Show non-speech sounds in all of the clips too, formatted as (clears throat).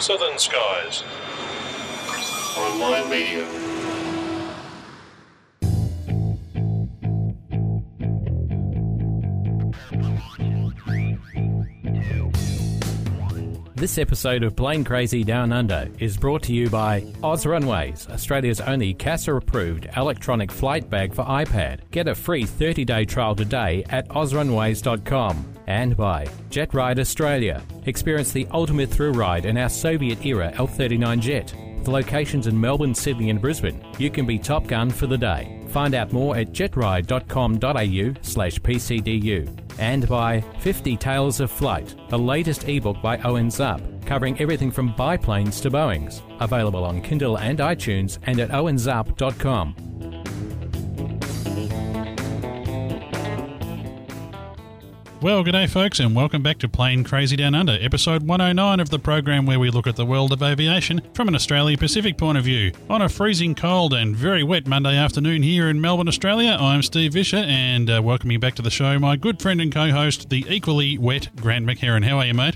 Southern Skies. Online Media. This episode of Plane Crazy Down Under is brought to you by Oz Runways, Australia's only CASA approved electronic flight bag for iPad. Get a free 30 day trial today at ozrunways.com. And by Jet Ride Australia. Experience the ultimate thrill ride in our Soviet era L 39 jet. With locations in Melbourne, Sydney, and Brisbane, you can be Top Gun for the day. Find out more at jetride.com.au slash PCDU. And by 50 Tales of Flight, the latest ebook by Owen Zupp, covering everything from biplanes to Boeings. Available on Kindle and iTunes and at owenzupp.com. Well, good day, folks, and welcome back to Plane Crazy Down Under, episode 109 of the program where we look at the world of aviation from an Australia Pacific point of view. On a freezing cold and very wet Monday afternoon here in Melbourne, Australia, I'm Steve Visscher, and uh, welcoming back to the show my good friend and co host, the equally wet Grant McHerron. How are you, mate?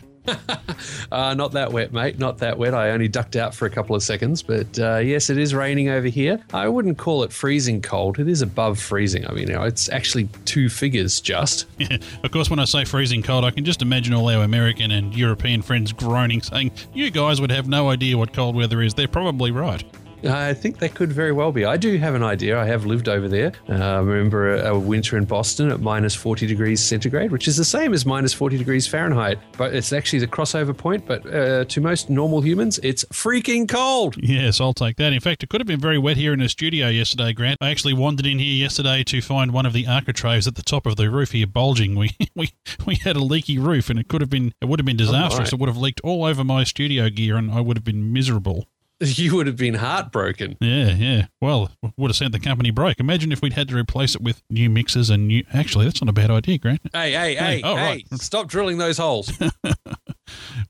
Uh, not that wet, mate. Not that wet. I only ducked out for a couple of seconds. But uh, yes, it is raining over here. I wouldn't call it freezing cold. It is above freezing. I mean, it's actually two figures just. Yeah. Of course, when I say freezing cold, I can just imagine all our American and European friends groaning, saying, You guys would have no idea what cold weather is. They're probably right. I think they could very well be. I do have an idea. I have lived over there. Uh, I remember a, a, winter in Boston at minus 40 degrees centigrade, which is the same as minus 40 degrees Fahrenheit, but it's actually the crossover point. But uh, to most normal humans, it's freaking cold. Yes, I'll take that. In fact, it could have been very wet here in the studio yesterday, Grant. I actually wandered in here yesterday to find one of the architraves at the top of the roof here bulging. We (laughs) we, we had a leaky roof, and it could have been it would have been disastrous. Oh, right. It would have leaked all over my studio gear, and I would have been miserable. (laughs) you would have been heartbroken. Yeah, yeah. Well, would have sent the company broke. Imagine if we'd had to replace it with new mixers and new. Actually, that's not a bad idea, Grant. Hey, hey, hey, oh, hey! Right. Stop drilling those holes. (laughs)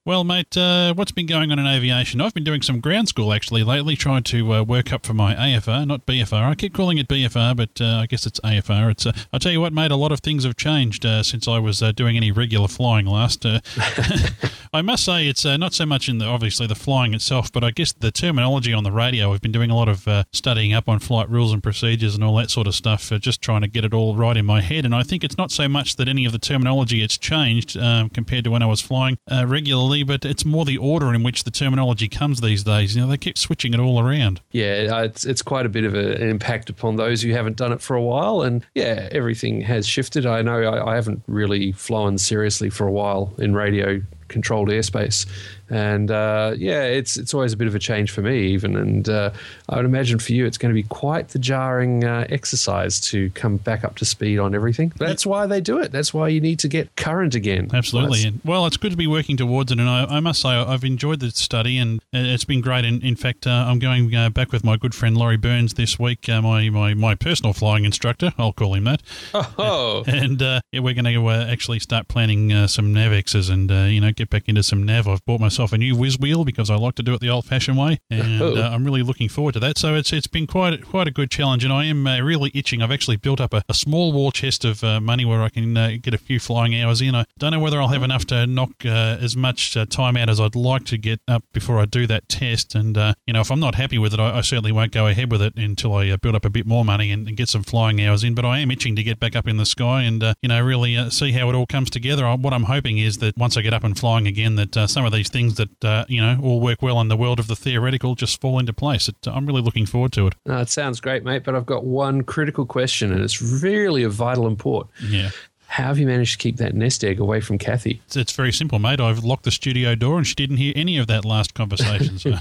well, mate, uh, what's been going on in aviation? I've been doing some ground school actually lately, trying to uh, work up for my AFR, not BFR. I keep calling it BFR, but uh, I guess it's AFR. It's. Uh, I'll tell you what, mate. A lot of things have changed uh, since I was uh, doing any regular flying last. (laughs) I must say, it's not so much in the obviously the flying itself, but I guess the terminology on the radio. We've been doing a lot of studying up on flight rules and procedures and all that sort of stuff, just trying to get it all right in my head. And I think it's not so much that any of the terminology has changed um, compared to when I was flying regularly, but it's more the order in which the terminology comes these days. You know, they keep switching it all around. Yeah, uh, it's it's quite a bit of a, an impact upon those who haven't done it for a while, and yeah, everything has shifted. I know I, I haven't really flown seriously for a while in radio controlled airspace. And uh, yeah, it's it's always a bit of a change for me, even. And uh, I would imagine for you, it's going to be quite the jarring uh, exercise to come back up to speed on everything. That's why they do it. That's why you need to get current again. Absolutely. And, well, it's good to be working towards it. And I, I, must say, I've enjoyed the study, and it's been great. And in fact, uh, I'm going uh, back with my good friend Laurie Burns this week, uh, my, my my personal flying instructor. I'll call him that. (laughs) Oh. (laughs) And yeah, we're going to actually start planning some NavXs and you know get back into some nav. I've bought myself a new whiz wheel because I like to do it the old-fashioned way, and oh. uh, I'm really looking forward to that. So it's it's been quite quite a good challenge, and I am uh, really itching. I've actually built up a, a small war chest of uh, money where I can uh, get a few flying hours in. I don't know whether I'll have enough to knock uh, as much uh, time out as I'd like to get up before I do that test. And you know, if I'm not happy with it, I, I, certainly won't go ahead with it until I build up a bit more money and, and, get some flying hours in. But I am itching to get back up in the sky and you know really see how it all comes together. What I'm hoping is that once I get up and flying again, that uh, some of these things that uh, you know all work well in the world of the theoretical just fall into place. It, I'm really looking forward to it. No, it sounds great, mate. But I've got one critical question, and it's really of vital import. Yeah. How have you managed to keep that nest egg away from Kathy? It's, it's, very simple, mate. I've locked the studio door and she didn't hear any of that last conversation. So.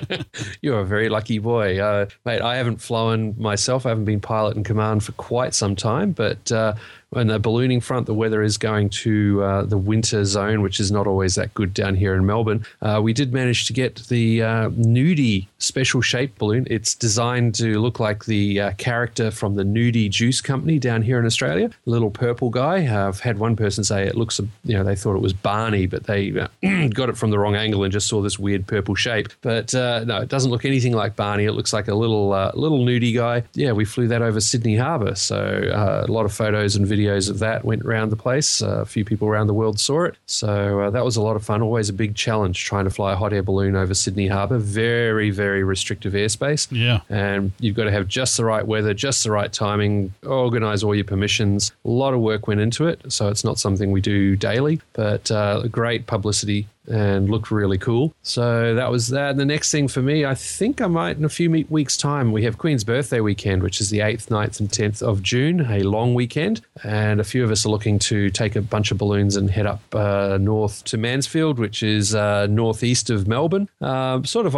(laughs) You're a very lucky boy. Uh, mate, I haven't flown myself. I haven't been pilot in command for quite some time, but uh, on the ballooning front, the weather is going to uh, the winter zone, which is not always that good down here in Melbourne. Uh, we did manage to get the uh, Nudie special shape balloon. It's designed to look like the uh, character from the Nudie Juice Company down here in Australia, little purple guy. I've had one person say it looks, you know, they thought it was Barney, but they uh, (clears throat) got it from the wrong angle and just saw this weird purple shape. But uh, no, it doesn't look anything like Barney. It looks like a little little Nudie guy. Yeah, we flew that over Sydney Harbour, so a lot of photos and videos videos of that went around the place. Uh, a few people around the world saw it. So uh, that was a lot of fun. Always a big challenge trying to fly a hot air balloon over Sydney Harbour. Very, very restrictive airspace. Yeah. And you've got to have just the right weather, just the right timing, organise all your permissions. A lot of work went into it. So it's not something we do daily, but uh, great publicity and looked really cool. So that was that. And the next thing for me, I think I might in a few weeks' time, we have Queen's Birthday weekend, which is the 8th, 9th, and 10th of June, a long weekend. And a few of us are looking to take a bunch of balloons and head up uh, north to Mansfield, which is uh, northeast of Melbourne, um, sort of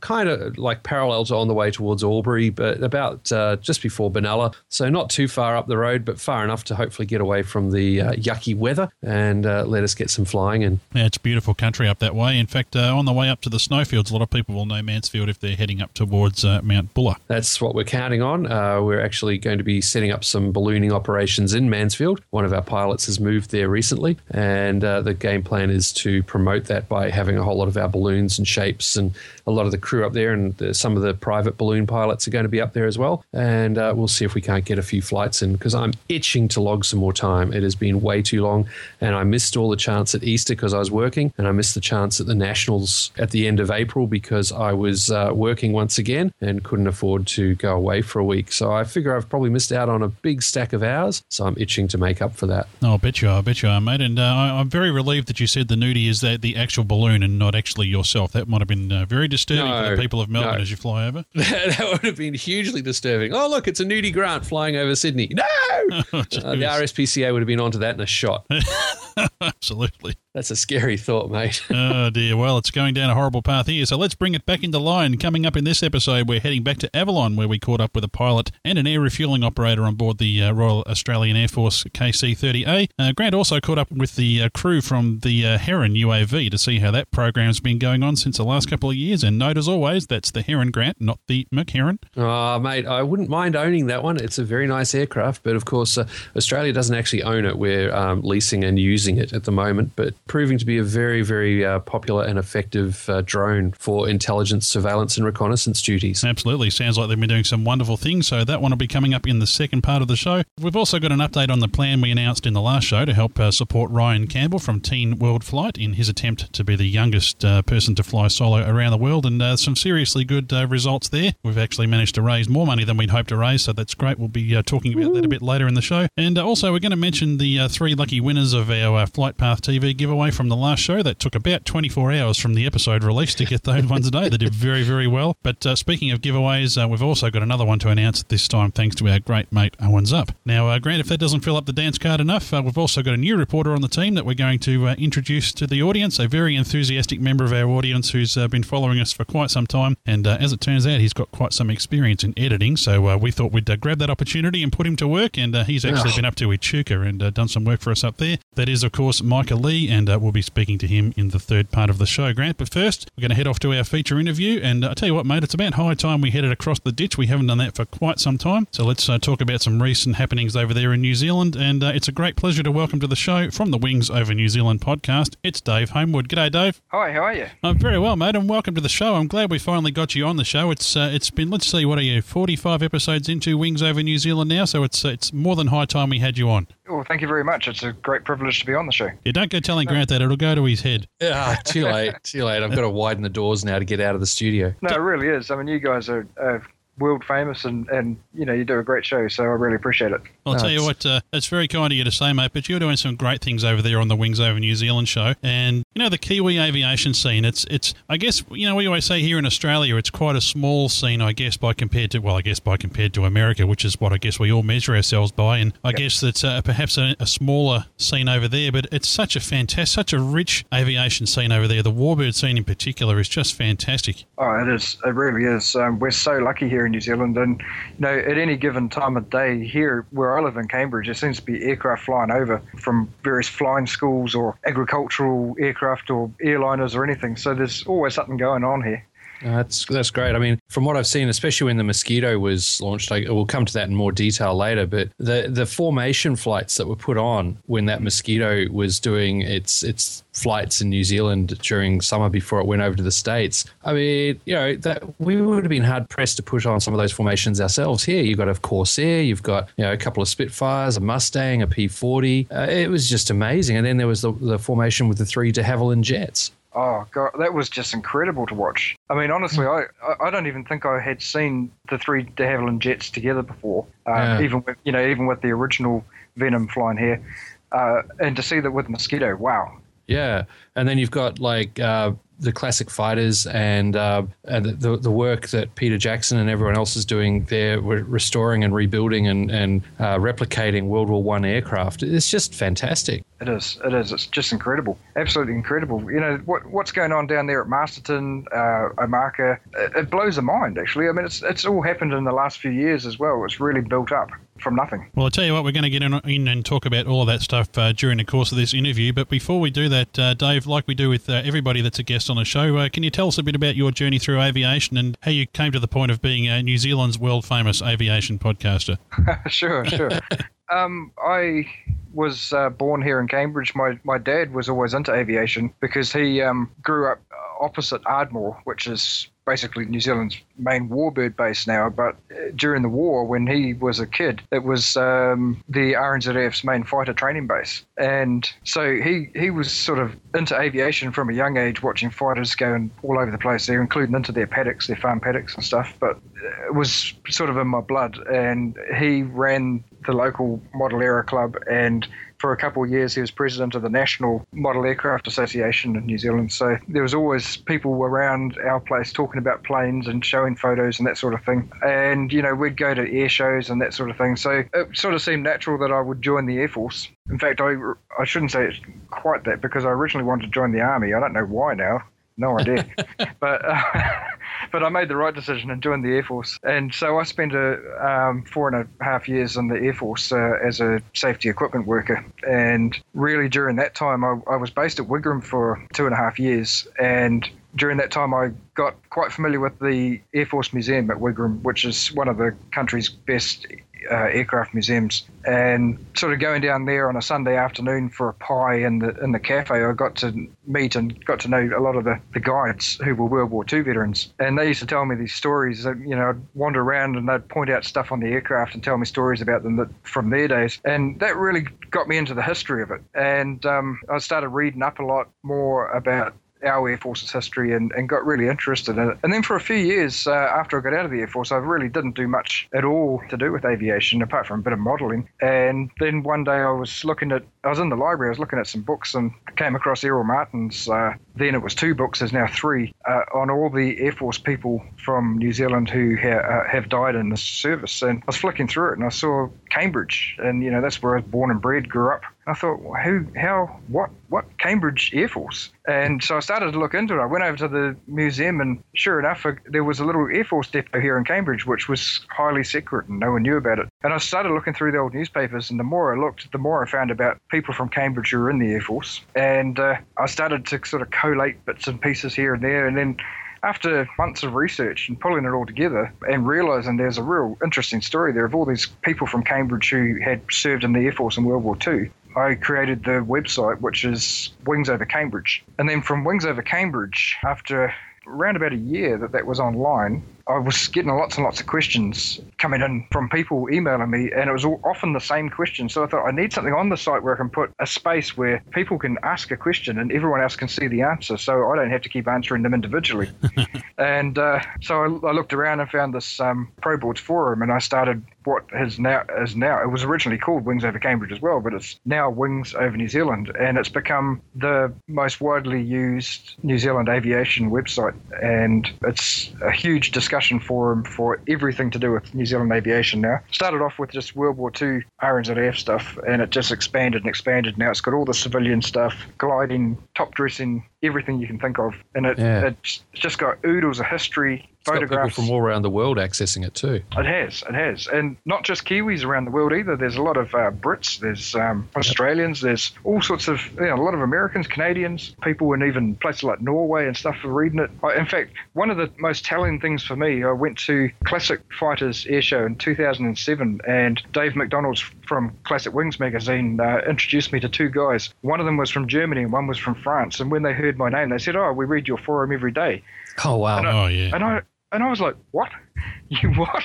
kind of like parallels on the way towards Albury, but about uh, just before Benalla. So not too far up the road, but far enough to hopefully get away from the uh, yucky weather and uh, let us get some flying in. Yeah, it's beautiful country up that way. In fact, uh, on the way up to the snowfields, a lot of people will know Mansfield if they're heading up towards uh, Mount Buller. That's what we're counting on. Uh, we're actually going to be setting up some ballooning operations in Mansfield. One of our pilots has moved there recently, and the game plan is to promote that by having a whole lot of our balloons and shapes and a lot of the crew up there, and the, some of the private balloon pilots are going to be up there as well. And uh, we'll see if we can't get a few flights in because I'm itching to log some more time. It has been way too long, and I missed all the chance at Easter because I was working, and I missed the chance at the Nationals at the end of April because I was uh, working once again and couldn't afford to go away for a week. So I figure I've probably missed out on a big stack of hours. So I'm itching to make up for that. Oh, I bet you are. I bet you are, mate. And uh, I, am very relieved that you said the nudie is that the actual balloon and not actually yourself. That might have been uh, very disturbing no, for the people of Melbourne no. as you fly over. (laughs) that would have been hugely disturbing. Oh, look, it's a nudie Grant flying over Sydney. No! (laughs) oh, uh, the RSPCA would have been onto that in a shot. (laughs) Absolutely. That's a scary thought, mate. (laughs) oh, dear. Well, it's going down a horrible path here. So let's bring it back into line. Coming up in this episode, we're heading back to Avalon, where we caught up with a pilot and an air refueling operator on board the uh, Royal Australian Air Force KC 30A. Uh, Grant also caught up with the uh, crew from the uh, Heron UAV to see how that program's been going on since the last couple of years. And note, as always, that's the Heron Grant, not the McHeron. Oh, mate, I wouldn't mind owning that one. It's a very nice aircraft, but of course, uh, Australia doesn't actually own it. We're um, leasing and using it at the moment, but proving to be a very very, very uh, popular and effective uh, drone for intelligence, surveillance, and reconnaissance duties. Absolutely. Sounds like they've been doing some wonderful things. So that one will be coming up in the second part of the show. We've also got an update on the plan we announced in the last show to help uh, support Ryan Campbell from Teen World Flight in his attempt to be the youngest uh, person to fly solo around the world. And uh, some seriously good uh, results there. We've actually managed to raise more money than we'd hoped to raise. So that's great. We'll be talking about that a bit later in the show. And also, we're going to mention the three lucky winners of our Flight Path TV giveaway from the last show. That took about 24 hours from the episode release to get those ones a day. They did very, very well. But uh, speaking of giveaways, uh, we've also got another one to announce this time, thanks to our great mate Owen Zupp. Now, uh, Grant, if that doesn't fill up the dance card enough, uh, we've also got a new reporter on the team that we're going to uh, introduce to the audience, a very enthusiastic member of our audience who's uh, been following us for quite some time. And as it turns out, he's got quite some experience in editing. So we thought we'd grab that opportunity and put him to work. And he's actually oh. been up to Echuca and done some work for us up there. That is, of course, Micah Lee, and we'll be speaking to him in the third part of the show, Grant. But first, we're going to head off to our feature interview. And uh, I tell you what, mate, it's about high time we headed across the ditch. We haven't done that for quite some time. So let's uh, talk about some recent happenings over there in New Zealand. And uh, it's a great pleasure to welcome to the show from the Wings Over New Zealand podcast. It's Dave Homewood. G'day, Dave. Hi, how are you? I'm very well, mate, and welcome to the show. I'm glad we finally got you on the show. It's uh, it's been let's see, what are you, 45 episodes into Wings Over New Zealand now? So it's it's more than high time we had you on. Well, thank you very much. It's a great privilege to be on the show. Yeah, don't go telling Grant that; it'll go to his head. Yeah, (laughs) too late. Too late. I've got to widen the doors now to get out of the studio. No, it really is. I mean, you guys are, are world famous, and, and you know you do a great show, so I really appreciate it. I'll tell you what, uh, it's very kind of you to say, mate. But you're doing some great things over there on the Wings Over New Zealand show, and you know the Kiwi aviation scene. It's it's I guess you know we always say here in Australia, it's quite a small scene, I guess, by compared to well, I guess by compared to America, which is what I guess we all measure ourselves by, and I yep. guess it's uh, perhaps a, a, smaller scene over there, but it's such a fantastic, such a rich aviation scene over there. The warbird scene in particular is just fantastic. Oh, it is. It really is. Um, we're so lucky here in New Zealand, and you know at any given time of day here where I live in Cambridge, there seems to be aircraft flying over from various flying schools or agricultural aircraft or airliners or anything. So there's always something going on here. That's that's great. I mean, from what I've seen, especially when the Mosquito was launched, I, we'll come to that in more detail later. But the the formation flights that were put on when that Mosquito was doing its its flights in New Zealand during summer before it went over to the states. I mean, you know, that we would have been hard pressed to put on some of those formations ourselves. Here, you've got a Corsair, you've got you know a couple of Spitfires, a Mustang, a P40. Uh, it was just amazing. And then there was the, the formation with the three De Havilland jets. Oh god, that was just incredible to watch. I mean, honestly, I I don't even think I had seen the three De Havilland jets together before. Uh, Yeah. Even with you know, even with the original Venom flying here, uh, and to see that with Mosquito, wow. Yeah, and then you've got like uh, the classic fighters and uh, and the the work that Peter Jackson and everyone else is doing there, restoring and rebuilding and and uh, replicating World War One aircraft. It's just fantastic. It is. It is. It's just incredible. Absolutely incredible. You know what what's going on down there at Masterton, uh, Omaka. It, it blows the mind. Actually, I mean, it's it's all happened in the last few years as well. It's really built up from nothing. Well, I tell you what, we're going to get in, in and talk about all of that stuff uh, during the course of this interview. But before we do that, uh, Dave, like we do with uh, everybody that's a guest on the show, uh, can you tell us a bit about your journey through aviation and how you came to the point of being New Zealand's world famous aviation podcaster? (laughs) sure, sure. (laughs) um, I was uh, born here in Cambridge. My my dad was always into aviation because he um, grew up opposite Ardmore, which is basically New Zealand's main warbird base now. But uh, during the war, when he was a kid, it was um, the RNZAF's main fighter training base, and so he he was sort of into aviation from a young age, watching fighters going all over the place there, including into their paddocks, their farm paddocks and stuff. But it was sort of in my blood, and he ran the local model aero club and for a couple of years he was president of the National Model Aircraft Association in New Zealand. So there was always people around our place talking about planes and showing photos and that sort of thing. And you know we'd go to air shows and that sort of thing. So it sort of seemed natural that I would join the Air Force. In fact, I I shouldn't say it's quite that because I originally wanted to join the army. I don't know why now. No idea. (laughs) but uh, (laughs) but I made the right decision and joined the Air Force. And so I spent a, um, four and a half years in the Air Force uh, as a safety equipment worker. And really, during that time, I, I was based at Wigram for two and a half years. And during that time, I got quite familiar with the Air Force Museum at Wigram, which is one of the country's best uh, aircraft museums. And sort of going down there on a Sunday afternoon for a pie in the in the cafe, I got to meet and got to know a lot of the, the guides who were World War II veterans. And they used to tell me these stories. That, you know, I'd wander around and they'd point out stuff on the aircraft and tell me stories about them that, from their days. And that really got me into the history of it. And um, I started reading up a lot more about our Air Force's history and, and got really interested in it. And then for a few years uh, after I got out of the Air Force, I really didn't do much at all to do with aviation apart from a bit of modelling. And then one day I was looking at, I was in the library, I was looking at some books and I came across Errol Martyn's, uh, then it was two books, there's now three, uh, on all the Air Force people from New Zealand who ha- uh, have died in the service. And I was flicking through it and I saw Cambridge, and you know, that's where I was born and bred, grew up. I thought, well, who, how, what, what Cambridge Air Force? And so I started to look into it. I went over to the museum, and sure enough, uh, there was a little Air Force depot here in Cambridge, which was highly secret and no one knew about it. And I started looking through the old newspapers, and the more I looked, the more I found about people from Cambridge who were in the Air Force. And uh, I started to sort of collate bits and pieces here and there, and then after months of research and pulling it all together and realizing there's a real interesting story there of all these people from Cambridge who had served in the Air Force in World War II, I created the website, which is Wings Over Cambridge. And then from Wings Over Cambridge, after around about a year that that was online, I was getting lots and lots of questions coming in from people emailing me, and it was all often the same question. So I thought I need something on the site where I can put a space where people can ask a question and everyone else can see the answer, so I don't have to keep answering them individually. (laughs) and uh, so I, I, looked around and found this um, ProBoards forum, and I started what has now is now it was originally called Wings Over Cambridge as well, but it's now Wings Over New Zealand, and it's become the most widely used New Zealand aviation website, and it's a huge discussion forum for everything to do with New Zealand aviation now. Started off with just World War II RNZAF stuff, and it just expanded and expanded. Now it's got all the civilian stuff, gliding, top dressing, everything you can think of, and it, Yeah. it's just got oodles of history photographs people from all around the world accessing it too. It has, it has, and not just Kiwis around the world either. There's a lot of uh, Brits, there's um, Australians, there's all sorts of, you know, a lot of Americans, Canadians, people in even places like Norway and stuff are reading it. I, in fact, one of the most telling things for me, I went to Classic Fighters Air Show in 2007, and Dave McDonald's from Classic Wings magazine uh, introduced me to two guys. One of them was from Germany and one was from France, and when they heard my name, they said, "Oh, we read your forum every day." Oh wow! Oh yeah. And I and I was like, "What? (laughs) You what?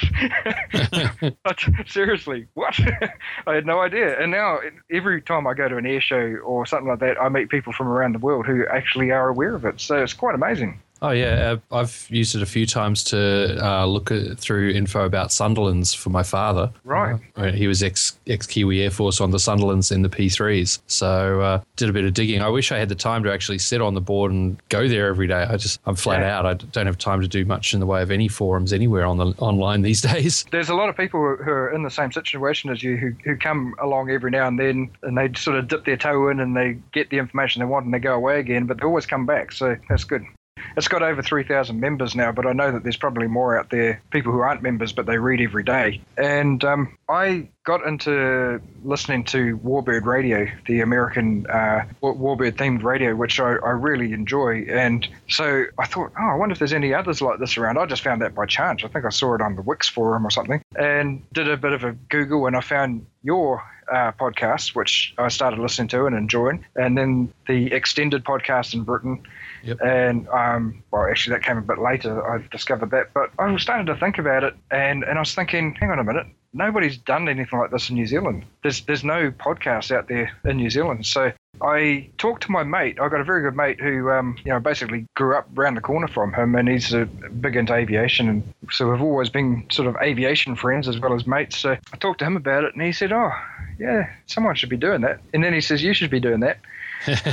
(laughs) Seriously, what?" (laughs) I had no idea. And now, every time I go to an air show or something like that, I meet people from around the world who actually are aware of it. So it's quite amazing. Oh yeah, uh, I've used it a few times to uh, look at, through info about Sunderlands for my father. Right. Uh, he was ex ex Kiwi Air Force on the Sunderlands in the P3s, so uh, did a bit of digging. I wish I had the time to actually sit on the board and go there every day. I just I'm flat Yeah. out. I don't have time to do much in the way of any forums anywhere on the online these (laughs) days. There's a lot of people who are in the same situation as you who, who come along every now and then and they sort of dip their toe in and they get the information they want and they go away again, but they always come back. So that's good. It's got over 3,000 members now, but I know that there's probably more out there, people who aren't members, but they read every day. And um, I got into listening to Warbird Radio, the American uh, Warbird themed radio, which I, I really enjoy. And so I thought, oh, I wonder if there's any others like this around. I just found that by chance. I think I saw it on the Wix forum or something and did a bit of a Google and I found your uh, podcast, which I started listening to and enjoying. And then the extended podcast in Britain. Yep. And um, well, actually, that came a bit later. I discovered that, but I was starting to think about it, and, and I was thinking, hang on a minute, nobody's done anything like this in New Zealand. There's there's no podcasts out there in New Zealand. So I talked to my mate. I got a very good mate who, um, you know, basically grew up round the corner from him, and he's uh, big into aviation, and so we've always been sort of aviation friends as well as mates. So I talked to him about it, and he said, "Oh, yeah, someone should be doing that." And then he says, "You should be doing that."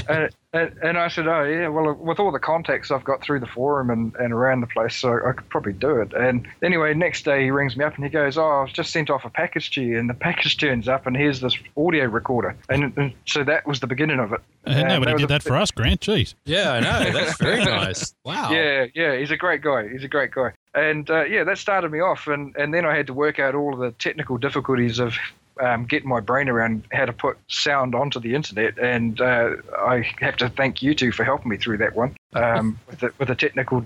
and, (laughs) and, and I said, oh yeah, well with all the contacts I've got through the forum and, and around the place, so I could probably do it. And anyway, next day he rings me up and he goes, oh, I've just sent off a package to you, and the (laughs) package turns up and here's this audio recorder, and, and so that was the beginning of it. And nobody was did a- that for us, Grant. Jeez. Yeah, I know. (laughs) That's very nice. Wow. Yeah, yeah, he's a great guy. He's a great guy. And uh, yeah, that started me off, and, and then I had to work out all of the technical difficulties of um, getting my brain around how to put sound onto the internet. And uh, I have to thank you two for helping me through that one um, (laughs) with, the, with the technical.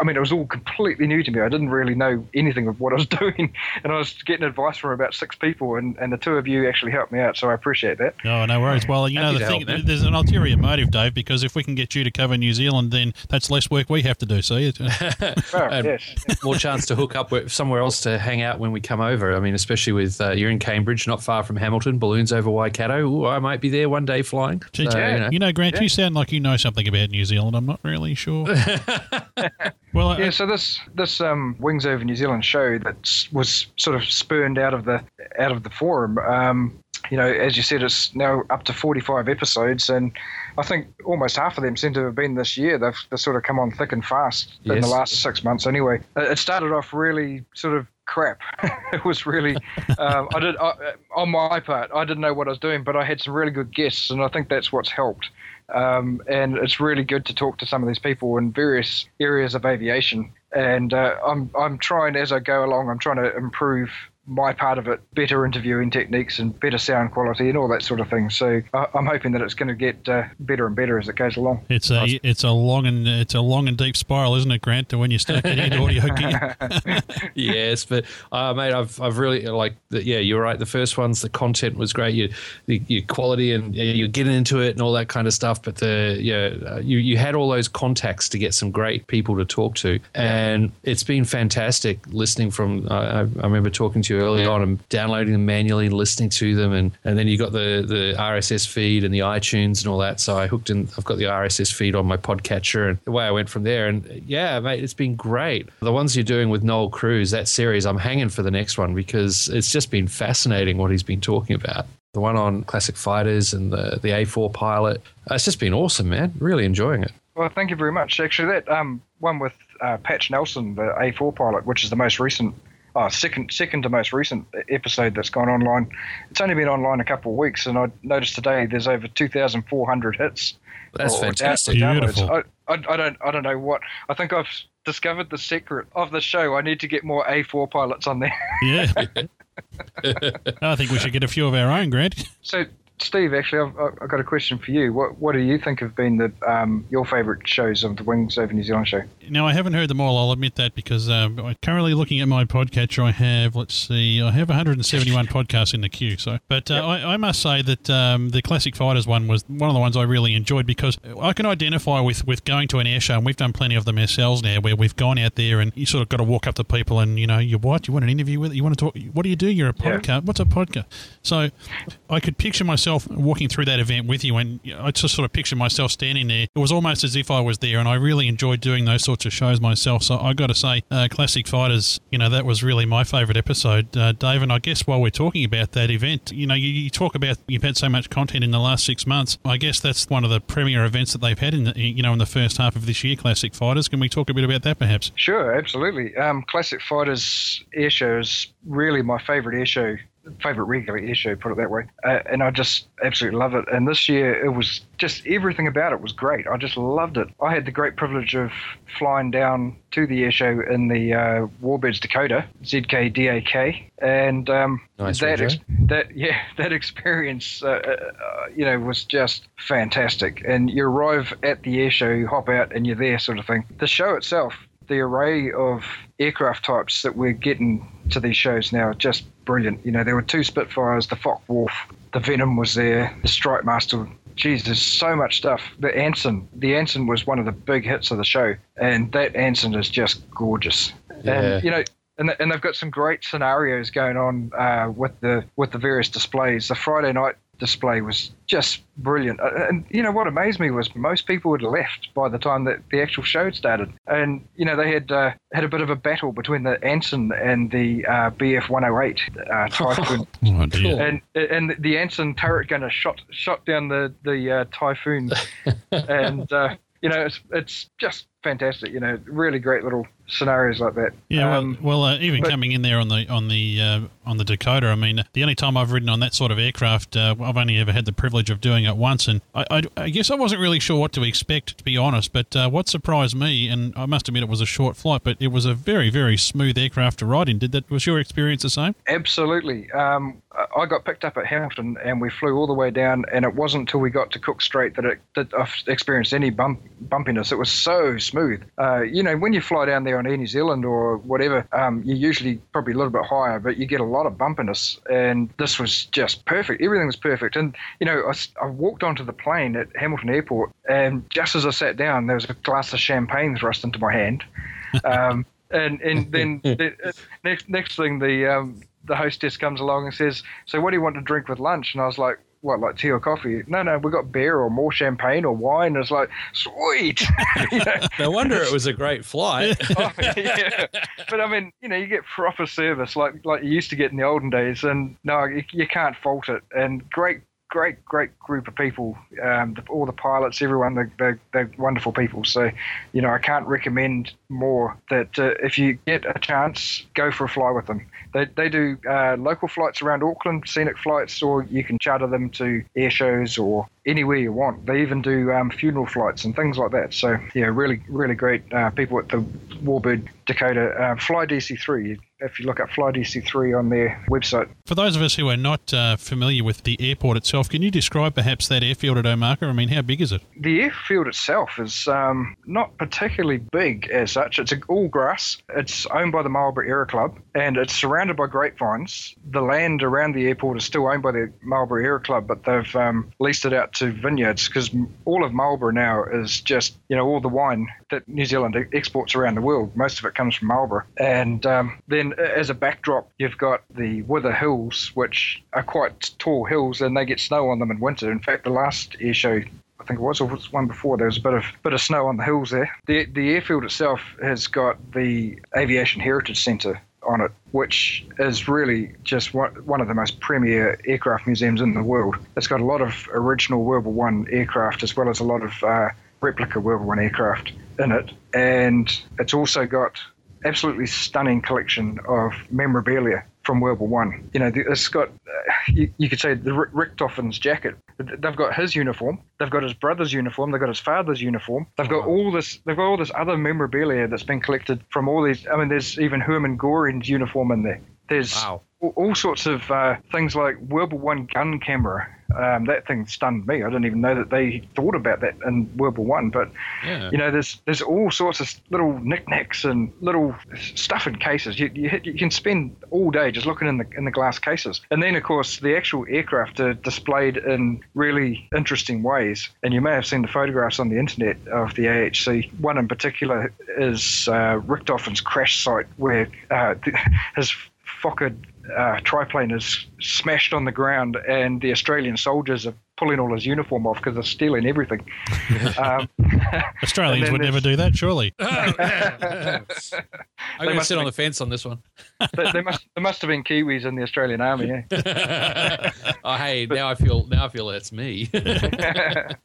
I mean, it was all completely new to me. I didn't really know anything of what I was (laughs) doing, and I was getting advice from about six people, and, and the two of you actually helped me out, so I appreciate that. Oh, no worries. Well, you know, Happy the thing, help, there's an ulterior motive, Dave, because if we can get you to cover New Zealand, then that's less work we have to do. See? (laughs) It's- Oh, yes. (laughs) more chance to hook up with somewhere else to hang out when we come over. I mean, especially with uh, you're in Cambridge, not far from Hamilton, balloons over Waikato. Ooh, I might be there one day flying. So, Yeah. you know. You know, Grant, Yeah. you sound like you know something about New Zealand. I'm not really sure. Well, I, Yeah, so this this um, Wings Over New Zealand show that was sort of spurned out of the out of the forum. Um, you know, as you said, it's now up to 45 episodes, and I think almost half of them seem to have been this year. They've, they've sort of come on thick and fast in the last six months. Anyway, Uh, it started off really sort of crap. (laughs) it was really, um, I did I, on my part, I didn't know what I was doing, but I had some really good guests, and I think that's what's helped. Um, and it's really good to talk to some of these people in various areas of aviation. And uh, I'm I'm trying as I go along. I'm trying to improve my part of it, better interviewing techniques and better sound quality and all that sort of thing. So I, I'm hoping that it's going to get uh, better and better as it goes along. it's a it's a long and it's a long and deep spiral, isn't it, Grant? To when you start getting into audio (laughs) gear. (laughs) yes, but uh, mate, I've I've really like the, yeah, you're right. The first ones, the content was great. You, the, your quality and you're getting into it and all that kind of stuff. But the yeah, uh, you you had all those contacts to get some great people to talk to, and it's been fantastic listening from. I I I remember talking to you early on and downloading them manually, and listening to them, and and then you got the the RSS feed and the iTunes and all that. So I hooked in. I've got the RSS feed on my podcatcher, and the way I went from there. And yeah, mate, it's been great. The ones you're doing with Noel Cruz, that series, I'm hanging for the next one because it's just been fascinating what he's been talking about. The one on classic fighters and the the A4 pilot. Uh, It's just been awesome, man. Really enjoying it. Well, thank you very much. Actually, that um, one with uh, Patch Nelson, the A4 pilot, which is the most recent, oh, second second to most recent episode that's gone online. It's only been online a couple of weeks, and I noticed today there's over 2,400 hits. That's or- or fantastic. downloads. Beautiful. I, I, I don't I don't know what I think I've discovered the secret of the show. I need to get more A4 pilots on there. Yeah. (laughs) (laughs) I think we should get a few of our own, Grant. So, Steve, actually, I've, I've got a question for you. What What do you think have been the um, your favourite shows of the Wings Over New Zealand show? Now, I haven't heard them all. I'll admit that because um, I'm currently looking at my podcatcher. I have, let's see, I have 171 (laughs) podcasts in the queue. So, but uh, yep. I, I, must say that um, the Classic Fighters one was one of the ones I really enjoyed because I can identify with with going to an air show, and we've done plenty of them ourselves now, where we've gone out there and you sort of got to walk up to people and you know, you what you want an interview with, you want to talk. What do you do? You're a podcast. Yeah. What's a podcast? So, I could picture myself walking through that event with you, and I just sort of picture myself standing there. It was almost as if I was there, and I really enjoyed doing those sorts of shows myself. So I got to say, uh, Classic Fighters, you know, that was really my favourite episode, uh, Dave. And I guess while we're talking about that event, you know, you, you, talk about you've had so much content in the last six months. I guess that's one of the premier events that they've had in the, you know in the first half of this year. Classic Fighters. Can we talk a bit about that, perhaps? Sure, absolutely. Um, Classic Fighters air show is really my favourite air show favorite regular issue, put it that way. Uh, and I just absolutely love it. And this year, it was just everything about it was great. I just loved it. I had the great privilege of flying down to the air show in the uh, Warbirds Dakota, ZKDAK, and um, nice that ex- that (laughs) yeah that experience, uh, uh, you know, was just fantastic. And you arrive at the air show, you hop out, and you're there, sort of thing. The show itself the array of aircraft types that we're getting to these shows now just brilliant. You know, there were two Spitfires, the Focke-Wulf, the Venom was there, the Strike Master. Geez, there's so much stuff. The Anson, the Anson was one of the big hits of the show, and that Anson is just gorgeous. Yeah. And you know, and, and they've got some great scenarios going on uh, with the with the various displays. The Friday night display was just brilliant. Uh, and you know what amazed me was most people had left by the time that the actual show started, and you know they had uh, had a bit of a battle between the Anson and the uh, BF 108 uh, (laughs) Typhoon, oh, and and the Anson turret gunner shot shot down the the uh, Typhoon, (laughs) and uh, you know it's it's just fantastic. You know, really great little scenarios like that. Yeah, um, well, well uh, even but, coming in there on the on the uh, on the Dakota, I mean, the only time I've ridden on that sort of aircraft, uh, I've only ever had the privilege of doing it once, and I, I, I guess I wasn't really sure what to expect, to be honest. But uh, what surprised me, and I must admit it was a short flight, but it was a very very smooth aircraft to ride in. Did that was your experience the same? Absolutely. Um, I got picked up at Hamilton, and we flew all the way down, and it wasn't until we got to Cook Strait that, it, that I've experienced any bump bumpiness. It was so smooth. Uh, you know, when you fly down there on Air New Zealand or whatever, um, you're usually probably a little bit higher, but you get a lot of bumpiness. And this was just perfect. Everything was perfect. And, you know, I, I walked onto the plane at Hamilton Airport, and just as I sat down, there was a glass of champagne thrust into my hand. Um, (laughs) and and then the, uh, next next thing the um, the hostess comes along and says, "So what do you want to drink with lunch?" And I was like, what, like tea or coffee? No, no, we got beer or more champagne or wine. It's like, sweet. (laughs) (laughs) no wonder it was a great flight. (laughs) oh, yeah. But I mean, you know, you get proper service like like you used to get in the olden days, and no, you, you can't fault it. And great great, great group of people. Um, the, all the pilots, everyone, they're, they're, they're, wonderful people. So, you know, I can't recommend more that uh, if you get a chance, go for a fly with them. They, they do uh, local flights around Auckland, scenic flights, or you can charter them to air shows or anywhere you want. They even do um, funeral flights and things like that. So, yeah, really, really great uh, people at the Warbird Dakota. Uh, Fly DC3, if you look up Fly DC3 on their website. For those of us who are not uh, familiar with the airport itself, can you describe perhaps that airfield at Omaka? I mean, how big is it? The airfield itself is um, not particularly big as such. It's all grass. It's owned by the Marlborough Aero Club and it's surrounded by grapevines. The land around the airport is still owned by the Marlborough Aero Club, but they've um, leased it out to vineyards because all of Marlborough now is just, you know, all the wine that New Zealand exports around the world. Most of it comes from Marlborough. And um, then as a backdrop, you've got the Wither Hills, which are quite tall hills and they get snow on them in winter. In fact, the last air show I think it was, or was one before. There was a bit of bit of snow on the hills there. The the airfield itself has got the Aviation Heritage Centre on it, which is really just one, of the most premier aircraft museums in the world. It's got a lot of original World War One aircraft as well as a lot of uh, replica World War One aircraft in it, and it's also got absolutely stunning collection of memorabilia from World War One. You know, it's got uh, you, you, could say the Richthofen's jacket they've got his uniform, they've got his brother's uniform, they've got his father's uniform, they've got all this, they've got all this other memorabilia that's been collected from all these. I mean, there's even Hermann Goring's uniform in there. There's Wow. all, all sorts of uh, things like World War One gun camera. Um, that thing stunned me. I didn't even know that they thought about that in World War One. But Yeah. you know, there's there's all sorts of little knickknacks and little stuff in cases. You, you, you can spend all day just looking in the in the glass cases. And then, of course, the actual aircraft are displayed in really interesting ways. And you may have seen the photographs on the internet of the AHC. One in particular is uh, Richthofen's crash site, where uh, (laughs) his Fokker uh, triplane is smashed on the ground, and the Australian soldiers are pulling all his uniform off because they're stealing everything. (laughs) um, (laughs) Australians would never do that, surely. (laughs) I'm going to must sit on be- the fence on this one. there, there must there must have been Kiwis in the Australian Army. Yeah. oh, hey, now I feel now I feel that's me. but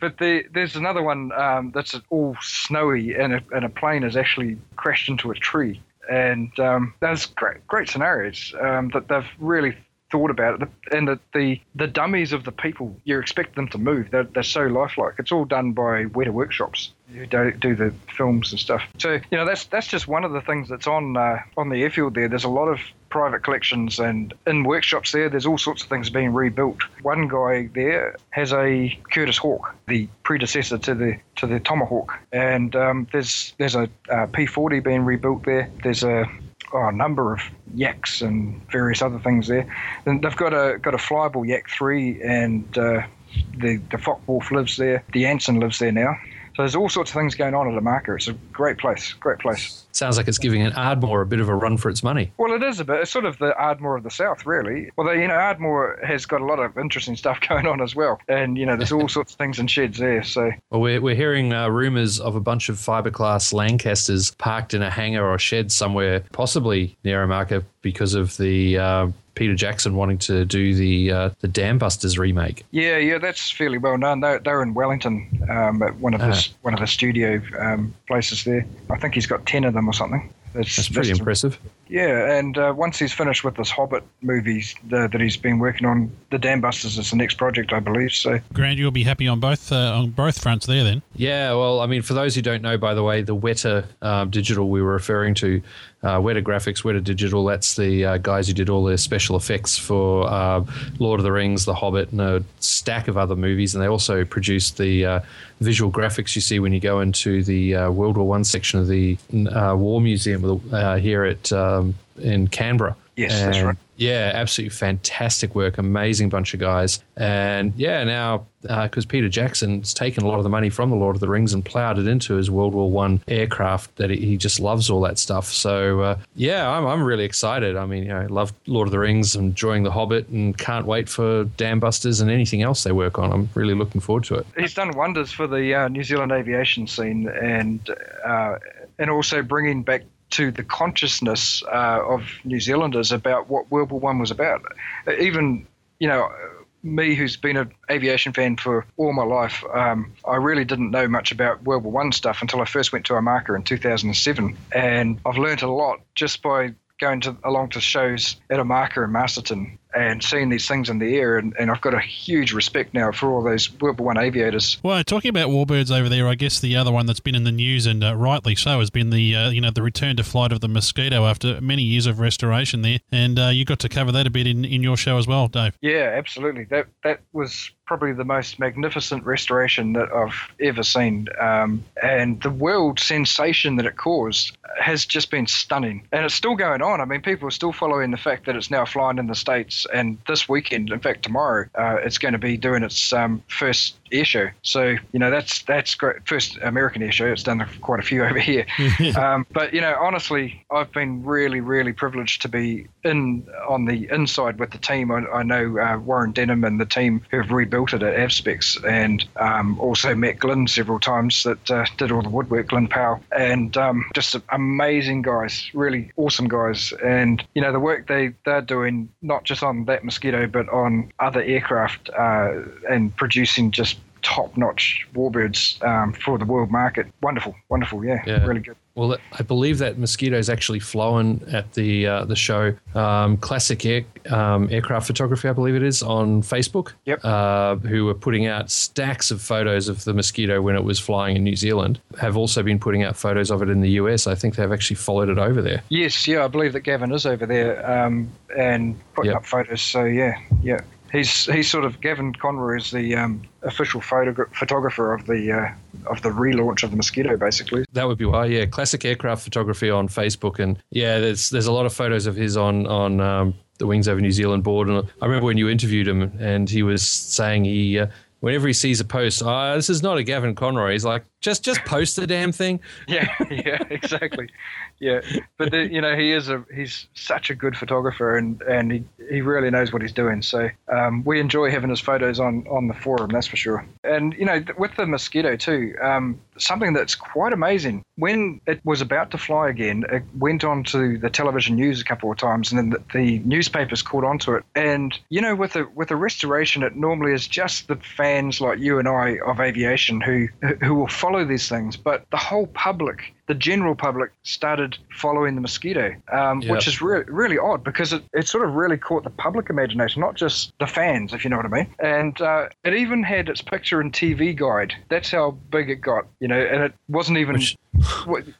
but the, there's another one um, that's all snowy, and a, and a plane has actually crashed into a tree. And um, there's great great scenarios um, that they've really thought about it. And the, the the dummies of the people, you expect them to move. They're, they're so lifelike. It's all done by Weta Workshops who do, do the films and stuff. So you know that's that's just one of the things that's on uh, on the airfield there. There's a lot of private collections and in workshops there. There's all sorts of things being rebuilt. One guy there has a Curtiss Hawk, the predecessor to the to the Tomahawk, and um, there's there's a uh, P40 being rebuilt there. There's a oh, a number of yaks and various other things there. And they've got a got a flyable yak three, and uh, the the Focke-Wulf lives there. The Anson lives there now. So there's all sorts of things going on at Omaka. It's a great place, great place. Sounds like it's giving an Ardmore a bit of a run for its money. Well, it is a bit. It's sort of the Ardmore of the South, really. Although, you know, Ardmore has got a lot of interesting stuff (laughs) going on as well, and you know, there's all sorts of things in sheds there. So Well, we're, we're hearing uh, rumours of a bunch of fiberglass Lancasters parked in a hangar or shed somewhere, possibly near Omaka, because of the uh, Peter Jackson wanting to do the uh, the Dam Busters remake. Yeah, yeah, that's fairly well known. They're, they're in Wellington um, at one of his one of the studio um, places there. I think he's got ten of them or something. It's, That's pretty impressive. Yeah, and uh, once he's finished with this Hobbit movies the, that he's been working on, the Dam Busters is the next project, I believe. So Grant, you'll be happy on both uh, on both fronts there then. Yeah, well, I mean, for those who don't know, by the way, the Weta um, Digital we were referring to, uh, Weta Graphics, Weta Digital, that's the uh, guys who did all the special effects for uh, Lord of the Rings, The Hobbit, and a stack of other movies. And they also produced the uh, visual graphics you see when you go into the uh, World War One section of the uh, War Museum uh, here at in Canberra. Yes, that's right. Yeah, absolutely fantastic work. Amazing bunch of guys. And yeah, now because Peter Jackson's taken a lot of the money from the Lord of the Rings and plowed it into his World War One aircraft, that he, he just loves all that stuff. So uh, yeah, I'm, I'm really excited. I mean, you know, I love Lord of the Rings, and enjoying The Hobbit, and can't wait for Dam Busters and anything else they work on. I'm really looking forward to it. he's done wonders for the uh, New Zealand aviation scene, and uh, and also bringing back to the consciousness uh, of New Zealanders about what World War One was about. Even you know. Me, who's been an aviation fan for all my life, um, I really didn't know much about World War One stuff until I first went to Omaka in 2007, and I've learnt a lot just by going to along to shows at Omaka and Masterton and seeing these things in the air, and, and I've got a huge respect now for all those World War One aviators. Well, talking about warbirds over there, I guess the other one that's been in the news and uh, rightly so has been the uh, you know the return to flight of the Mosquito after many years of restoration there, and uh, you got to cover that a bit in, in your show as well, Dave. Yeah, absolutely. That that was probably the most magnificent restoration that I've ever seen, um, and the world sensation that it caused has just been stunning, and it's still going on. I mean, people are still following the fact that it's now flying in the states, and this weekend, in fact, tomorrow, uh, it's going to be doing its um, first air show. So you know that's that's great. First American air show. It's done quite a few (laughs) over here. (laughs) um, but you know, honestly, I've been really, really privileged to be in on the inside with the team. I, I know uh, Warren Denholm and the team who have rebuilt it at Avspecs, and um, also met Glyn several times that uh, did all the woodwork, Glyn Powell, and um, just amazing guys, really awesome guys. And you know, the work they they're doing not just on that mosquito, but on other aircraft uh, and producing just top-notch warbirds um, for the world market. Wonderful, wonderful, yeah, Yeah. really good. Well, I believe that mosquito's actually flown at the uh, the show um, Classic Air, um, Aircraft Photography, I believe it is, on Facebook. Yep. Uh, who were putting out stacks of photos of the mosquito when it was flying in New Zealand. Have also been putting out photos of it in the US. I think they've actually followed it over there. Yes, yeah, I believe that Gavin is over there um, and putting Yep. up photos. So yeah, yeah, he's he's sort of Gavin Conroy is the um, official photogra- photographer of the uh, of the relaunch of the mosquito, basically. That would be why, yeah. Classic aircraft photography on Facebook, and yeah, there's there's a lot of photos of his on on um, the Wings Over New Zealand board. And I remember when you interviewed him, and he was saying he. Uh, Whenever he sees a post, oh, this is not a Gavin Conroy. He's like, just just post the damn thing. (laughs) Yeah, yeah, exactly. Yeah, but the, you know he is a he's such a good photographer and and he, he really knows what he's doing. So um, we enjoy having his photos on on the forum, that's for sure. And you know with the mosquito too, um, something that's quite amazing. When it was about to fly again, it went on to the television news a couple of times, and then the, the newspapers caught onto it. And you know with a with a restoration, it normally is just the fans like you and I of aviation who who will follow these things, but the whole public the general public started following the mosquito, um, Yep. which is re- really odd because it, it sort of really caught the public imagination, not just the fans, if you know what I mean. And uh, it even had its picture in TV Guide. That's how big it got, you know. And it wasn't even. Which-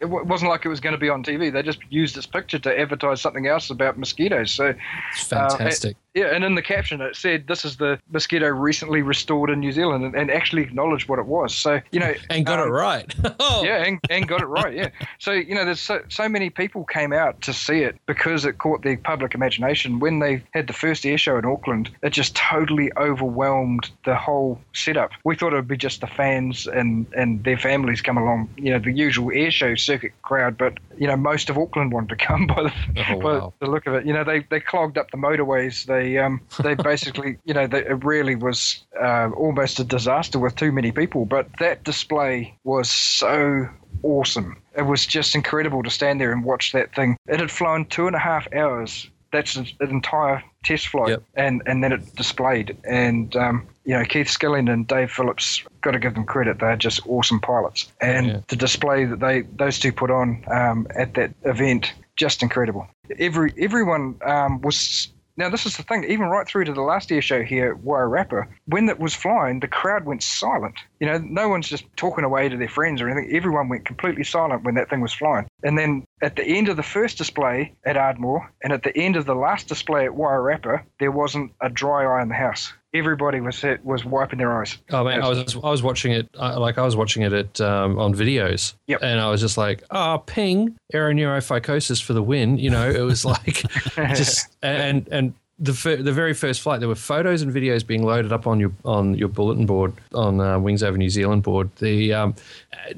it wasn't like it was going to be on TV. They just used this picture to advertise something else about mosquitoes. So It's Uh, fantastic. yeah, and in the caption it said, "This is the mosquito recently restored in New Zealand," and, and actually acknowledged what it was. So you know, and got um, it right. (laughs) oh, yeah, and, and got it right. Yeah. So you know, there's so, so many people came out to see it because it caught the public imagination. When they had the first air show in Auckland, it just totally overwhelmed the whole setup. We thought it would be just the fans and and their families come along, you know, the usual air show circuit crowd. But you know, most of Auckland wanted to come (laughs) by the Oh, by wow. the look of it. You know, they they clogged up the motorways. They um they (laughs) basically you know they, it really was uh, almost a disaster with too many people. But that display was so awesome. It was just incredible to stand there and watch that thing. It had flown two and a half hours. That's an an entire test flight, Yep. and and then it displayed. And um, you know, Keith Skilling and Dave Phillips, got to give them credit. They're just awesome pilots, and Yeah. the display that they those two put on um, at that event, just incredible. Every everyone um, was. Now this is the thing. Even right through to the last air show here at Wairarapa, when it was flying, the crowd went silent. You know, no one's just talking away to their friends or anything. Everyone went completely silent when that thing was flying. And then at the end of the first display at Ardmore and at the end of the last display at Wairarapa, there wasn't a dry eye in the house. Everybody was was wiping their eyes. Oh man, I was I was watching it uh, like I was watching it at um, on videos, Yep. and I was just like, "Oh, ping, aeroneurophycosis for the win." You know, it was like (laughs) just and and the fir- the very first flight, there were photos and videos being loaded up on your on your bulletin board on uh, Wings Over New Zealand board. The um,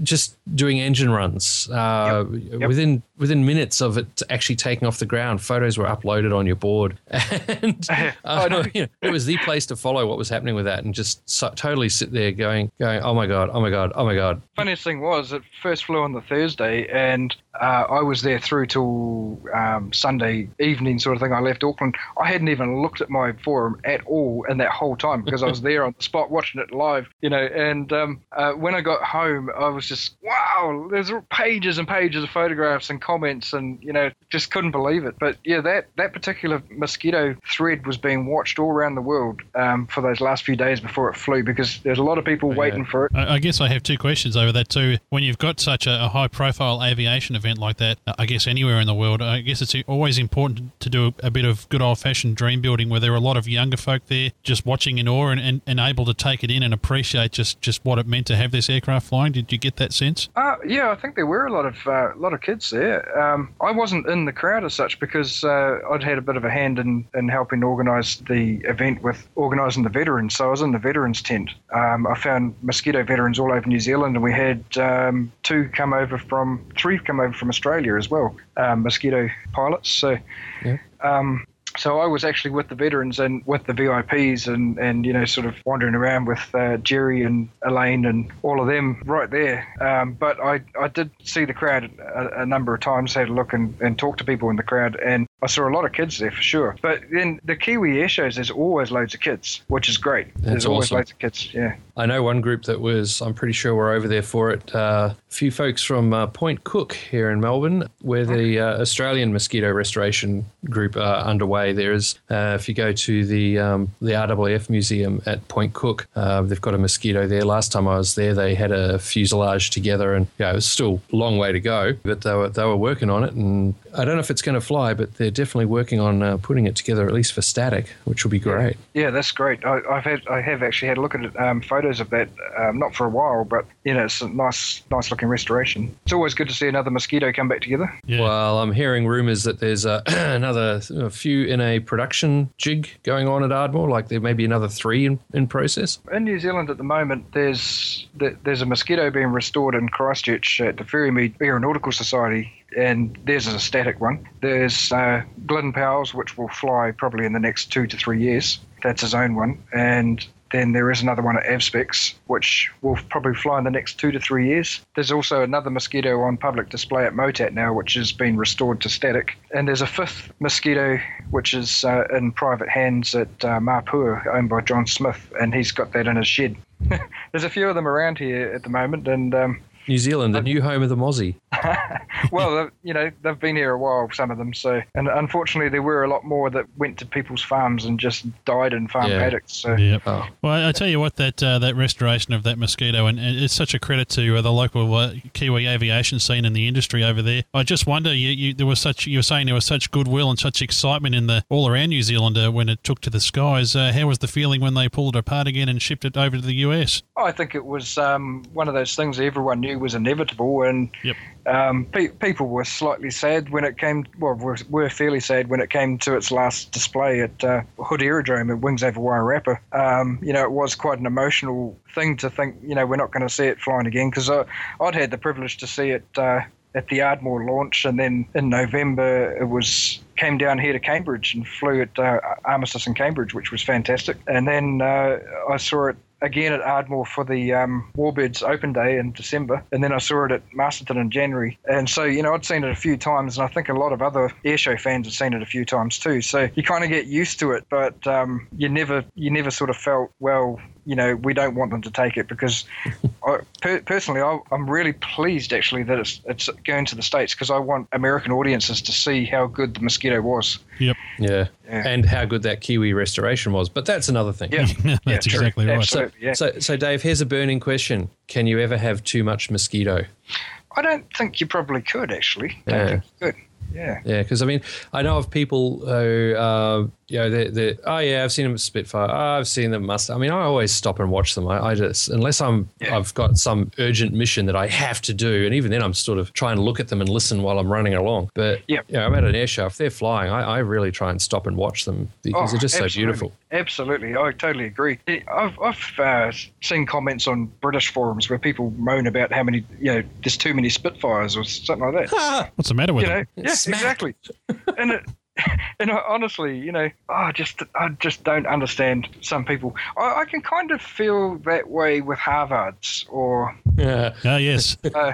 just doing engine runs uh, Yep. within within minutes of it actually taking off the ground. Photos were uploaded on your board, (laughs) and (laughs) uh, I know. (laughs) you know, it was the place to follow what was happening with that, and just so, totally sit there going, going, oh my god, oh my god, oh my god. Funniest thing was, it first flew on the Thursday, and uh, I was there through till um, Sunday evening, sort of thing. I left Auckland. I hadn't even looked at my forum at all in that whole time because I was there on the spot watching it live, you know. And um, uh, when I got home, I was just wow. There's pages and pages of photographs and comments, and you know, just couldn't believe it. But yeah, that that particular mosquito thread was being watched all around the world um, for those last few days before it flew because there's a lot of people waiting for it. I guess I have two questions over that too. When you've got such a, a high-profile aviation event like that, I guess anywhere in the world, I guess it's always important to do a bit of good old-fashioned dream building, where there were a lot of younger folk there just watching in awe and, and, and able to take it in and appreciate just, just what it meant to have this aircraft flying. Did you get that sense? Uh, yeah, I think there were a lot of uh, a lot of kids there. Um, I wasn't in the crowd as such because uh, I'd had a bit of a hand in, in helping organise the event with organising the veterans. So I was in the veterans tent. Um, I found mosquito veterans all over New Zealand, and we had um, two come over from three come over from Australia as well, um, mosquito pilots. So. Yeah. Um, so I was actually with the veterans and with the VIPs and, and you know sort of wandering around with uh, Jerry and Elaine and all of them right there. Um, but I, I did see the crowd a, a number of times, had a look and, and talk to people in the crowd, and I saw a lot of kids there for sure. But then the Kiwi air shows, there's always loads of kids, which is great. there's always loads of kids. Yeah. I know one group that was, I'm pretty sure we're over there for it. Uh, a few folks from uh, Point Cook here in Melbourne, where the uh, Australian mosquito restoration group are underway. There's, uh, if you go to the um, the RAAF museum at Point Cook, uh, they've got a mosquito there. Last time I was there, they had a fuselage together, and yeah, it was still a long way to go, but they were they were working on it, and I don't know if it's going to fly, but they're definitely working on uh, putting it together at least for static, which will be great. Yeah, that's great. I, I've had, I have actually had a look at it, um, photos of that, um, not for a while, but you know, it's a nice, nice looking restoration. It's always good to see another mosquito come back together. Yeah. Well, I'm hearing rumours that there's uh, (clears throat) another a few in a production jig going on at Ardmore. Like there may be another three in, in process. In New Zealand at the moment, there's th- there's a mosquito being restored in Christchurch at the Ferrymead Aeronautical Society, and theirs is a static one. There's uh, Glyn Powell's, which will fly probably in the next two to three years. That's his own one, and then there is another one at Avspecs, which will probably fly in the next two to three years. There's also another mosquito on public display at Motat now, which has been restored to static. And there's a fifth mosquito, which is uh, in private hands at uh, owned by John Smith, and he's got that in his shed. (laughs) there's a few of them around here at the moment, and um, New Zealand, the new home of the Mozzie. (laughs) well, you know, they've been here a while, some of them. So, and unfortunately, there were a lot more that went to people's farms and just died in farm Yeah. paddocks. So, Yep. Oh. Well, I I tell you what, that uh, that restoration of that mosquito, and and it's such a credit to uh, the local uh, Kiwi aviation scene and the industry over there. I just wonder, you, you there was such you were saying there was such goodwill and such excitement in the all around New Zealand uh, when it took to the skies. Uh, how was the feeling when they pulled it apart again and shipped it over to the US? I think it was um, one of those things everyone knew was inevitable, and Yep. um, pe- people were slightly sad when it came. Well, were, were fairly sad when it came to its last display at uh, Hood Aerodrome at Wings Over Wairarapa. Um, you know, it was quite an emotional thing to think. You know, we're not going to see it flying again because I'd had the privilege to see it. Uh, at the Ardmore launch, and then in November it was came down here to Cambridge and flew at uh, Armistice in Cambridge, which was fantastic. And then uh, I saw it again at Ardmore for the um, Warbirds Open Day in December, and then I saw it at Masterton in January. And so, you know, I'd seen it a few times, and I think a lot of other airshow fans have seen it a few times too. So you kind of get used to it, but um, you never, you never sort of felt well. You know, we don't want them to take it because, (laughs) I, per, personally, I, I'm really pleased actually that it's it's going to the states because I want American audiences to see how good the mosquito was. Yep, Yeah. Yeah. And how good that Kiwi restoration was. But that's another thing. Yeah, (laughs) that's yeah, true. exactly right. Absolutely, yeah. So, so Dave, here's a burning question: Can you ever have too much mosquito? I don't think you probably could actually. Don't Yeah. think you could. Yeah. Yeah, because I mean, I know of people who, uh, you know, they they oh yeah, I've seen them at Spitfire. Oh, I've seen them Mustang. I mean, I always stop and watch them. I, I just unless I'm Yeah. I've got some urgent mission that I have to do, and even then, I'm sort of trying to look at them and listen while I'm running along. But Yeah. you know, I'm at an air show. If they're flying, I, I really try and stop and watch them because Oh, they're just so beautiful. Absolutely, I totally agree. I've, I've uh, seen comments on British forums where people moan about how many, you know, there's too many Spitfires or something like that. (laughs) What's the matter with you know, yeah, Smack. exactly. and it, (laughs) and I, honestly, you know, I just I just don't understand some people. I, I can kind of feel that way with Harvards or Yeah. Ah, yes. (laughs) uh,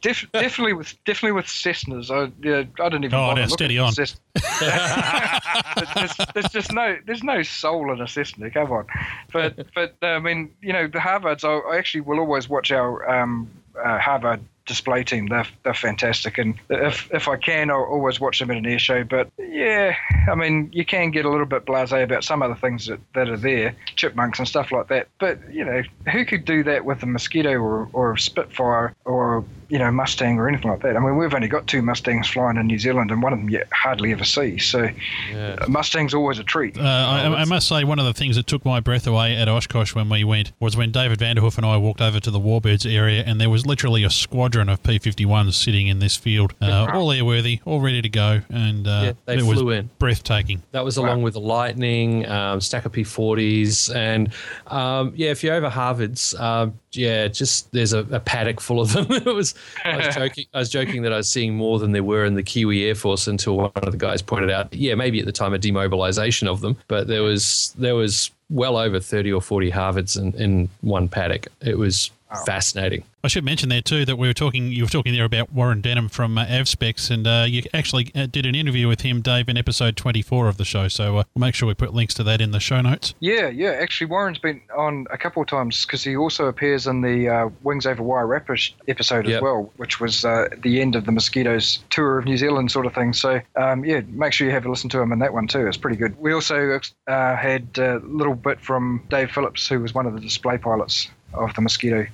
def, definitely with definitely with Cessnas. I yeah, I don't even. Oh, bother now, looking steady at on. Cessna. (laughs) there's, there's just no there's no soul in a Cessna. Come on, but but uh, I mean you know the Harvards. I, I actually will always watch our um, uh, Harvard display team. They're they're fantastic, and if if I can, I'll always watch them at an air show. But yeah, I mean you can get a little bit blasé about some other things that, that are there, chipmunks and stuff like that. But you know who could do that with a mosquito or or a Spitfire or you know Mustang or anything like that? I mean we've only got two Mustangs flying in New Zealand, and one of them you hardly ever see. So Yeah. a Mustang's always a treat. Uh, I, I must say, one of the things that took my breath away at Oshkosh when we went was when David Vanderhoof and I walked over to the Warbirds area, and there was literally a squadron of P-51s sitting in this field, uh, all airworthy, all ready to go, and uh, Yeah, they it was flew in. breathtaking. That was along with the Lightning, um, stack of P40s, and um, yeah, if you're over Harvard's, um, yeah, just there's a, a paddock full of them. (laughs) it was I was (laughs) joking. I was joking that I was seeing more than there were in the Kiwi Air Force until one of the guys pointed out, yeah, maybe at the time a demobilization of them, but there was there was well over thirty or forty Harvards in, in one paddock. It was fascinating. I should mention there too that we were talking. You were talking there about Warren Denholm from uh, Avspecs, and uh, you actually uh, did an interview with him, Dave, in episode twenty-four of the show. So uh, we'll make sure we put links to that in the show notes. Yeah, yeah. Actually, Warren's been on a couple of times because he also appears in the uh, Wings Over Wairarapa episode Yep. as well, which was uh, the end of the Mosquitoes tour of New Zealand sort of thing. So, um, yeah, make sure you have a listen to him in that one too. It's pretty good. We also uh, had a little bit from Dave Phillips, who was one of the display pilots of the Mosquito.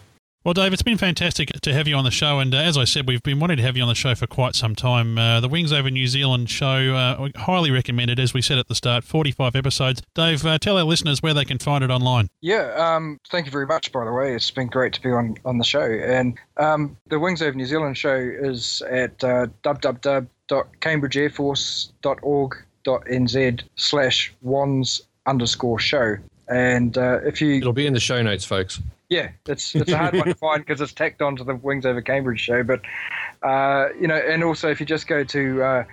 Well, Dave, it's been fantastic to have you on the show, and uh, as I said, we've been wanting to have you on the show for quite some time. Uh, the Wings Over New Zealand show, uh, highly recommended, as we said at the start, 45 episodes. Dave, uh, tell our listeners where they can find it online. Yeah, um, thank you very much, by the way. It's been great to be on, on the show. And um, the Wings Over New Zealand show is at uh, www.cambridgeairforce.org.nz slash wonz underscore show. And uh, if you It'll be in the show notes, folks. Yeah, it's it's a hard one to (laughs) find because it's tacked onto the Wings Over Cambridge show. But uh, you know, and also if you just go to uh,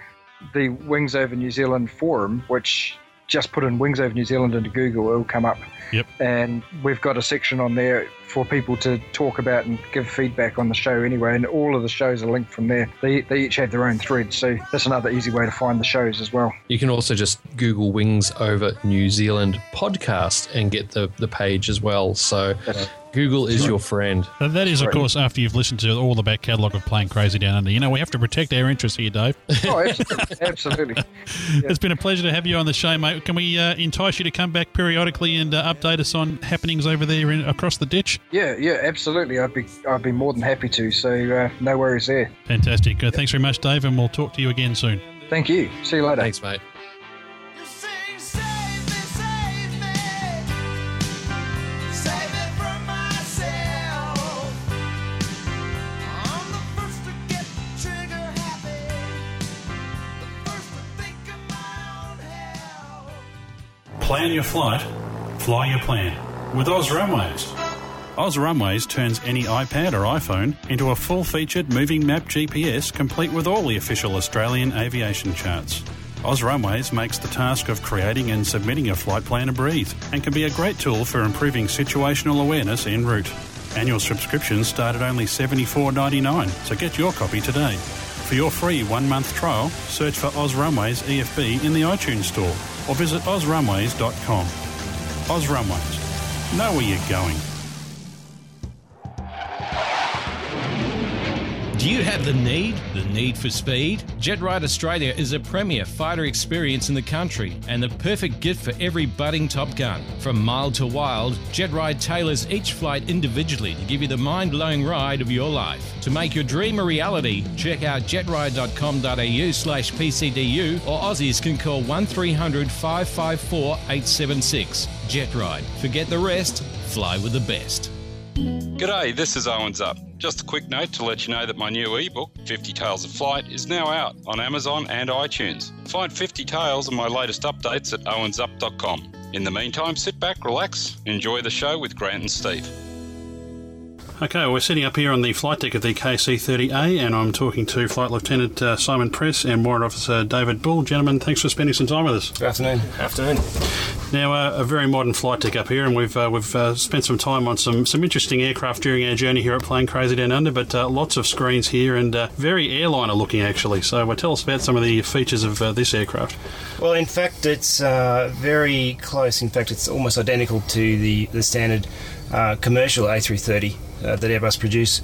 the Wings Over New Zealand forum, which just put in Wings Over New Zealand into Google, it'll come up. Yep. And we've got a section on there for people to talk about and give feedback on the show anyway. And all of the shows are linked from there. They, they each have their own thread, so that's another easy way to find the shows as well. You can also just Google Wings Over New Zealand podcast and get the, the page as well. So Google is your friend. And that is, of Right. course, after you've listened to all the back catalogue of Plane Crazy Down Under. You know, we have to protect our interests here, Dave. (laughs) Oh, (laughs) absolutely. absolutely. It's been a pleasure to have you on the show, mate. Can we uh, entice you to come back periodically and uh, update us on happenings over there in, across the ditch? Yeah, yeah, absolutely. I'd be I'd be more than happy to. So uh, no worries there. Fantastic. Uh, thanks very much, Dave, and we'll talk to you again soon. Thank you. See you later. Thanks, mate. Plan your flight, fly your plan with Oz Runways. Oz Runways turns any iPad or iPhone into a full featured moving map GPS complete with all the official Australian aviation charts. Oz Runways makes the task of creating and submitting a flight plan a breeze and can be a great tool for improving situational awareness en route. Annual subscriptions start at only $74.99, so get your copy today. For your free one month trial, search for Oz Runways EFB in the iTunes Store or visit ozrunways.com. Oz Runways. Know where you're going. Do you have the need? The need for speed? JetRide Australia is a premier fighter experience in the country and the perfect gift for every budding Top Gun. From mild to wild, JetRide tailors each flight individually to give you the mind blowing ride of your life. To make your dream a reality, check out jetride.com.au slash PCDU or Aussies can call 1300 554 876. JetRide. Forget the rest, fly with the best. G'day, this is Owen Zupp. Just a quick note to let you know that my new ebook, 50 Tales of Flight, is now out on Amazon and iTunes. Find 50 Tales and my latest updates at owenzupp.com. In the meantime, sit back, relax, enjoy the show with Grant and Steve. Okay, well, we're sitting up here on the flight deck of the KC-30A, and I'm talking to Flight Lieutenant uh, Simon Press and Warrant Officer David Bull. Gentlemen, thanks for spending some time with us. Good afternoon. Afternoon. Now, uh, a very modern flight deck up here, and we've uh, we've uh, spent some time on some, some interesting aircraft during our journey here at Plane Crazy Down Under, but uh, lots of screens here and uh, very airliner looking actually. So, uh, tell us about some of the features of uh, this aircraft. Well, in fact, it's uh, very close. In fact, it's almost identical to the, the standard commercial A330 uh, that Airbus produce.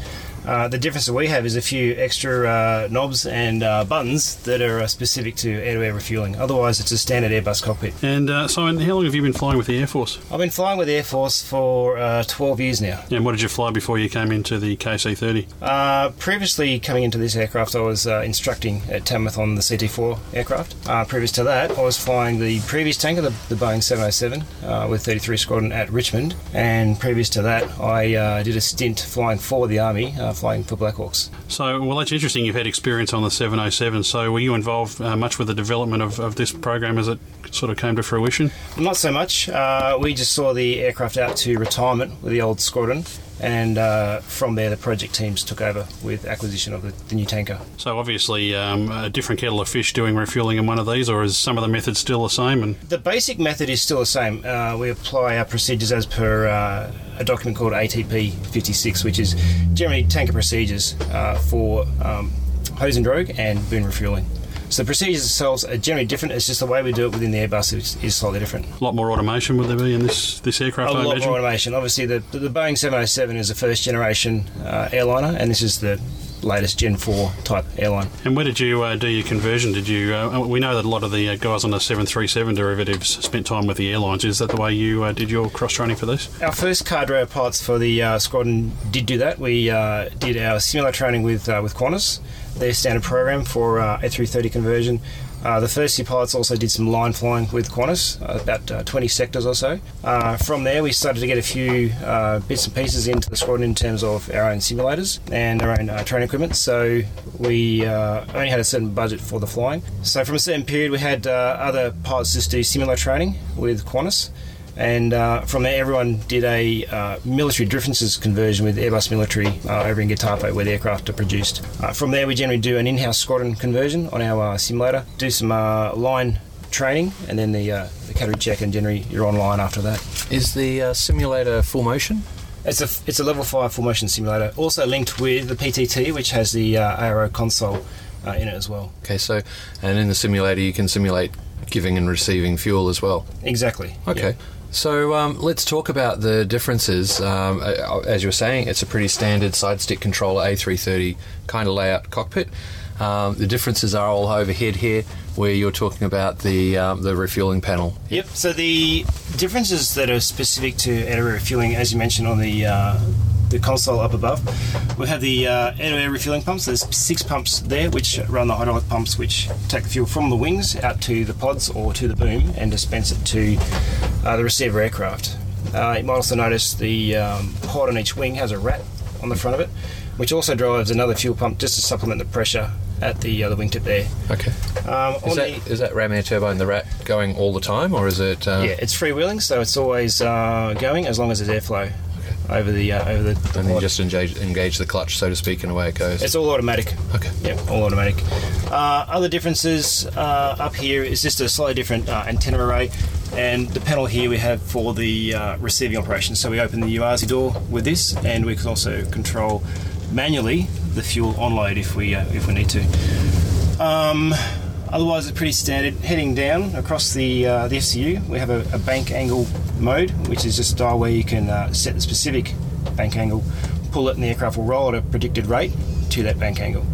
Uh, the difference that we have is a few extra uh, knobs and uh, buttons that are uh, specific to air-to-air refueling. Otherwise, it's a standard Airbus cockpit. And uh, Simon, how long have you been flying with the Air Force? I've been flying with the Air Force for uh, 12 years now. And what did you fly before you came into the KC-30? Uh, previously, coming into this aircraft, I was uh, instructing at Tamworth on the CT4 aircraft. Uh, previous to that, I was flying the previous tanker, the, the Boeing 707, uh, with 33 Squadron at Richmond. And previous to that, I uh, did a stint flying for the Army uh, flying for Blackhawks. So, well, that's interesting. You've had experience on the 707. So, were you involved uh, much with the development of, of this program as it sort of came to fruition? Not so much. Uh, we just saw the aircraft out to retirement with the old squadron, and uh, from there the project teams took over with acquisition of the, the new tanker. So, obviously, um, a different kettle of fish doing refueling in one of these, or is some of the methods still the same? And The basic method is still the same. Uh, we apply our procedures as per uh, a document called ATP 56, which is generally tanker procedures uh, for um, hose and drogue and boom refueling. So the procedures themselves are generally different. It's just the way we do it within the Airbus is, is slightly different. a lot more automation would there be in this this aircraft? A I lot imagine? more automation. Obviously, the, the Boeing 707 is a first generation uh, airliner, and this is the latest Gen 4 type airline. And where did you uh, do your conversion? Did you? Uh, we know that a lot of the uh, guys on the 737 derivatives spent time with the airlines. Is that the way you uh, did your cross training for this? Our first cadre of pilots for the uh, squadron did do that. We uh, did our similar training with uh, with Qantas, their standard program for uh, A330 conversion. Uh, the first few pilots also did some line flying with Qantas, uh, about uh, 20 sectors or so. Uh, from there, we started to get a few uh, bits and pieces into the squadron in terms of our own simulators and our own uh, training equipment. So we only had a certain budget for the flying. So from a certain period, we had other pilots just do simulator training with Qantas. And uh, from there, everyone did a uh, military differences conversion with Airbus Military uh, over in Getafe, where the aircraft are produced. Uh, from there, we generally do an in-house squadron conversion on our uh, simulator, do some uh, line training, and then the, uh, the category check, and generally you're online after that. Is the uh, simulator full motion? It's a it's a level five full motion simulator, also linked with the PTT, which has the uh, ARO console uh, in it as well. Okay, so and in the simulator you can simulate giving and receiving fuel as well. Exactly. Okay. So um, let's talk about the differences. Um, as you were saying, it's a pretty standard side stick controller A330 kind of layout cockpit. Um, the differences are all overhead here, where you're talking about the um, the refueling panel. Yep. So the differences that are specific to air refueling, as you mentioned on the uh, the console up above, we have the uh, air-to-air refueling pumps. There's six pumps there, which run the hydraulic pumps, which take the fuel from the wings out to the pods or to the boom and dispense it to uh, the receiver aircraft. Uh, you might also notice the um, pod on each wing has a rat on the front of it, which also drives another fuel pump just to supplement the pressure at the uh, the wingtip there. Okay. Um, Is that the- is that ram air turbine the rat going all the time, or is it? Uh, Yeah, it's freewheeling, so it's always uh, going as long as there's airflow over the uh, over the. And then you just engage engage the clutch, so to speak, and away it goes. It's all automatic. okay. Yeah, all automatic. Uh, other differences uh, up here is just a slightly different uh, antenna array, and the panel here we have for the uh, receiving operation. So we open the UASI door with this, and we can also control manually the fuel onload if we uh, if we need to. Um, otherwise, it's pretty standard. Heading down across the uh, the FCU, we have a, a bank angle mode, which is just a dial where you can uh, set the specific bank angle, pull it, and the aircraft will roll at a predicted rate to that bank angle.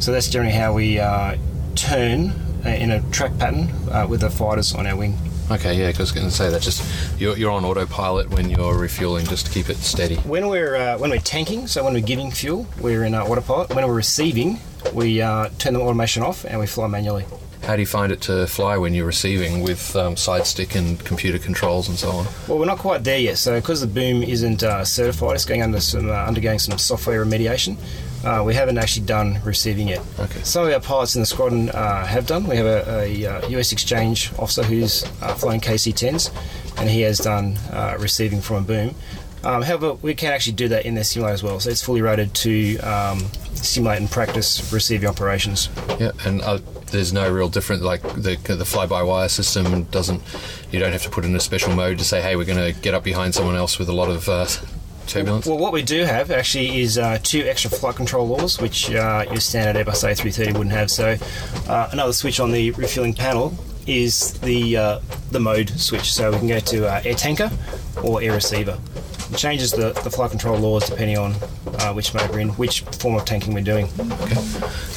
So that's generally how we uh, turn uh, in a track pattern uh, with the fighters on our wing. Okay, yeah, because I was going to say that just you're, you're on autopilot when you're refueling, just to keep it steady. When we're uh, when we're tanking, so when we're giving fuel, we're in uh, autopilot. When we're receiving, we uh, turn the automation off and we fly manually. How do you find it to fly when you're receiving with um, side stick and computer controls and so on? Well, we're not quite there yet. So because the boom isn't uh, certified, it's going under some uh, undergoing some software remediation. Uh, we haven't actually done receiving yet. Okay. Some of our pilots in the squadron uh, have done. We have a, a, uh US exchange officer who's uh, flying KC-10s, and he has done uh, receiving from a boom. Um, however, we can actually do that in the simulator as well. So it's fully rated to um, simulate and practice receiving operations. Yeah, and uh, there's no real difference. Like the the fly-by-wire system doesn't. You don't have to put in a special mode to say, "Hey, we're going to get up behind someone else with a lot of uh, turbulence." Well, what we do have actually is uh, two extra flight control laws, which uh, your standard Airbus A330 wouldn't have. So, uh, another switch on the refueling panel is the uh, the mode switch. So we can go to uh, air tanker or air receiver. It changes the, the flight control laws depending on uh, which mode we're in, which form of tanking we're doing. Okay.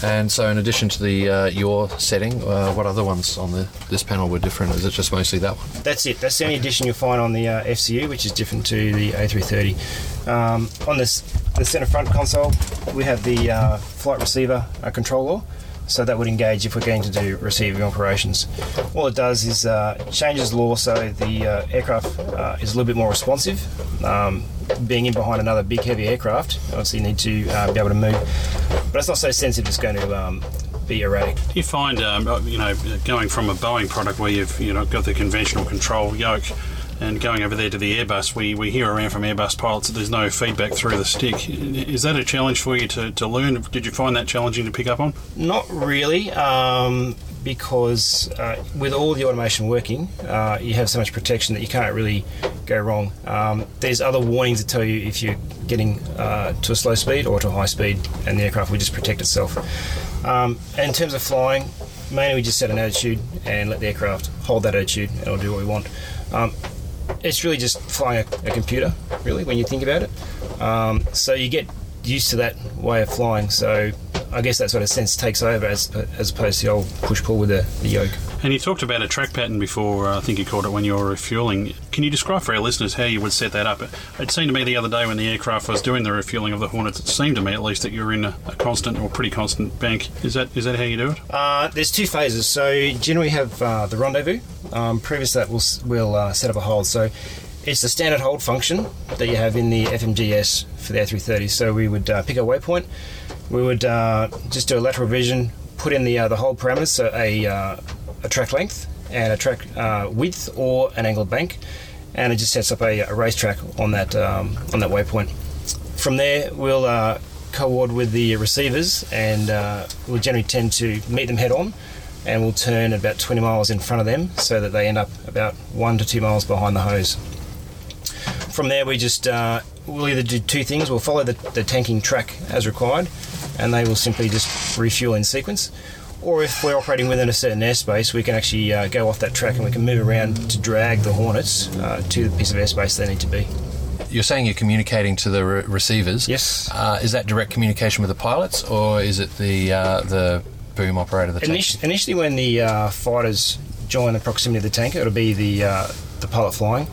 And so, in addition to the uh, your setting, uh, what other ones on the this panel were different? Is it just mostly that one? That's it. That's the only addition you'll find on the uh, FCU, which is different to the A330. Um, on this, the centre front console, we have the uh, flight receiver uh, control law, So that would engage if we're going to do receiving operations. All it does is uh, changes law so the uh, aircraft uh, is a little bit more responsive. Um, being in behind another big heavy aircraft, obviously you need to uh, be able to move, but it's not so sensitive it's going to um, be erratic. Do you find, um, uh, you know, going from a Boeing product where you've you know got the conventional control yoke, and going over there to the Airbus, we, we hear around from Airbus pilots that there's no feedback through the stick. Is that a challenge for you to, to learn? Did you find that challenging to pick up on? Not really, um, because uh, with all the automation working, uh, you have so much protection that you can't really go wrong. Um, there's other warnings that tell you if you're getting uh, to a slow speed or to a high speed, and the aircraft will just protect itself. Um, in terms of flying, mainly we just set an attitude and let the aircraft hold that attitude, and it'll do what we want. It's really just flying a, a computer, really, when you think about it. Um, so you get used to that way of flying. So I guess that sort of sense takes over as as opposed to the old push pull with the, the yoke. And you talked about a track pattern before, uh, I think you called it when you were refueling. Can you describe for our listeners how you would set that up? It seemed to me the other day when the aircraft was doing the refueling of the Hornets, it seemed to me at least that you were in a, a constant or pretty constant bank. Is that is that how you do it? Uh, there's two phases. So generally we have uh, the rendezvous. Um, previous to that, we'll, we'll uh, set up a hold. So it's the standard hold function that you have in the FMGS for the A330. So we would uh, pick a waypoint. We would uh, just do a lateral revision, put in the uh, the hold parameters, so a, uh, a track length and a track uh, width or an angled bank, and it just sets up a, a racetrack on that um, on that waypoint. From there, we'll uh, co-ord with the receivers, and uh, we'll generally tend to meet them head on, and we'll turn about 20 miles in front of them, so that they end up about one to two miles behind the hose. From there, we just uh, we'll either do two things: we'll follow the, the tanking track as required, and they will simply just refuel in sequence. Or if we're operating within a certain airspace, we can actually uh, go off that track and we can move around to drag the Hornets uh, to the piece of airspace they need to be. You're saying you're communicating to the re- receivers. Yes. Uh, is that direct communication with the pilots, or is it the uh, the boom operator? The tank? Init- initially, when the uh, fighters join the proximity of the tanker, it'll be the uh, the pilot flying,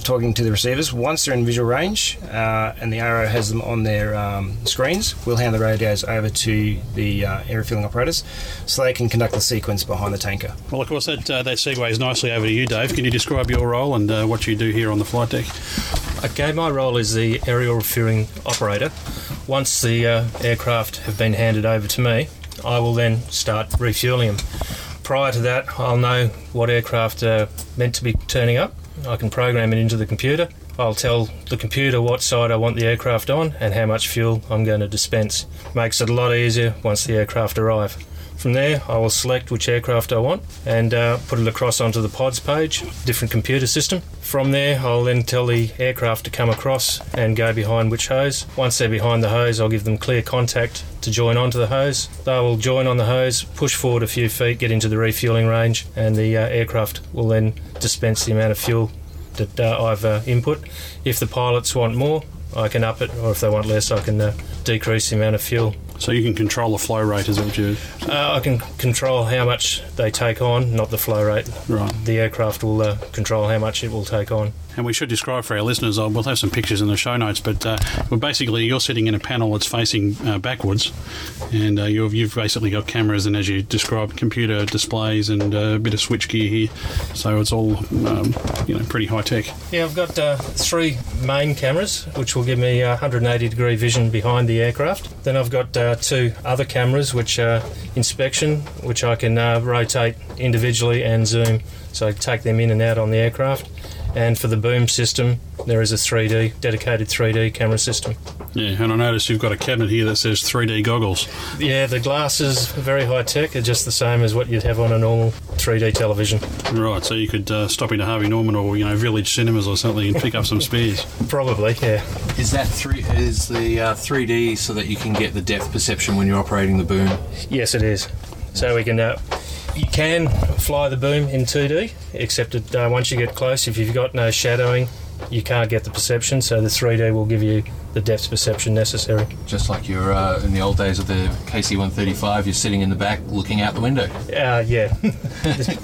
talking to the receivers. Once they're in visual range uh, and the RO has them on their um, screens, we'll hand the radios over to the uh, air refueling operators so they can conduct the sequence behind the tanker. Well, of course, that uh, that segues nicely over to you, Dave. Can you describe your role and uh, what you do here on the flight deck? Okay, my role is the aerial refueling operator. Once the uh, aircraft have been handed over to me, I will then start refueling them. Prior to that, I'll know what aircraft are meant to be turning up. I can program it into the computer. I'll tell the computer what side I want the aircraft on and how much fuel I'm going to dispense. Makes it a lot easier once the aircraft arrive. From there, I will select which aircraft I want and uh, put it across onto the pods page, different computer system. From there, I'll then tell the aircraft to come across and go behind which hose. Once they're behind the hose, I'll give them clear contact to join onto the hose. They will join on the hose, push forward a few feet, get into the refueling range, and the uh, aircraft will then dispense the amount of fuel that uh, I've uh, input. If the pilots want more, I can up it, or if they want less, I can uh, decrease the amount of fuel. So you can control the flow rate, is what you? Uh, I can control how much they take on, not the flow rate. Right. The aircraft will uh, control how much it will take on. And we should describe for our listeners, uh, we'll have some pictures in the show notes, but uh, well, basically you're sitting in a panel that's facing uh, backwards, and uh, you've, you've basically got cameras and, as you described, computer displays and uh, a bit of switch gear here. So it's all, um, you know, pretty high tech. Yeah, I've got uh, three main cameras, which will give me uh, 180 degree vision behind the aircraft. Then I've got two other cameras, which are inspection, which I can rotate individually and zoom, so take them in and out on the aircraft. And for the boom system, there is a 3D, dedicated 3D camera system. Yeah, and I notice you've got a cabinet here that says 3D goggles. Yeah, the glasses very high tech, are just the same as what you'd have on a normal 3D television. Right, so you could uh, stop into Harvey Norman or you know Village Cinemas or something and pick up some spares. (laughs) Probably, yeah. Is that three? Is the uh, 3D so that you can get the depth perception when you're operating the boom? Yes, it is. So we can. Uh, you can fly the boom in 2D, except that uh, once you get close, if you've got no shadowing, you can't get the perception. So the 3D will give you the depth perception necessary. Just like you're uh, in the old days of the KC-135, you're sitting in the back looking out the window. Uh, yeah. (laughs)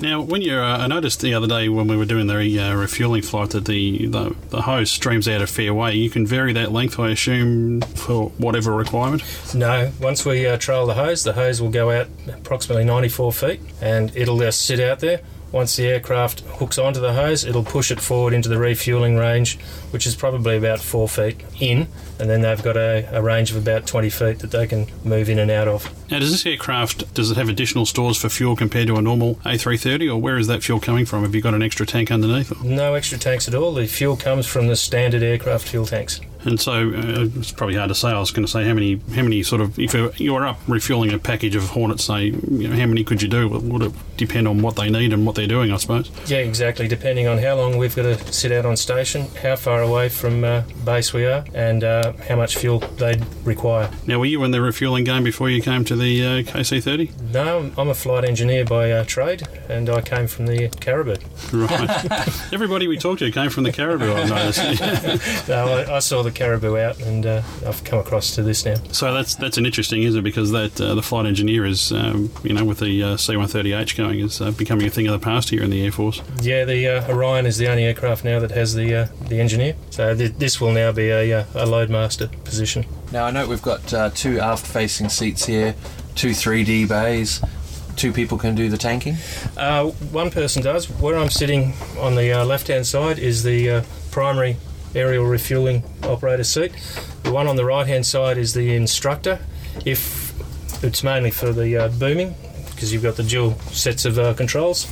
Now, when you're, uh, I noticed the other day when we were doing the uh, refueling flight that the, the the hose streams out a fair way. You can vary that length, I assume, for whatever requirement. No, once we uh, trail the hose, the hose will go out approximately 94 feet and it'll just sit out there. Once the aircraft hooks onto the hose, it'll push it forward into the refueling range, which is probably about four feet in, and then they've got a, a range of about 20 feet that they can move in and out of. Now, does this aircraft does it have additional stores for fuel compared to a normal A330, or where is that fuel coming from? Have you got an extra tank underneath? Or? No extra tanks at all. The fuel comes from the standard aircraft fuel tanks. And so uh, it's probably hard to say. I was going to say how many, how many sort of, if you- were up refueling a package of Hornets, say, you know, how many could you do? Would it depend on what they need and what they're doing, I suppose? Yeah, exactly. Depending on how long we've got to sit out on station, how far away from uh, base we are, and uh, how much fuel they require. Now, were you in the refueling game before you came to the uh, KC30? No, I'm- I'm a flight engineer by uh, trade, and I came from the Caribou. Right. (laughs) Everybody we talked to came from the Caribou, I've noticed. (laughs) no, I, I saw the Caribou out, and uh, I've come across to this now. So that's that's an interesting, isn't it? Because that uh, the flight engineer is, um, you know, with the uh, C-130H going, is uh, becoming a thing of the past here in the Air Force. Yeah, the uh, Orion is the only aircraft now that has the uh, the engineer. So th- this will now be a, uh, a loadmaster position. Now I know we've got uh, two aft-facing seats here, two 3D bays. Two people can do the tanking. Uh, one person does. Where I'm sitting on the uh, left hand side is the uh, primary aerial refueling operator seat. The one on the right hand side is the instructor. If it's mainly for the uh, booming, because you've got the dual sets of uh, controls.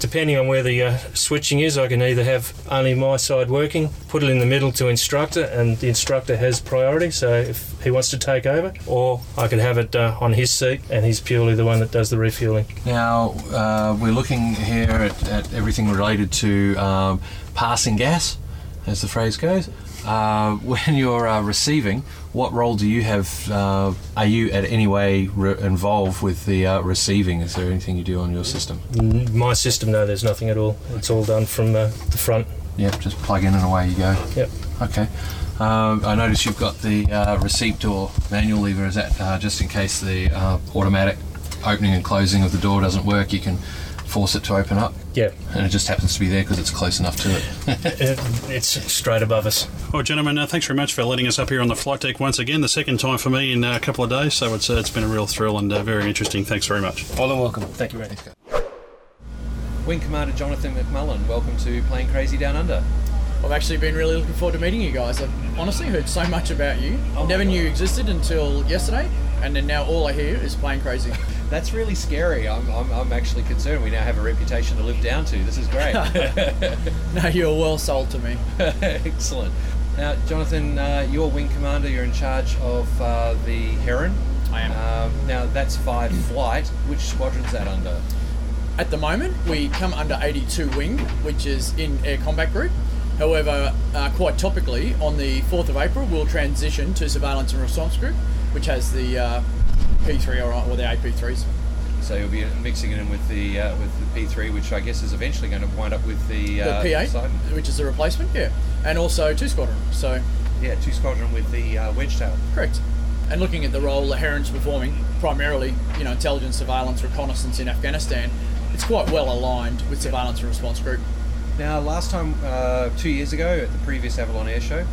Depending on where the uh, switching is, I can either have only my side working, put it in the middle to instructor, and the instructor has priority. So if he wants to take over, or I could have it uh, on his seat, and he's purely the one that does the refueling. Now uh, we're looking here at, at everything related to um, passing gas, as the phrase goes. Uh, (laughs) when you're uh, receiving, what role do you have? Uh, are you at any way re- involved with the uh, receiving? Is there anything you do on your system? My system, no, there's nothing at all. It's all done from uh, the front. Yep, just plug in and away you go. Yep. Okay. Um, I notice you've got the uh, receipt door manual lever. Is that uh, just in case the uh, automatic opening and closing of the door doesn't work? You can force it to open up, Yeah, and it just happens to be there because it's close enough to it. (laughs) it, it's straight above us. Well, gentlemen, uh, thanks very much for letting us up here on the flight deck once again. The second time for me in uh, a couple of days, so it's uh, it's been a real thrill and uh, very interesting. Thanks very much. All and welcome. Thank you, Randy. Wing Commander Jonathan McMullen, welcome to Plane Crazy Down Under. I've actually been really looking forward to meeting you guys. I've honestly heard so much about you. I never knew you existed until yesterday, and then now all I hear is plane crazy. (laughs) That's really scary. I'm, I'm, I'm actually concerned. We now have a reputation to live down to. This is great. (laughs) (laughs) no, you're well sold to me. Excellent. Now, Jonathan, uh, you're Wing Commander. You're in charge of uh, the Heron. I am. Um, now, that's five (clears throat) flight. Which squadron's that under? At the moment, we come under 82 Wing, which is in Air Combat Group. However, uh, quite topically, on the 4th of April, we'll transition to Surveillance and Response Group, which has the uh, P3 or, or the AP3s. So you'll be mixing it in with the uh, with the P3, which I guess is eventually going to wind up with the, The uh, P8, Poseidon. which is the replacement, yeah. And also two squadron, so Yeah, two squadron with the uh, Wedgetail. Correct. And looking at the role the Heron's performing, primarily, you know, intelligence, surveillance, reconnaissance in Afghanistan, it's quite well aligned with surveillance and response group. Now, last time, uh, two years ago, at the previous Avalon Air Show,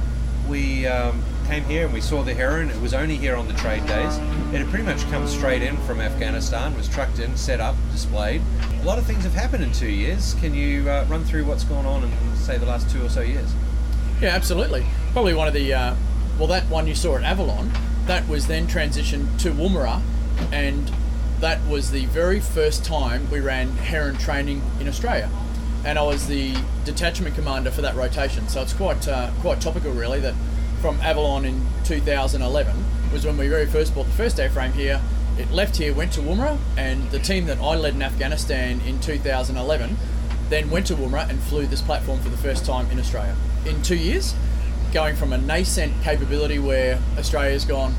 we um, came here and we saw the Heron. It was only here on the trade days. It had pretty much come straight in from Afghanistan, was trucked in, set up, displayed. A lot of things have happened in two years. Can you uh, run through what's gone on in, say, the last two or so years? Yeah, absolutely. Probably one of the, uh, well, that one you saw at Avalon, that was then transitioned to Woomera, and that was the very first time we ran Heron training in Australia. And I was the detachment commander for that rotation, so it's quite uh, quite topical, really. That from Avalon in 2011 was when we very first bought the first airframe here. It left here, went to Woomera, and the team that I led in Afghanistan in 2011 then went to Woomera and flew this platform for the first time in Australia. In two years, going from a nascent capability where Australia's gone,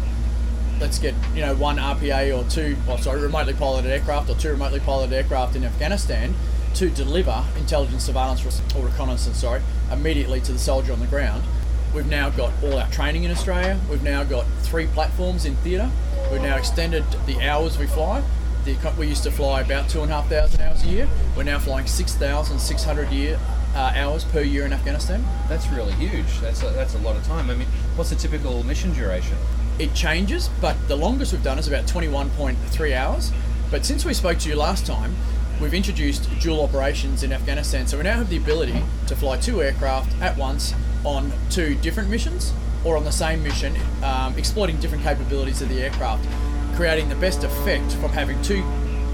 let's get you know one RPA or two, well, sorry, remotely piloted aircraft or two remotely piloted aircraft in Afghanistan to deliver intelligence, surveillance, or reconnaissance, sorry, immediately to the soldier on the ground. We've now got all our training in Australia. We've now got three platforms in theatre. We've now extended the hours we fly. The, we used to fly about two and a half thousand hours a year. We're now flying six thousand six hundred year uh, hours per year in Afghanistan. That's really huge. That's a, that's a lot of time. I mean, what's the typical mission duration? It changes, but the longest we've done is about 21.3 hours. But since we spoke to you last time, we've introduced dual operations in Afghanistan. So we now have the ability to fly two aircraft at once on two different missions or on the same mission, um, exploiting different capabilities of the aircraft, creating the best effect from having two,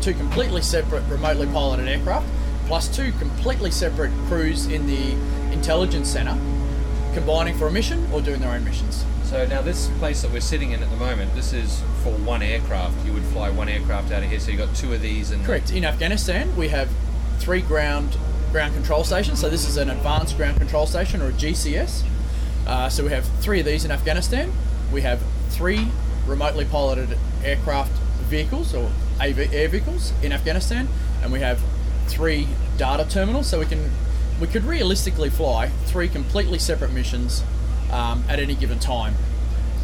two completely separate remotely piloted aircraft plus two completely separate crews in the intelligence center, combining for a mission or doing their own missions. So now this place that we're sitting in at the moment, this is for one aircraft. You would fly one aircraft out of here, so you got two of these and Correct. In Afghanistan, we have three ground ground control stations. So this is an advanced ground control station or a GCS. Uh, so we have three of these in Afghanistan. We have three remotely piloted aircraft vehicles or AV, air vehicles in Afghanistan, and we have three data terminals. So we can we could realistically fly three completely separate missions um, at any given time.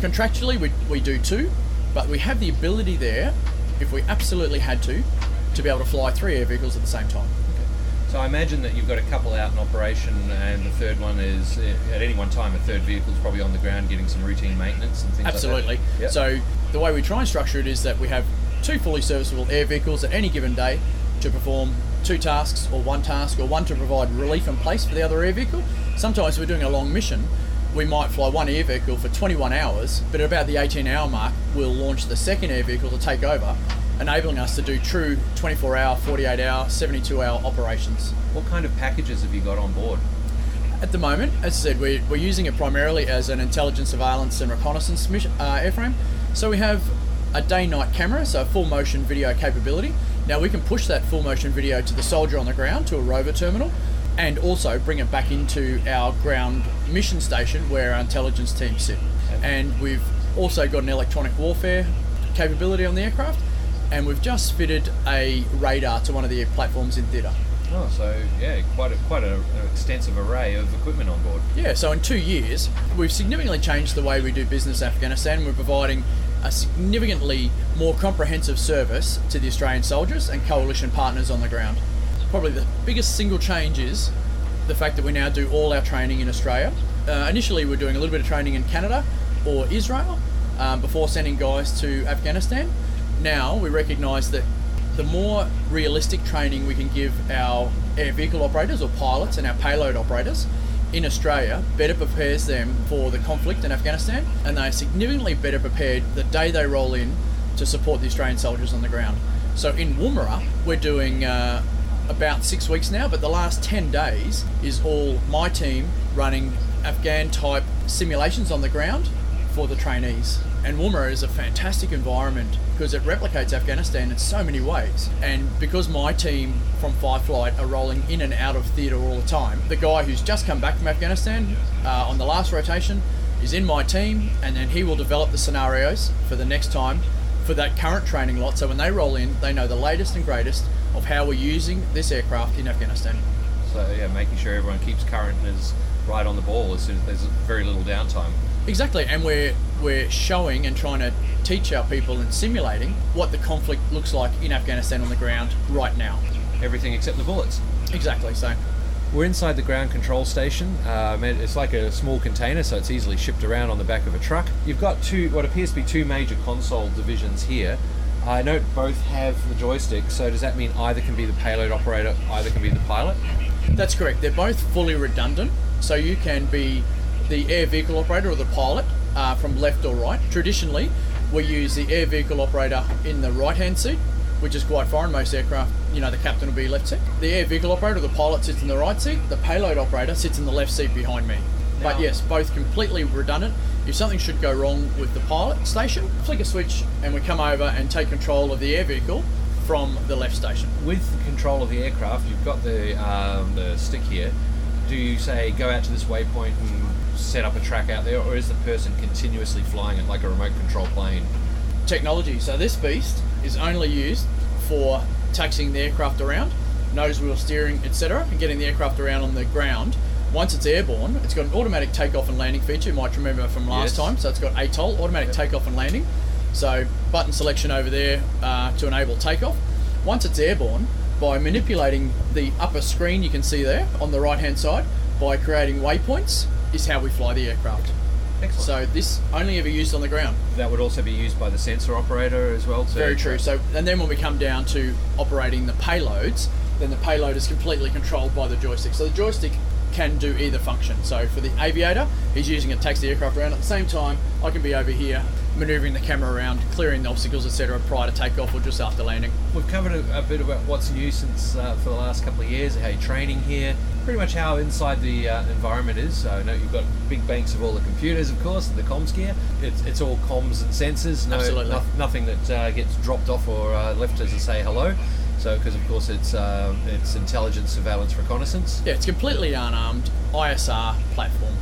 Contractually, we, we do two, but we have the ability there, if we absolutely had to, to be able to fly three air vehicles at the same time. So I imagine that you've got a couple out in operation, and the third one is uh, at any one time. A third vehicle is probably on the ground getting some routine maintenance and things Absolutely. like that. Yep. So the way we try and structure it is that we have two fully serviceable air vehicles at any given day to perform two tasks or one task or one to provide relief in place for the other air vehicle. Sometimes we're doing a long mission. We might fly one air vehicle for 21 hours, but at about the 18 hour mark, we'll launch the second air vehicle to take over, enabling us to do true 24 hour, 48 hour, 72 hour operations. What kind of packages have you got on board? At the moment, as I said, we're, we're using it primarily as an intelligence, surveillance, and reconnaissance mission, uh, airframe. So we have a day-night camera, so full motion video capability. Now we can push that full motion video to the soldier on the ground to a rover terminal, and also bring it back into our ground mission station where our intelligence team sit. And we've also got an electronic warfare capability on the aircraft, and we've just fitted a radar to one of the platforms in theatre. Oh, so yeah, quite a quite a, an extensive array of equipment on board. Yeah, so in two years, we've significantly changed the way we do business in Afghanistan. We're providing a significantly more comprehensive service to the Australian soldiers and coalition partners on the ground. Probably the biggest single change is the fact that we now do all our training in Australia. Uh, initially, we we're doing a little bit of training in Canada or Israel um, before sending guys to Afghanistan. Now we recognise that the more realistic training we can give our air vehicle operators or pilots and our payload operators in Australia better prepares them for the conflict in Afghanistan and they are significantly better prepared the day they roll in to support the Australian soldiers on the ground. So in Woomera, we're doing uh, about six weeks now, but the last 10 days is all my team running Afghan type simulations on the ground for the trainees. And Woomera is a fantastic environment because it replicates Afghanistan in so many ways. And because my team from Five Flight are rolling in and out of theatre all the time, the guy who's just come back from Afghanistan uh, on the last rotation is in my team, and then he will develop the scenarios for the next time for that current training lot. So when they roll in, they know the latest and greatest of how we're using this aircraft in Afghanistan. So yeah, making sure everyone keeps current and is right on the ball as soon as there's very little downtime. Exactly, and we're we're showing and trying to teach our people and simulating what the conflict looks like in Afghanistan on the ground right now. Everything except the bullets. Exactly. So We're inside the ground control station. Um, it's like a small container, so it's easily shipped around on the back of a truck. You've got two, what appears to be two major console divisions here. I note both have the joystick, so does that mean either can be the payload operator, either can be the pilot? that's correct. They're both fully redundant, so you can be the air vehicle operator or the pilot uh, from left or right. Traditionally, we use the air vehicle operator in the right-hand seat, which is quite foreign. Most aircraft, you know, the captain will be left seat. The air vehicle operator, the pilot, sits in the right seat. The payload operator sits in the left seat behind me. But yes, both completely redundant. If something should go wrong with the pilot station, flick a switch and we come over and take control of the air vehicle from the left station. With the control of the aircraft, you've got the um, the stick here. Do you say go out to this waypoint and set up a track out there, or is the person continuously flying it like a remote control plane? technology. So this beast is only used for taxiing the aircraft around, nose wheel steering, etc., and getting the aircraft around on the ground Once it's airborne, it's got an automatic takeoff and landing feature. You might remember from last Yes. time. So it's got ATOL, automatic takeoff and landing. So button selection over there uh, to enable takeoff. Once it's airborne, by manipulating the upper screen you can see there on the right hand side, by creating waypoints, is how we fly the aircraft. Excellent. So this only ever used on the ground. That would also be used by the sensor operator as well. To Very true. So, and then when we come down to operating the payloads, then the payload is completely controlled by the joystick. So the joystick can do either function. So for the aviator, he's using it to taxi the aircraft around. At the same time, I can be over here maneuvering the camera around, clearing the obstacles, etc., prior to takeoff or just after landing. We've covered a, a bit about what's new since uh, for the last couple of years, how you're training here, pretty much how inside the uh, environment is. So you've got big banks of all the computers, of course, and the comms gear. It's, it's all comms and sensors. No, no- nothing that uh, gets dropped off or uh, left as a say hello. So because of course it's um, it's intelligence, surveillance, reconnaissance, Yeah, it's completely unarmed ISR platform.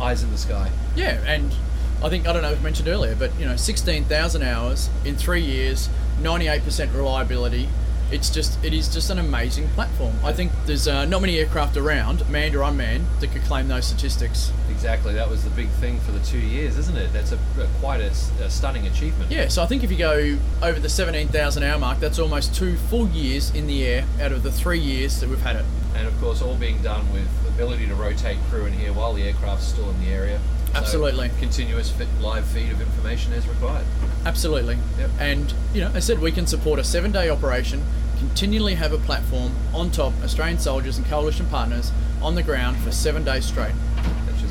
eyes in the sky. Yeah, and I think I don't know if I mentioned earlier, but you know, sixteen thousand hours in three years, ninety-eight percent reliability. It's just it is just an amazing platform. I think there's uh, not many aircraft around, manned or unmanned, that could claim those statistics. Exactly, that was the big thing for the two years, isn't it? That's a, a quite a, a stunning achievement. Yeah, so I think if you go over the seventeen thousand hour mark, that's almost two full years in the air out of the three years that we've had it. and of course all being done with the ability to rotate crew in here while the aircraft's still in the area. So Absolutely. continuous fit, live feed of information as required. Absolutely. Yep. And, you know, I said we can support a seven day operation, continually have a platform on top, Australian soldiers and coalition partners on the ground for seven days straight.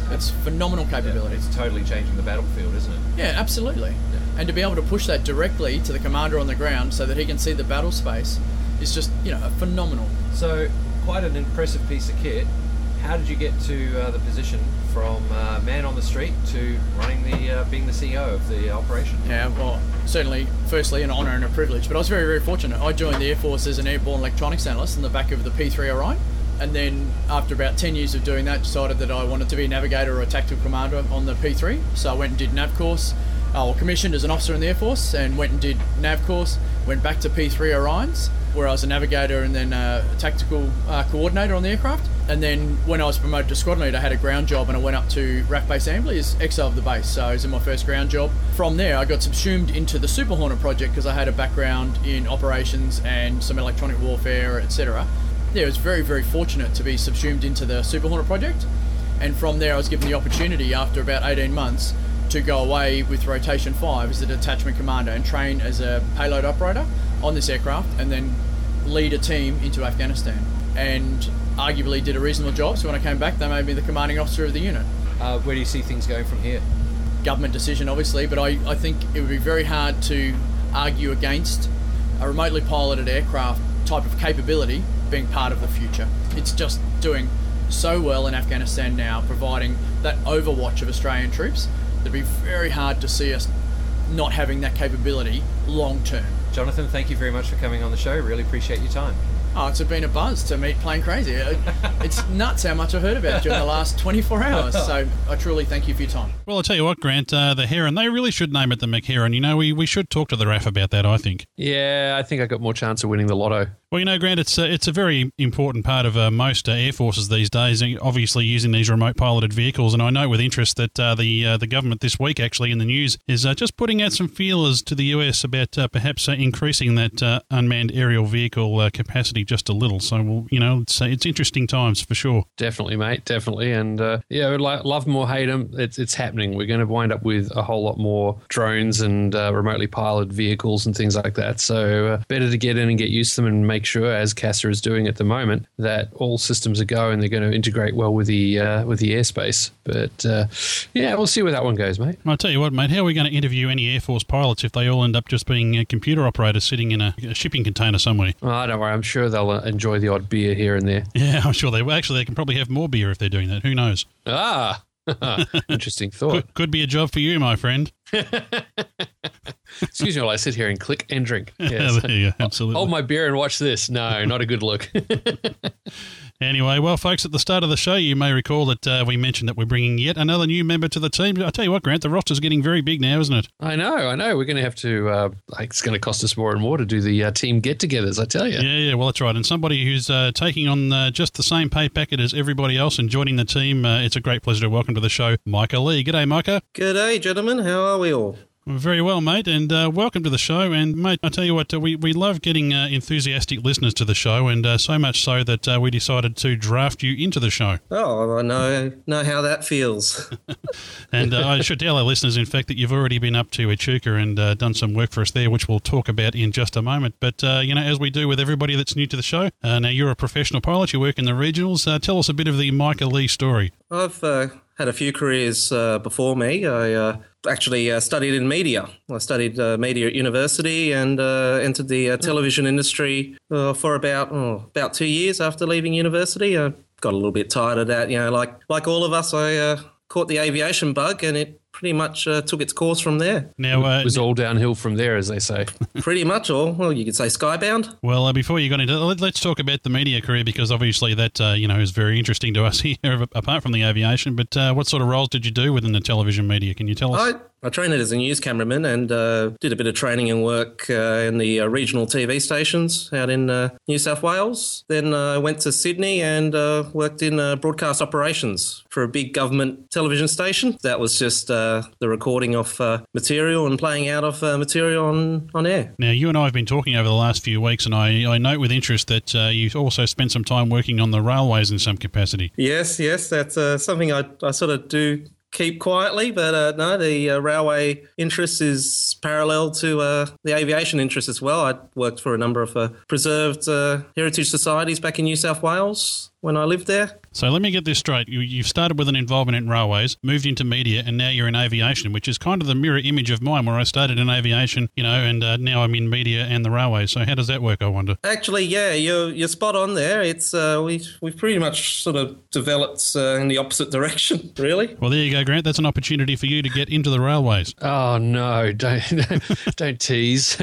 It's phenomenal capability. It's totally changing the battlefield, isn't it? Yeah, absolutely. And to be able to push that directly to the commander on the ground so that he can see the battle space is just, you know, phenomenal. So quite an impressive piece of kit. How did you get to uh, the position from uh, man on the street to running the uh, being the CEO of the operation? Yeah, well, certainly, firstly, an honour and a privilege, but I was very, very fortunate. I joined the Air Force as an airborne electronics analyst in the back of the P3 Orion, and then after about 10 years of doing that, decided that I wanted to be a navigator or a tactical commander on the P3. So I went and did NAV course, uh, well, commissioned as an officer in the Air Force, and went and did NAV course, went back to P3 Orions, where I was a navigator and then a tactical uh, coordinator on the aircraft. And then when I was promoted to squadron leader, I had a ground job and I went up to RAF Base Amberley as XO of the base. So I was in my first ground job. From there, I got subsumed into the Super Hornet project because I had a background in operations and some electronic warfare, etc. Yeah, I was very, very fortunate to be subsumed into the Super Hornet project. And from there, I was given the opportunity after about 18 months to go away with Rotation 5 as a detachment commander and train as a payload operator on this aircraft and then lead a team into Afghanistan. And arguably did a reasonable job, so when I came back, they made me the commanding officer of the unit. Uh, where do you see things going from here? Government decision, obviously, but I, I think it would be very hard to argue against a remotely piloted aircraft type of capability being part of the future. It's just doing so well in Afghanistan now, providing that overwatch of Australian troops. It'd be very hard to see us not having that capability long term. Jonathan, thank you very much for coming on the show. Really appreciate your time. Oh, it's been a buzz to meet Plane Crazy. It's (laughs) nuts how much I've heard about you in the last 24 hours. So I truly thank you for your time. Well, I'll tell you what, Grant, uh, the Heron, they really should name it the McHeron. You know, we, we should talk to the RAF about that, I think. Yeah, I think I got more chance of winning the lotto. Well, you know, Grant, it's a, it's a very important part of uh, most uh, air forces these days. uh, Obviously, using these remote piloted vehicles, and I know with interest that uh, the uh, the government this week, actually in the news, is uh, just putting out some feelers to the US about uh, perhaps uh, increasing that uh, unmanned aerial vehicle uh, capacity just a little. So, well, you know, it's it's interesting times for sure. Definitely, mate. Definitely, and uh, yeah, love them or hate them. It's it's happening. We're going to wind up with a whole lot more drones and uh, remotely piloted vehicles and things like that. So uh, better to get in and get used to them and make sure, as CASA is doing at the moment, that all systems are go and they're going to integrate well with the uh, with the airspace. But uh, yeah, we'll see where that one goes, mate. I'll tell you what, mate, how are we going to interview any Air Force pilots if they all end up just being uh, computer operators sitting in a, a shipping container somewhere? Oh, don't worry. I'm sure they'll uh, enjoy the odd beer here and there. (laughs) Yeah, I'm sure they will. Actually, they can probably have more beer if they're doing that. Who knows? Ah, (laughs) interesting thought. Could, could be a job for you, my friend. (laughs) Excuse me while I sit here and click and drink. Yeah, Yes. there you go. Absolutely. Hold my beer and watch this. No, not a good look. Anyway, well, folks, at the start of the show, you may recall that uh, we mentioned that we're bringing yet another new member to the team. I tell you what, Grant, the roster's getting very big now, isn't it? I know, I know. We're going to have to. Uh, it's going to cost us more and more to do the uh, team get-togethers. I tell you. Yeah, yeah, well, that's right. And somebody who's uh, taking on uh, just the same pay packet as everybody else and joining the team, uh, it's a great pleasure to welcome to the show Micah Lee. G'day, Micah. G'day, gentlemen. How are we all? Very well, mate, and uh, welcome to the show. And mate, I tell you what, uh, we we love getting uh, enthusiastic listeners to the show, and uh, so much so that uh, we decided to draft you into the show. Oh, I know know how that feels. (laughs) And uh, I should tell our listeners, in fact, that you've already been up to Echuca and uh, done some work for us there, which we'll talk about in just a moment. But uh, you know, as we do with everybody that's new to the show, uh, now you're a professional pilot. You work in the regionals. Uh, tell us a bit of the Micah Lee story. I've uh, had a few careers uh, before me. I uh, actually uh, studied in media. I studied uh, media at university and uh, entered the uh, television industry uh, for about oh, about two years after leaving university. I got a little bit tired of that. You know, like like all of us, I uh, caught the aviation bug, and it pretty much uh, took its course from there. Now, uh, It was all downhill from there, as they say. (laughs) pretty much all. Well, you could say skybound. Well, uh, before you got into let, let's talk about the media career because obviously that uh, you know is very interesting to us (laughs) here, apart from the aviation. But uh, what sort of roles did you do within the television media? Can you tell us? I, I trained as a news cameraman and uh, did a bit of training and work uh, in the uh, regional TV stations out in uh, New South Wales. Then uh, I went to Sydney and uh, worked in uh, broadcast operations for a big government television station. That was just uh, the recording of uh, material and playing out of uh, material on, on air. Now, you and I have been talking over the last few weeks, and I, I note with interest that uh, you also spent some time working on the railways in some capacity. Yes, yes, that's uh, something I, I sort of do keep quietly, but uh, no, the uh, railway interest is parallel to uh, the aviation interest as well. I worked for a number of uh, preserved uh, heritage societies back in New South Wales when I lived there. So let me get this straight. You, you've started with an involvement in railways, moved into media, and now you're in aviation, which is kind of the mirror image of mine, where I started in aviation, you know, and uh, now I'm in media and the railways. So how does that work, I wonder? Actually, yeah, you're you're spot on there. It's uh, we we've pretty much sort of developed uh, in the opposite (laughs) direction, really. Well, there you go, Grant. That's an opportunity for you to get into the railways. Oh no! (laughs) Don't (laughs) don't tease.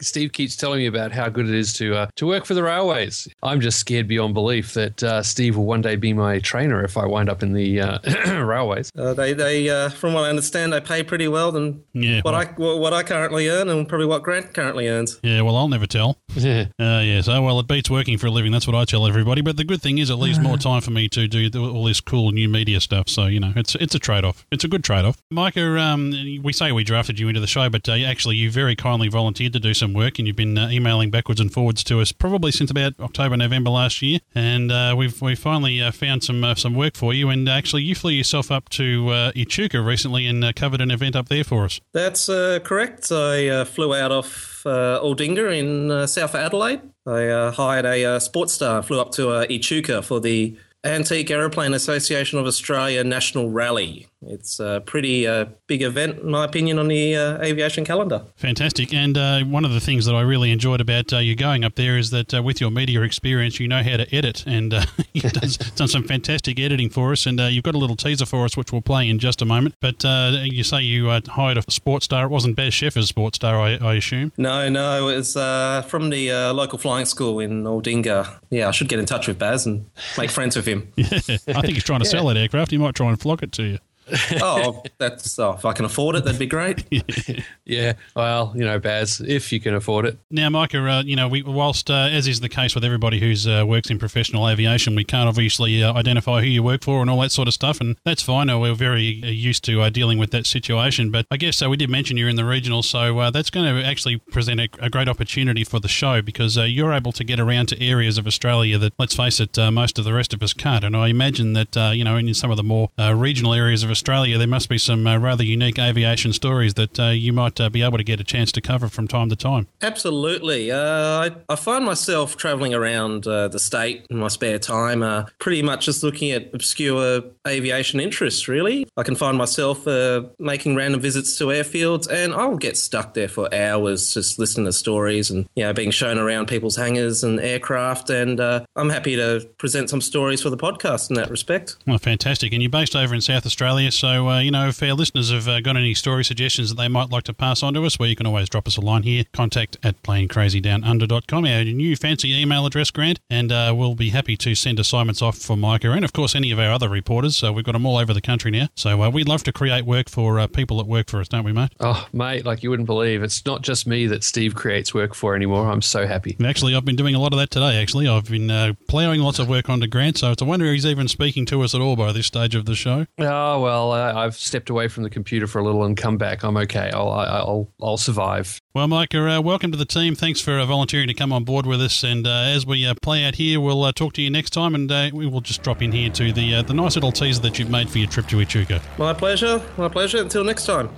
Steve keeps telling me about how good it is to uh, to work for the railways. I'm just scared beyond belief that uh, Steve will one day be my trainer if I wind up in the uh, (clears throat) railways. Uh, they, they, uh, from what I understand, they pay pretty well than Yeah, what well- I what what I currently earn, and probably what Grant currently earns. Yeah, well, I'll never tell. (laughs) Yeah. Uh, yes. Oh, well, it beats working for a living. That's what I tell everybody. But the good thing is, it leaves more (laughs) time for me to do all this cool new media stuff. So you know, it's it's a trade off. It's a good trade off. Micah, um, we say we drafted you into the show, but uh, actually, you very kindly volunteered to do some work, and you've been uh, emailing backwards and forwards to us probably since about October, November last year. And uh, we've we finally uh, found some uh, some work for you. And actually, you flew yourself up to uh, Echuca recently and uh, covered an event up there for us. That's uh, correct. I uh, flew out of Aldinga in uh, South Adelaide. I hired a SportStar, flew up to Echuca for the Antique Aeroplane Association of Australia National Rally. It's a pretty uh, big event, in my opinion, on the uh, aviation calendar. Fantastic. And uh, one of the things that I really enjoyed about uh, you going up there is that uh, with your media experience, you know how to edit. And uh, (laughs) you've done, (laughs) done some fantastic editing for us. And uh, you've got a little teaser for us, which we'll play in just a moment. But uh, you say you uh, hired a SportStar. It wasn't Baz Sheffer's SportStar, I, I assume. No, no, it was uh, from the uh, local flying school in Aldinga. Yeah, I should get in touch with Baz and make friends with him. (laughs) Yeah, I think he's trying to sell that aircraft. He might try and flock it to you. (laughs) oh, that's oh, if I can afford it, that'd be great. (laughs) Yeah. Well, you know, Baz, if you can afford it. Now, Micah, uh, you know, we, whilst uh, as is the case with everybody who's uh, works in professional aviation, we can't obviously uh, identify who you work for and all that sort of stuff, and that's fine. Uh, we're very uh, used to uh, dealing with that situation. But I guess uh, we did mention you're in the regional, so uh, that's going to actually present a, a great opportunity for the show because uh, you're able to get around to areas of Australia that, let's face it, uh, most of the rest of us can't. And I imagine that uh, you know, in some of the more uh, regional areas of Australia, there must be some uh, rather unique aviation stories that uh, you might uh, be able to get a chance to cover from time to time. Absolutely. Uh, I, I find myself traveling around uh, the state in my spare time, uh, pretty much just looking at obscure aviation interests, really. I can find myself uh, making random visits to airfields, and I'll get stuck there for hours just listening to stories and, you know, being shown around people's hangars and aircraft. And uh, I'm happy to present some stories for the podcast in that respect. Well, fantastic. And you're based over in South Australia. There. So, uh, you know, if our listeners have uh, got any story suggestions that they might like to pass on to us, well, you can always drop us a line here. Contact at planecrazydownunder.com, our new fancy email address, Grant, and uh, we'll be happy to send assignments off for Micah and, of course, any of our other reporters. So we've got them all over the country now. So uh, we'd love to create work for uh, people that work for us, don't we, mate? Oh, mate, like you wouldn't believe. It's not just me that Steve creates work for anymore. I'm so happy. And Actually, I've been doing a lot of that today. Actually, I've been uh, ploughing lots of work onto Grant, so it's a wonder he's even speaking to us at all by this stage of the show. Oh well, uh, I've stepped away from the computer for a little and come back. I'm okay. I'll I- I'll I'll survive. Well, Micah, uh, welcome to the team. Thanks for uh, volunteering to come on board with us. And uh, as we uh, play out here, we'll uh, talk to you next time, and uh, we will just drop in here to the uh, the nice little teaser that you've made for your trip to Echuca. My pleasure. My pleasure. Until next time.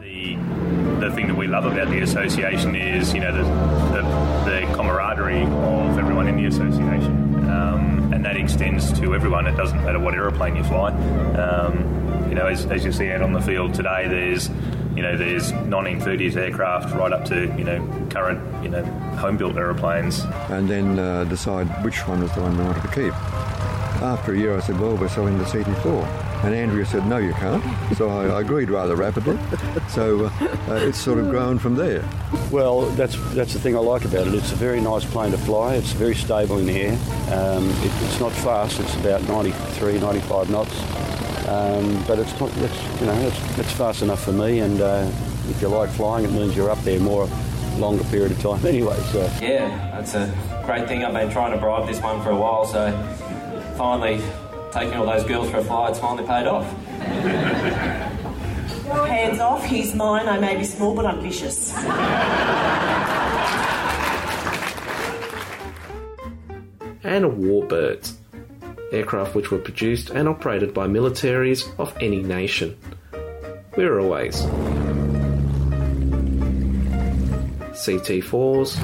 the the thing that we love about the association is you know the the, the camaraderie of everyone in the association, um, and that extends to everyone. It doesn't matter what aeroplane you fly. Um, you know, as, as you see out on the field today, there's you know there's 1930s aircraft right up to you know current you know home built aeroplanes. and then uh, decide which one was the one we wanted to keep. After a year, I said, "Well, we're selling the CT4," and Andrea said, "No, you can't." So I, I agreed rather rapidly. So uh, uh, it's sort of grown from there. Well, that's that's the thing I like about it. It's a very nice plane to fly. It's very stable in the air. Um, it, it's not fast. It's about 93, 95 knots. Um, but it's not. It's, you know, it's, it's fast enough for me. And uh, if you like flying, it means you're up there more longer period of time (laughs) anyway. So. Yeah, that's a great thing. I've been trying to bribe this one for a while, so finally taking all those girls for a fly, it's finally paid off. Hands off, he's mine. I may be small, but I'm vicious. and Warbirds, aircraft which were produced and operated by militaries of any nation. We're always CT4s,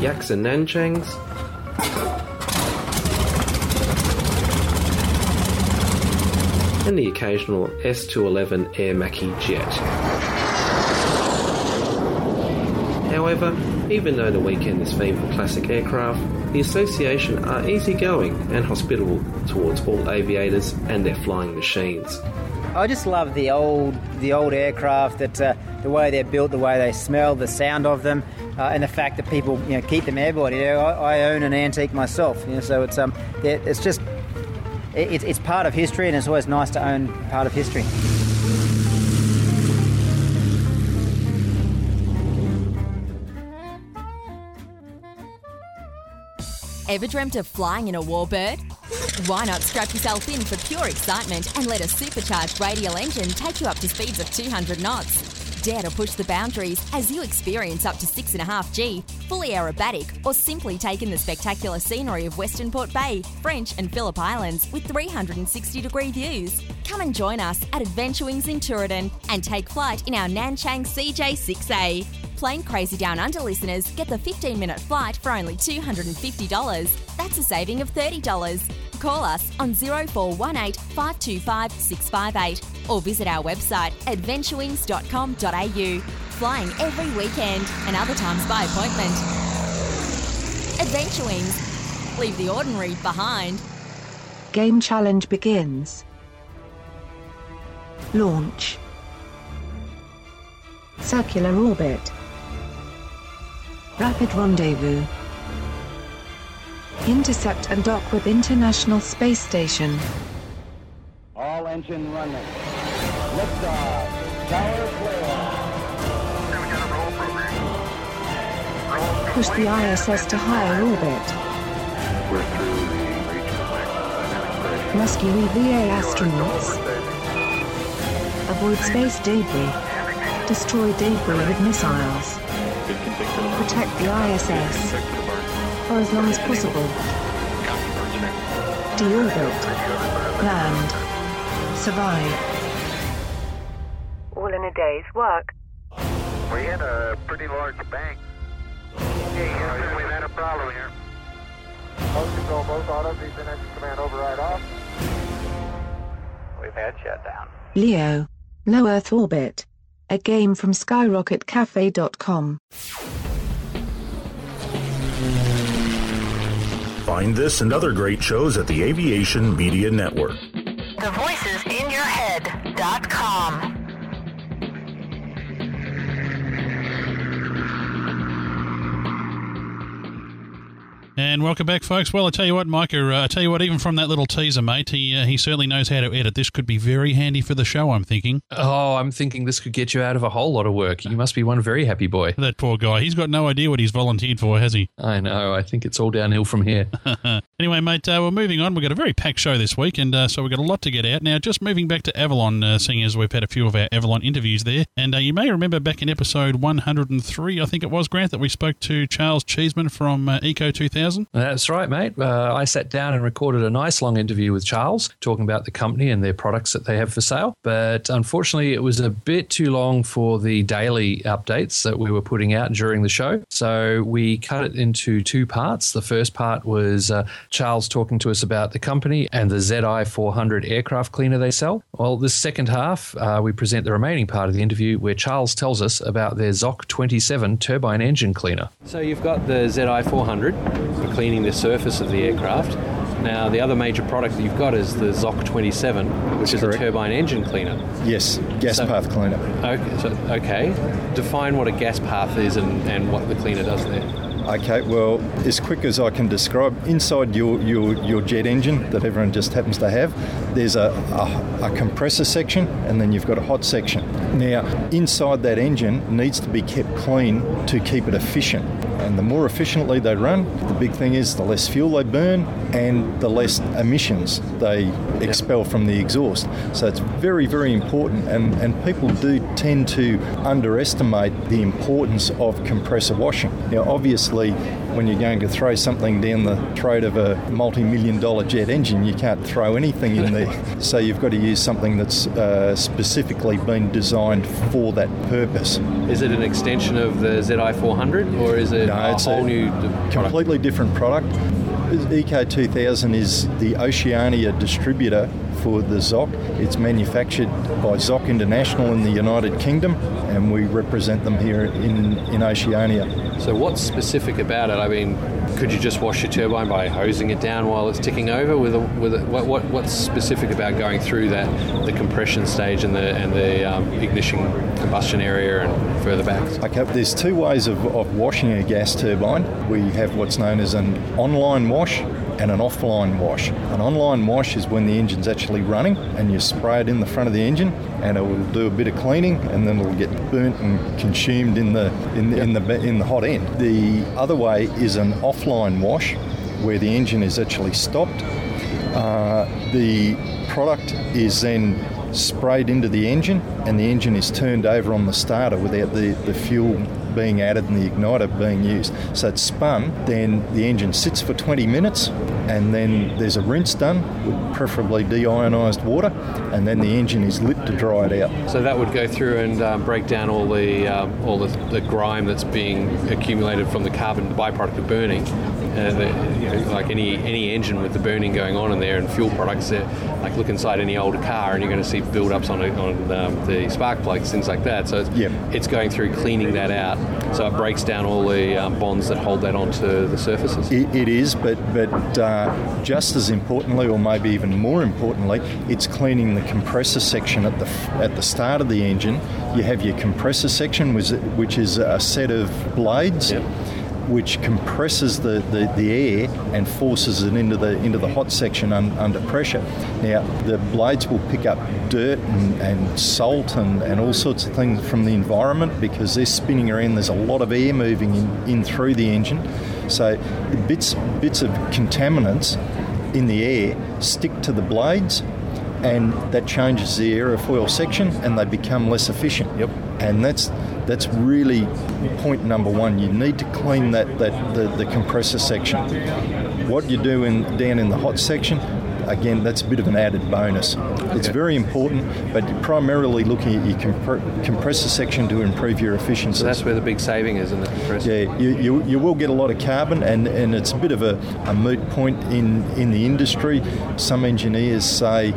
Yaks and Nanchangs, and the occasional S211 Aermacchi jet. However, even though the weekend is themed for classic aircraft, the association are easygoing and hospitable towards all aviators and their flying machines. I just love the old, the old aircraft. That uh, the way they're built, the way they smell, the sound of them, uh, and the fact that people, you know, keep them airborne. You know, I, I own an antique myself. You know, so it's um, it's just, it, it's it's part of history, and it's always nice to own part of history. Ever dreamt of flying in a warbird? Why not strap yourself in for pure excitement and let a supercharged radial engine take you up to speeds of 200 knots? Dare to push the boundaries as you experience up to 6.5 G, fully aerobatic, or simply take in the spectacular scenery of Western Port Bay, French and Phillip Islands with 360 degree views. Come and join us at Adventure Wings in Tooradin and take flight in our Nanchang CJ6A. Plane Crazy Down Under listeners get the 15 minute flight for only $250. That's a saving of $30. Call us on 0418 525 658 or visit our website adventurewings.com.au. Flying every weekend and other times by appointment. Adventure Wings. Leave the ordinary behind. Game challenge begins. Launch. Circular orbit. Rapid rendezvous. Intercept and dock with International Space Station. All engine running. Lift Liftoff. Tower clear. Push the ISS to higher orbit. Rescue EVA astronauts. Avoid space debris. Destroy debris with missiles. Protect the ISS. For as long as possible. Deorbit. Land. Survive. All in a day's work. We had a pretty large bank. Hey, Houston, we've had a problem here. Most control, both autos, Eastern Engine Command override off. We've had shutdown. Leo. Low Earth Orbit. A game from SkyrocketCafe.com. Find this and other great shows at the Aviation Media Network. The voicesinyourhead.com. And welcome back, folks. Well, I tell you what, Micah, uh, I tell you what, even from that little teaser, mate, he uh, he certainly knows how to edit. This could be very handy for the show, I'm thinking. Oh, I'm thinking this could get you out of a whole lot of work. You must be one very happy boy. That poor guy. He's got no idea what he's volunteered for, has he? (laughs) I know. I think it's all downhill from here. (laughs) anyway, mate, uh, we're moving on. We've got a very packed show this week, and uh, so we've got a lot to get out. Now, just moving back to Avalon, uh, seeing as we've had a few of our Avalon interviews there. And uh, you may remember back in episode 103, I think it was, Grant, that we spoke to Charles Cheeseman from uh, Eco 2000. That's right, mate. Uh, I sat down and recorded a nice long interview with Charles, talking about the company and their products that they have for sale. But unfortunately, it was a bit too long for the daily updates that we were putting out during the show. So we cut it into two parts. The first part was uh, Charles talking to us about the company and the ZI 400 aircraft cleaner they sell. Well, this second half, uh, we present the remaining part of the interview where Charles tells us about their ZOK 27 turbine engine cleaner. So you've got the ZI 400 for cleaning the surface of the aircraft. Now, the other major product that you've got is the ZOK 27, which is correct. a turbine engine cleaner. Yes, gas So- path cleaner. Okay, so, okay. define what a gas path is and, and what the cleaner does there. Okay, well, as quick as I can describe, inside your, your, your jet engine that everyone just happens to have, there's a, a, a compressor section and then you've got a hot section. Now, inside that engine needs to be kept clean to keep it efficient. And the more efficiently they run, the big thing is the less fuel they burn and the less emissions they expel from the exhaust. So it's very, very important, and, and people do tend to underestimate the importance of compressor washing. Now, obviously, when you're going to throw something down the throat of a multi million dollar jet engine, you can't throw anything in there. (laughs) so you've got to use something that's uh, specifically been designed for that purpose. Is it an extension of the ZI 400 or is it No, a whole a new product? completely different product. Eco 2000 is the Oceania distributor for the ZOK. It's manufactured by ZOK International in the United Kingdom, and we represent them here in, in Oceania. So, what's specific about it? I mean, could you just wash your turbine by hosing it down while it's ticking over? With a, with a, what, what what's specific about going through that the compression stage and the and the um, ignition combustion area and further back? Okay, there's two ways of, of washing a gas turbine. We have what's known as an online wash and an offline wash. An online wash is when the engine's actually running and you spray it in the front of the engine and it will do a bit of cleaning and then it'll get burnt and consumed in the in the, in the in the hot end. The other way is an offline wash where the engine is actually stopped. Uh, the product is then sprayed into the engine and the engine is turned over on the starter without the, the fuel being added and the igniter being used. So it's spun, then the engine sits for 20 minutes and then there's a rinse done with preferably deionised water and then the engine is lit to dry it out. So that would go through and um, break down all the um, all the, the grime that's being accumulated from the carbon byproduct of burning. Uh, the, you know, like any any engine with the burning going on in there and fuel products, there, like look inside any older car and you're going to see build-ups on, on um, the spark plugs, things like that. So it's, it's going through cleaning that out. So it breaks down all the um, bonds that hold that onto the surfaces. It, it is, but but uh, just as importantly, or maybe even more importantly, it's cleaning the compressor section at the at the start of the engine. You have your compressor section, which which is a set of blades. Which compresses the, the, the air and forces it into the into the hot section un, under pressure. Now the blades will pick up dirt and, and salt and, and all sorts of things from the environment because they're spinning around. There's a lot of air moving in, in through the engine, so bits bits of contaminants in the air stick to the blades and that changes the aerofoil section and they become less efficient. Yep. And that's that's really point number one. You need to clean that, that the, the compressor section. What you do in, down in the hot section, again, that's a bit of an added bonus. It's very important, but you're primarily looking at your compre- compressor section to improve your efficiency. So that's where the big saving is in the compressor. Yeah, you, you, you will get a lot of carbon, and, and it's a bit of a, a moot point in, in the industry. Some engineers say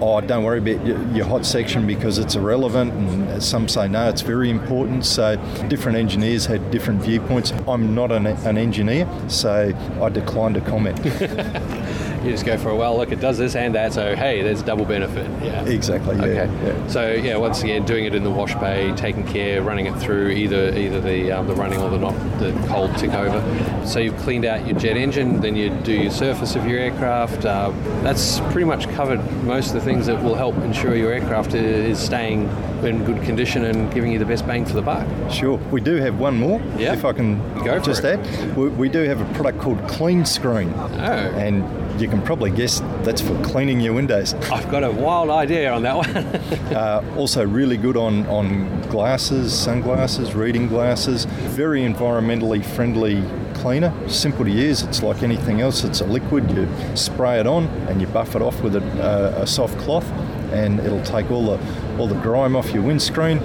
oh, don't worry about your, hot section because it's irrelevant, and some say no, it's very important. So different engineers had different viewpoints. I'm not an, an engineer, so I declined to comment. (laughs) you just go for a well look it does this and that so hey there's double benefit. Yeah. Exactly yeah, okay. yeah. so yeah once again doing it in the wash bay taking care running it through either either the um, the running or the not the cold tick over. So you've cleaned out your jet engine then you do your surface of your aircraft. Uh, that's pretty much covered most of the things that will help ensure your aircraft is staying in good condition and giving you the best bang for the buck. Sure. We do have one more yeah. if I can go just it. add. We, we do have a product called clean screen. Oh. And you can probably guess that's for cleaning your windows. (laughs) I've got a wild idea on that one. (laughs) uh, also, really good on, on glasses, sunglasses, reading glasses. Very environmentally friendly cleaner. Simple to use. It's like anything else. It's a liquid. You spray it on and you buff it off with a, a soft cloth, and it'll take all the all the grime off your windscreen.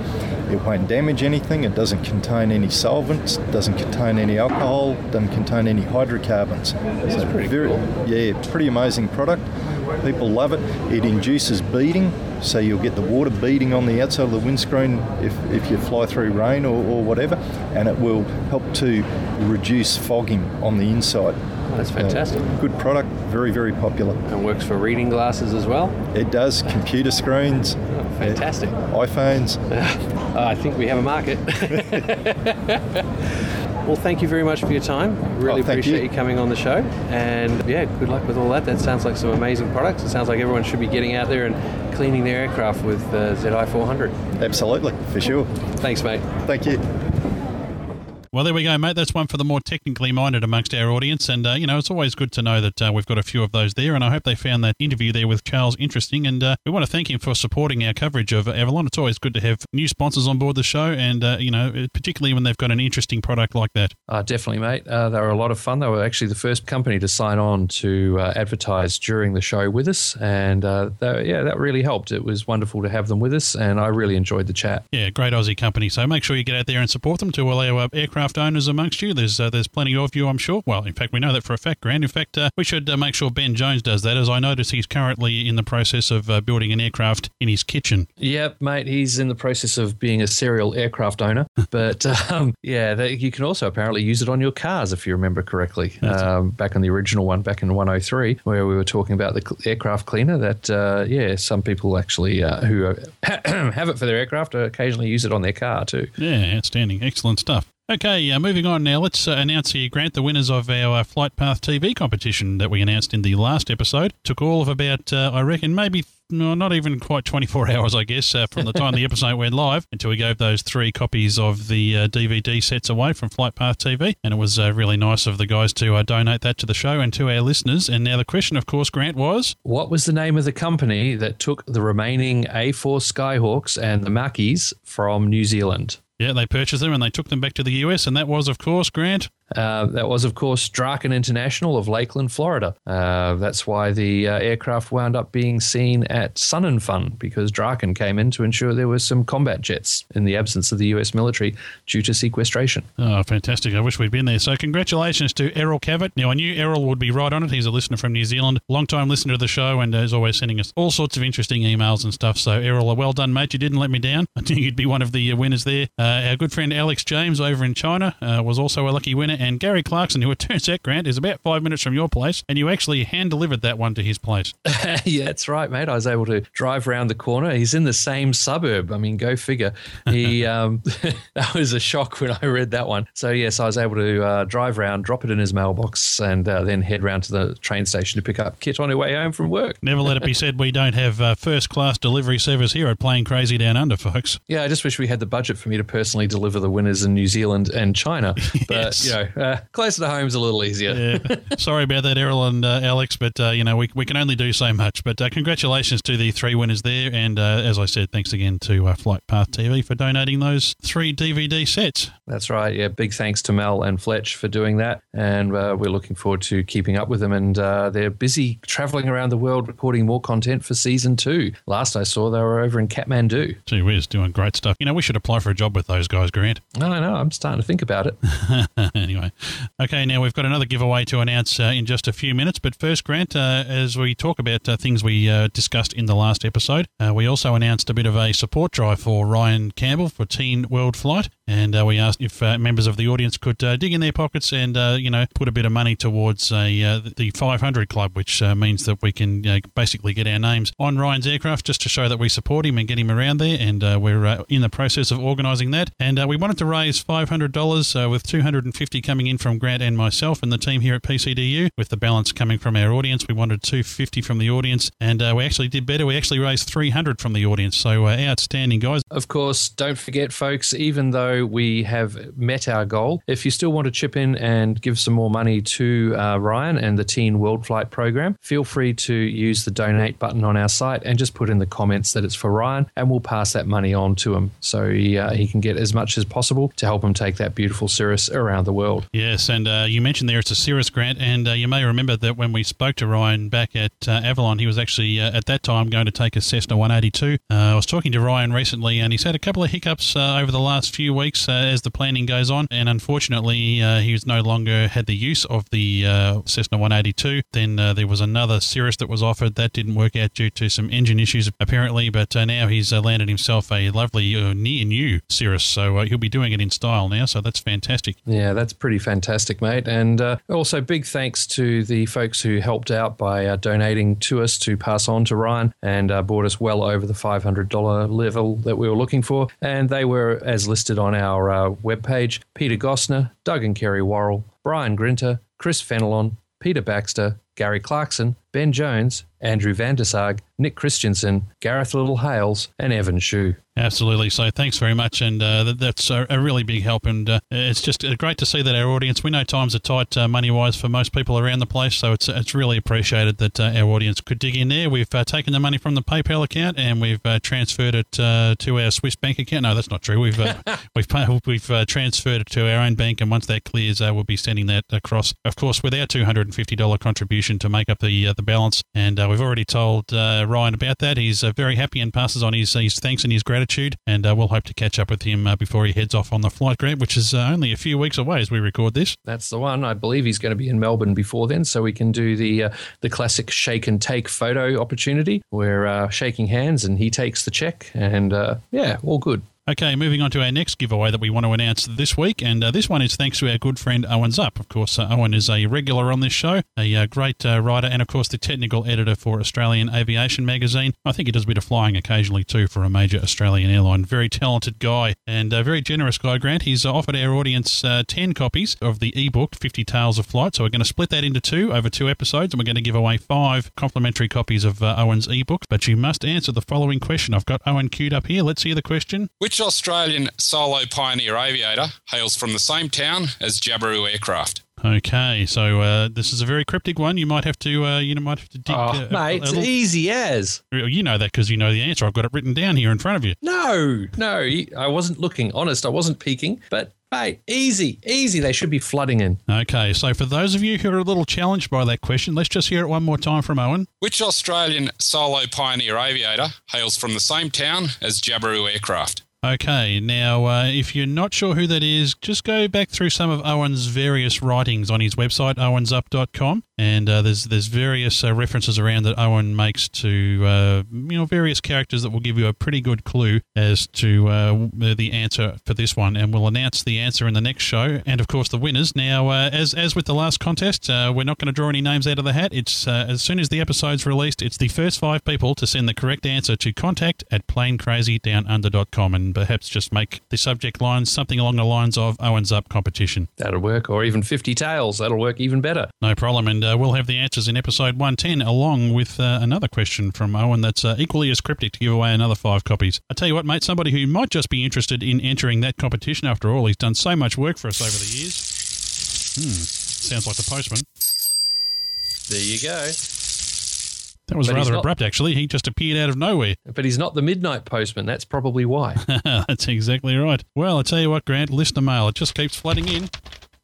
It won't damage anything. It doesn't contain any solvents. Doesn't contain any alcohol. Doesn't contain any hydrocarbons. This is pretty very, cool. Yeah, it's pretty amazing product. People love it. It induces beading, so you'll get the water beading on the outside of the windscreen if, if you fly through rain or, or whatever, and it will help to reduce fogging on the inside. That's fantastic. Uh, good product, very, very popular. And works for reading glasses as well? It does. Computer screens. Oh, fantastic. iPhones. (laughs) Uh, I think we have a market. (laughs) well, thank you very much for your time. Really oh, appreciate you. you coming on the show. And yeah, good luck with all that. That sounds like some amazing products. It sounds like everyone should be getting out there and cleaning their aircraft with uh, ZI 400. Absolutely, for sure. Thanks, mate. Thank you. Well, there we go, mate. That's one for the more technically minded amongst our audience. And, uh, you know, it's always good to know that uh, we've got a few of those there. And I hope they found that interview there with Charles interesting. And uh, we want to thank him for supporting our coverage of Avalon. It's always good to have new sponsors on board the show. And, uh, you know, particularly when they've got an interesting product like that. Uh, definitely, mate. Uh, they were a lot of fun. They were actually the first company to sign on to advertise during the show with us. And, they, yeah, that really helped. It was wonderful to have them with us. And I really enjoyed the chat. Yeah, great Aussie company. So make sure you get out there and support them to all our aircraft owners amongst you. There's uh, there's plenty of you, I'm sure. Well, in fact, we know that for a fact, Grant. In fact, uh, we should uh, make sure Ben Jones does that, as I notice he's currently in the process of uh, building an aircraft in his kitchen. Yep, mate. He's in the process of being a serial aircraft owner. (laughs) but um, yeah, you can also apparently use it on your cars if you remember correctly. Um, back in the original one, back in 103, where we were talking about the aircraft cleaner. That uh, yeah, some people actually uh, who (coughs) have it for their aircraft occasionally use it on their car too. Yeah, outstanding, excellent stuff. Okay, uh, moving on now. Let's uh, announce here, Grant, the winners of our uh, Flight Path TV competition that we announced in the last episode. Took all of about, uh, I reckon, maybe no, not even quite 24 (laughs) hours, I guess, uh, from the time the episode went live until we gave those three copies of the uh, DVD sets away from Flight Path TV. And it was really nice of the guys to donate that to the show and to our listeners. And now the question, of course, Grant, was What was the name of the company that took the remaining A4 Skyhawks and the Macchis from New Zealand? Yeah, they purchased them and they took them back to the US, and that was, of course, Grant. Uh, that was, of course, Draken International of Lakeland, Florida. Uh, that's why the uh, aircraft wound up being seen at Sun and Fun because Draken came in to ensure there were some combat jets in the absence of the US military due to sequestration. Oh, fantastic. I wish we'd been there. So, congratulations to Errol Cavett. Now, I knew Errol would be right on it. He's a listener from New Zealand, long time listener to the show, and is always sending us all sorts of interesting emails and stuff. So, Errol, well done, mate. You didn't let me down. (laughs) I knew you'd be one of the winners there. Uh, our good friend Alex James over in China uh, was also a lucky winner, and Gary Clarkson, who it turns out, Grant, is about five minutes from your place, and you actually hand delivered that one to his place. (laughs) yeah, that's right, mate. I was able to drive around the corner. He's in the same suburb. I mean, go figure. He (laughs) um, (laughs) that was a shock when I read that one. So yes, I was able to uh, drive around, drop it in his mailbox, and uh, then head round to the train station to pick up Kit on her way home from work. Never let it be said we don't have uh, first class delivery service here at Plane Crazy Down Under, folks. Yeah, I just wish we had the budget for me to personally deliver the winners in New Zealand and China. But Yes. you know, uh, closer to home is a little easier. Yeah. Sorry about that, Errol and uh, Alex, but uh, you know we, we can only do so much. But uh, congratulations to the three winners there, and uh, as I said, thanks again to uh, Flight Path TV for donating those three DVD sets. That's right. Yeah, big thanks to Mel and Fletch for doing that, and uh, we're looking forward to keeping up with them. And uh, they're busy traveling around the world recording more content for season two. Last I saw, they were over in Kathmandu. Gee whiz, doing great stuff. You know, we should apply for a job with those guys, Grant. I know. I'm starting to think about it. (laughs) Anyway, okay, now we've got another giveaway to announce uh, in just a few minutes. But first, Grant, uh, as we talk about uh, things we uh, discussed in the last episode, uh, we also announced a bit of a support drive for Ryan Campbell for Teen World Flight. And uh, we asked if uh, members of the audience could uh, dig in their pockets and, uh, you know, put a bit of money towards a, uh, the 500 Club, which uh, means that we can basically get our names on Ryan's aircraft just to show that we support him and get him around there. And we're in the process of organising that. And we wanted to raise $500 uh, with 250 coming in from Grant and myself and the team here at PCDU, with the balance coming from our audience. We wanted 250 from the audience, and we actually did better. We actually raised 300 from the audience. So outstanding, guys. Of course, don't forget, folks, even though we have met our goal, if you still want to chip in and give some more money to uh, Ryan and the Teen World Flight program, feel free to use the donate button on our site and just put in the comments that it's for Ryan, and we'll pass that money on to him so he, uh, he can get as much as possible to help him take that beautiful Cirrus around the world. Yes, and uh, you mentioned there it's a Cirrus grant, and uh, you may remember that when we spoke to Ryan back at uh, Avalon, he was actually uh, at that time going to take a Cessna 182. Uh, I was talking to Ryan recently, and he's had a couple of hiccups over the last few weeks uh, as the planning goes on, and unfortunately, uh, he's no longer had the use of the uh, Cessna 182. Then uh, there was another Cirrus that was offered that didn't work out due to some engine issues apparently, but uh, now he's uh, landed himself a lovely near new Cirrus, so he'll be doing it in style now. So that's fantastic. Yeah, that's pretty fantastic, mate. And also, big thanks to the folks who helped out by donating to us to pass on to Ryan and brought us well over the $500 level that we were looking for. And they were, as listed on our uh, webpage, Peter Gossner, Doug and Kerry Worrell, Brian Grinter, Chris Fenelon, Peter Baxter, Gary Clarkson, Ben Jones, Andrew Vandersarg, Nick Christensen, Gareth Little Hales, and Evan Shue. Absolutely. So thanks very much, and uh, that, that's a, a really big help. And uh, it's just uh, great to see that our audience. We know times are tight uh, money wise for most people around the place, so it's it's really appreciated that uh, our audience could dig in there. We've uh, taken the money from the PayPal account and we've uh, transferred it uh, to our Swiss bank account. No, that's not true. We've uh, (laughs) we've we've uh, transferred it to our own bank, and once that clears, uh, we'll be sending that across. Of course, with our two hundred and fifty dollar contribution to make up the uh, the balance, and uh, we've already told uh, Ryan about that. He's uh, very happy and passes on his his thanks and his gratitude, and uh, we'll hope to catch up with him uh, before he heads off on the flight grant, which is only a few weeks away as we record this. That's the one. I believe he's going to be in Melbourne before then, so we can do the the classic shake and take photo opportunity. We're shaking hands, and he takes the check, and yeah, all good. Okay, moving on to our next giveaway that we want to announce this week, and uh, this one is thanks to our good friend Owen Zupp. Of course, uh, Owen is a regular on this show, a uh, great uh, writer, and of course the technical editor for Australian Aviation Magazine. I think he does a bit of flying occasionally too for a major Australian airline. Very talented guy and a very generous guy, Grant. He's offered our audience uh, 10 copies of the ebook, 50 Tales of Flight. So we're going to split that into two over two episodes, and we're going to give away five complimentary copies of uh, Owen's ebook. But you must answer the following question. I've got Owen queued up here. Let's hear the question. Which Australian solo pioneer aviator hails from the same town as Jabiru Aircraft? Okay, so uh, this is a very cryptic one. You might have to, uh, you know, might have to dig. Oh, uh, a- mate, a it's little- easy as. You know that because you know the answer. I've got it written down here in front of you. No, no, I wasn't looking. Honest, I wasn't peeking, but mate, easy, easy. They should be flooding in. Okay, so for those of you who are a little challenged by that question, let's just hear it one more time from Owen. Which Australian solo pioneer aviator hails from the same town as Jabiru Aircraft? Okay, now uh, if you're not sure who that is, just go back through some of Owen's various writings on his website, owenzupp.com, and uh, there's there's various uh, references around that Owen makes to uh, you know various characters that will give you a pretty good clue as to uh, the answer for this one, and we'll announce the answer in the next show, and of course the winners. Now, uh, as as with the last contest, uh, we're not going to draw any names out of the hat. It's uh, as soon as the episode's released, it's the first five people to send the correct answer to contact at planecrazydownunder.com, and perhaps just make the subject line something along the lines of Owen Zupp competition. That'll work, or even 50 tails. That'll work even better. No problem, and uh, we'll have the answers in episode 110, along with uh, another question from Owen that's uh, equally as cryptic to give away another five copies. I tell you what, mate, somebody who might just be interested in entering that competition after all, he's done so much work for us over the years. Hmm, sounds like the postman. There you go. That was But rather not- abrupt, actually. He just appeared out of nowhere. But he's not the midnight postman. That's probably why. (laughs) That's exactly right. Well, I tell you what, Grant, listener mail, it just keeps flooding in.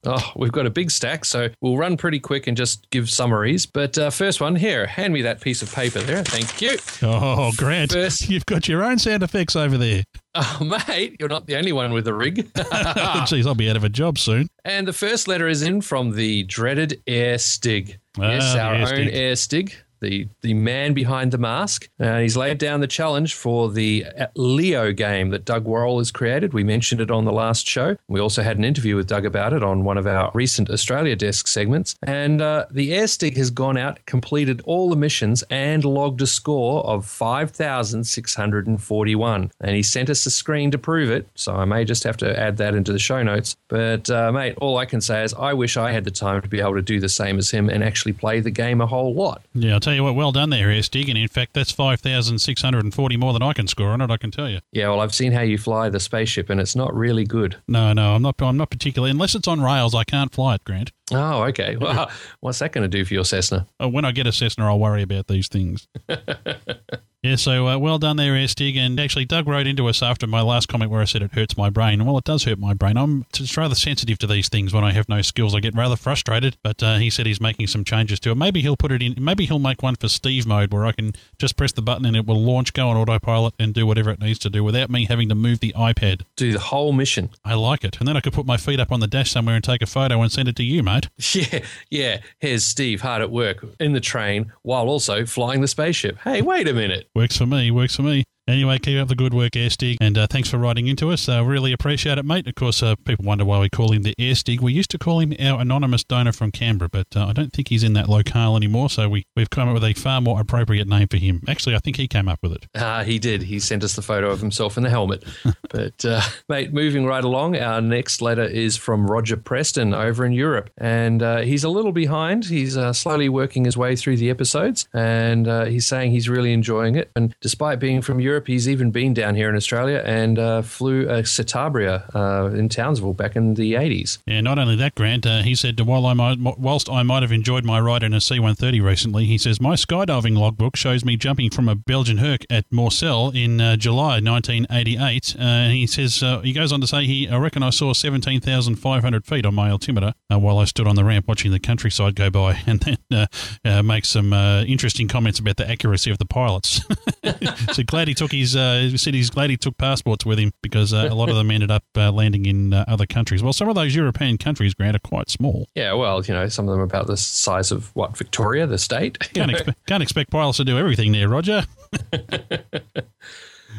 Oh, we've got a big stack, so we'll run pretty quick and just give summaries. But uh, first one here, hand me that piece of paper there. Thank you. Oh, Grant, (laughs) you've got your own sound effects over there. Oh, mate, you're not the only one with a rig. (laughs) (laughs) Jeez, I'll be out of a job soon. And the first letter is in from the dreaded Air Stig. Ah, yes, our Air own Stig. Air Stig. The, the man behind the mask. Uh, he's laid down the challenge for the Leo game that Doug Worrell has created. We mentioned it on the last show. We also had an interview with Doug about it on one of our recent Australia Desk segments. And uh, the Stig has gone out, completed all the missions, and logged a score of 5,641. And he sent us a screen to prove it. So I may just have to add that into the show notes. But, uh, mate, all I can say is I wish I had the time to be able to do the same as him and actually play the game a whole lot. Yeah, tell you what, well done there, Airstig. And in fact, that's 5,640 more than I can score on it, I can tell you. Yeah, well, I've seen how you fly the spaceship, and it's not really good. No, no, I'm not I'm not particularly, unless it's on rails, I can't fly it, Grant. Oh, okay. Well, (laughs) what's that going to do for your Cessna? Uh, When I get a Cessna, I'll worry about these things. (laughs) Yeah, so uh, well done there, Airstig. And actually, Doug wrote into us after my last comment where I said it hurts my brain. Well, it does hurt my brain. I'm just rather sensitive to these things when I have no skills. I get rather frustrated. But uh, he said he's making some changes to it. Maybe he'll put it in. Maybe he'll make one for Steve mode where I can just press the button and it will launch, go on autopilot, and do whatever it needs to do without me having to move the iPad. Do the whole mission. I like it. And then I could put my feet up on the dash somewhere and take a photo and send it to you, mate. (laughs) Yeah, yeah. Here's Steve hard at work in the train while also flying the spaceship. Hey, wait a minute. Works for me. Works for me. Anyway, keep up the good work, Airstig, and uh, thanks for writing into us. Uh, really appreciate it, mate. Of course, uh, people wonder why we call him the Airstig. We used to call him our anonymous donor from Canberra, but uh, I don't think he's in that locale anymore, so we, we've come up with a far more appropriate name for him. Actually, I think he came up with it. Ah, he did. He sent us the photo of himself in the helmet. (laughs) but, uh, mate, moving right along, our next letter is from Roger Preston over in Europe. And uh, he's a little behind. He's uh, slowly working his way through the episodes. And uh, he's saying he's really enjoying it. And despite being from Europe, he's even been down here in Australia and uh, flew a Citabria uh, in Townsville back in the 80s. Yeah, not only that, Grant, uh, he said, while I might, whilst I might have enjoyed my ride in a C-130 recently, he says, my skydiving logbook shows me jumping from a Belgian Herc at Morcel in uh, July 1988. Uh, and he says, uh, he goes on to say, he, I reckon I saw 17,500 feet on my altimeter uh, while I stood on the ramp watching the countryside go by, (laughs) and then uh, uh, makes some uh, interesting comments about the accuracy of the pilots. (laughs) so glad he took his, uh, he said he's glad he took passports with him because uh, a lot of them ended up uh, landing in uh, other countries. Well, some of those European countries, Grant, are quite small. Yeah, well, you know, some of them are about the size of what, Victoria, the state? Can't, expe- can't expect pilots to do everything there, Roger. (laughs)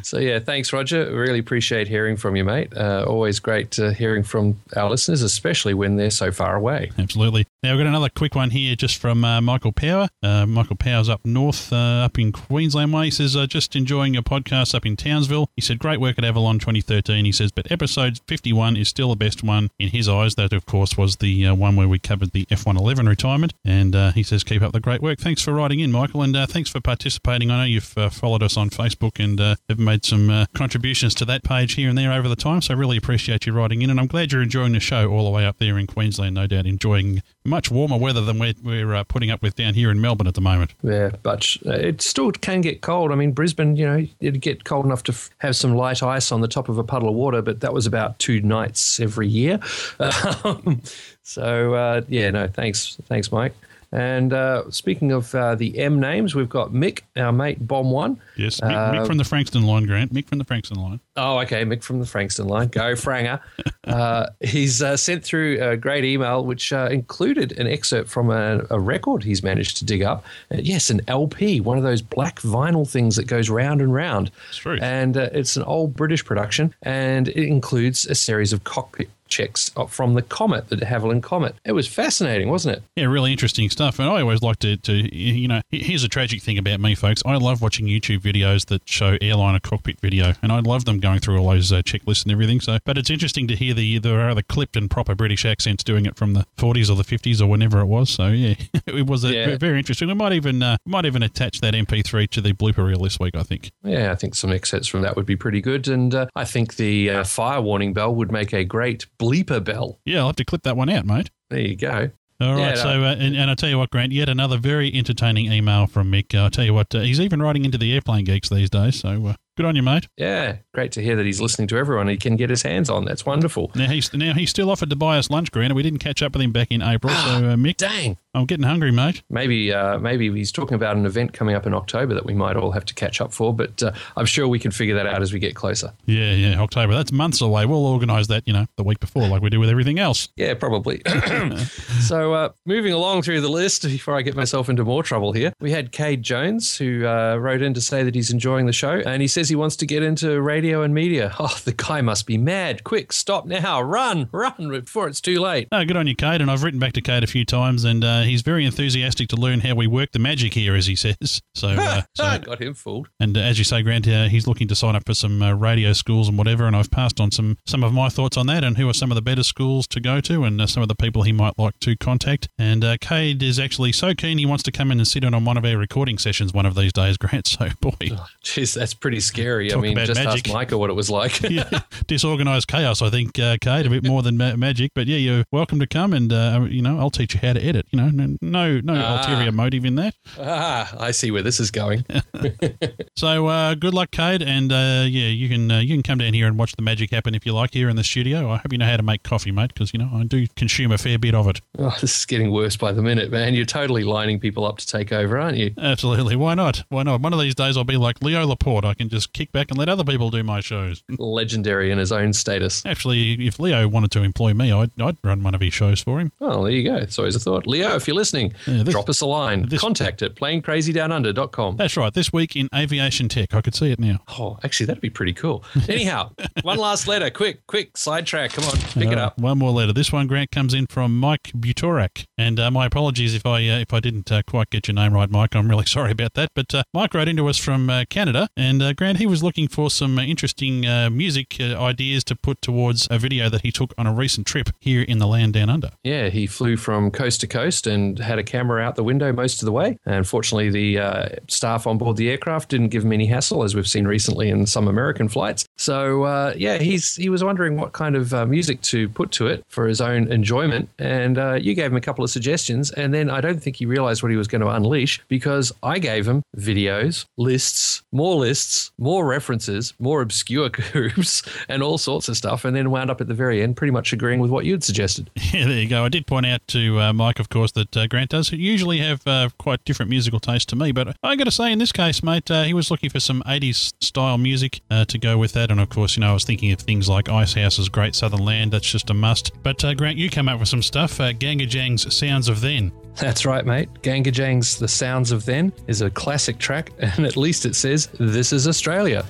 So yeah, thanks, Roger. Really appreciate hearing from you, mate. Uh, always great uh, hearing from our listeners, especially when they're so far away. Absolutely. Now, we've got another quick one here just from uh, Michael Power. Uh, Michael Power's up north, uh, up in Queensland way. He says, uh, just enjoying your podcast up in Townsville. He said, great work at Avalon 2013. He says, but episode 51 is still the best one in his eyes. That, of course, was the one where we covered the F111 retirement. And he says, keep up the great work. Thanks for writing in, Michael, and thanks for participating. I know you've followed us on Facebook and have made some uh, contributions to that page here and there over the time. So I really appreciate you writing in. And I'm glad you're enjoying the show all the way up there in Queensland, no doubt, enjoying much warmer weather than we're, we're uh, putting up with down here in Melbourne at the moment. Yeah, but uh, it still can get cold. I mean, Brisbane, you know, it'd get cold enough to f- have some light ice on the top of a puddle of water, but that was about two nights every year. (laughs) Um, so uh, yeah, no, thanks, thanks, Mike. And uh, speaking of uh, the M names, we've got Mick, our mate, Bomb One. Yes, Mick, Uh, Mick from the Frankston line, Grant. Mick from the Frankston line. Oh, okay. Mick from the Frankston line. Go, (laughs) Franger. uh, he's uh, sent through a great email which uh, included an excerpt from a, a record he's managed to dig up. Uh, yes, an LP, one of those black vinyl things that goes round and round. It's true. And uh, it's an old British production, and it includes a series of cockpit checks from the Comet, the de Havilland Comet. It was fascinating, wasn't it? Yeah, really interesting stuff. And I always like to, to, you know, here's a tragic thing about me, folks. I love watching YouTube videos that show airliner cockpit video, and I love them going through all those uh, checklists and everything. So, but it's interesting to hear the the rather clipped and proper British accents doing it from the 40s or the 50s or whenever it was. So, yeah, (laughs) it was a, Yeah. very interesting. We might even uh, might even attach that MP3 to the blooper reel this week. I think. Yeah, I think some excerpts from that would be pretty good. And uh, I think the uh, fire warning bell would make a great bleeper bell. Yeah, I'll have to clip that one out, mate. There you go. All right. Yeah, so uh, and, and I tell you what, Grant, yet another very entertaining email from Mick. Uh, I tell you what, uh, he's even writing into the airplane geeks these days. So uh, Good on you, mate. Yeah, great to hear that he's listening to everyone. He can get his hands on. That's wonderful. Now he's now he's still offered to buy us lunch, Grant, and we didn't catch up with him back in April. so, uh, Mick, (gasps) dang, I'm getting hungry, mate. Maybe uh, maybe he's talking about an event coming up in October that we might all have to catch up for, but uh, I'm sure we can figure that out as we get closer. Yeah, yeah, October. That's months away. We'll organise that, you know, the week before, like we do with everything else. Yeah, probably. (coughs) (laughs) so, uh, moving along through the list before I get myself into more trouble here, we had Cade Jones who uh, wrote in to say that he's enjoying the show and he says he wants to get into radio and media. (laughs) Oh, the guy must be mad. Quick, stop now. Run, run before it's too late. Oh, good on you, Cade. And I've written back to Cade a few times, and uh, he's very enthusiastic to learn how we work the magic here, as he says. (laughs) So, uh, (laughs) so got him fooled. And uh, as you say, Grant, uh, he's looking to sign up for some uh, radio schools and whatever. And I've passed on some some of my thoughts on that and who are some of the better schools to go to and uh, some of the people he might like to contact. And uh, Cade is actually so keen he wants to come in and sit in on one of our recording sessions one of these days, Grant. So, boy, Jeez, that's pretty scary. Talk I mean, just magic. (laughs) ask Micah what it was like. (laughs) yeah, (laughs) disorganized chaos, I think, uh, Cade, a bit more than ma- magic. But yeah, you're welcome to come and, uh, you know, I'll teach you how to edit. You know, no, no, no Ah. ulterior motive in that. ah, I see where this is going. So uh, good luck, Cade, and uh, yeah, you can uh, you can come down here and watch the magic happen if you like here in the studio. I hope you know how to make coffee, mate, because you know I do consume a fair bit of it. Oh, this is getting worse by the minute, man. You're totally lining people up to take over, aren't you? Absolutely, why not? Why not? One of these days I'll be like Leo Laporte. I can just kick back and let other people do my shows. Legendary in his own status. Actually, if Leo wanted to employ me, I'd, I'd run one of his shows for him. Oh, there you go. It's always a thought. Leo, if you're listening, Yeah, this- drop us a line. Contact at planecrazydownunder.com. That's right. This week in aviation tech, I could see it now. Oh, actually, that'd be pretty cool. (laughs) Anyhow, one last letter. Quick, quick, sidetrack. Come on, pick it Uh, up. One more letter. This one, Grant, comes in from Mike Butorak, and uh, my apologies if I uh, if I didn't uh, quite get your name right, Mike. I'm really (laughs) sorry about that. But uh, Mike wrote into us from uh, Canada, and uh, Grant he was looking for some uh, interesting uh, music uh, ideas to put towards a video that he took on a recent trip here in the land down under. Yeah, he flew from coast to coast and had a camera out the window most of the way. And unfortunately, the uh, staff on board the aircraft didn't give him any hassle, as we've seen recently in some American flights. So uh, yeah, he's he was wondering what kind of uh, music to put to it for his own enjoyment. And you gave him a couple of suggestions, and then I don't think he realized what he was going to unleash because I gave him videos, lists, more lists, more references, more obscure (laughs) groups, and all sorts of stuff, and then wound up at the very end pretty much agreeing with what you'd suggested. (laughs) Yeah, there you go. I did point out to uh, Mike, of course, that uh, Grant does usually have uh, quite different musical taste to me. But I got to say, in this case, mate, uh, he was looking for some 80s style music uh, to go with that. And of course, you know, I was thinking of things like Icehouse's Great Southern Land. That's just a must. But uh, Grant, you came up with some stuff. Uh, GANGgajang's Sounds of Then. That's right, mate. GANGgajang's The Sounds of Then is a classic track, (laughs) and at least it says, This is Australia.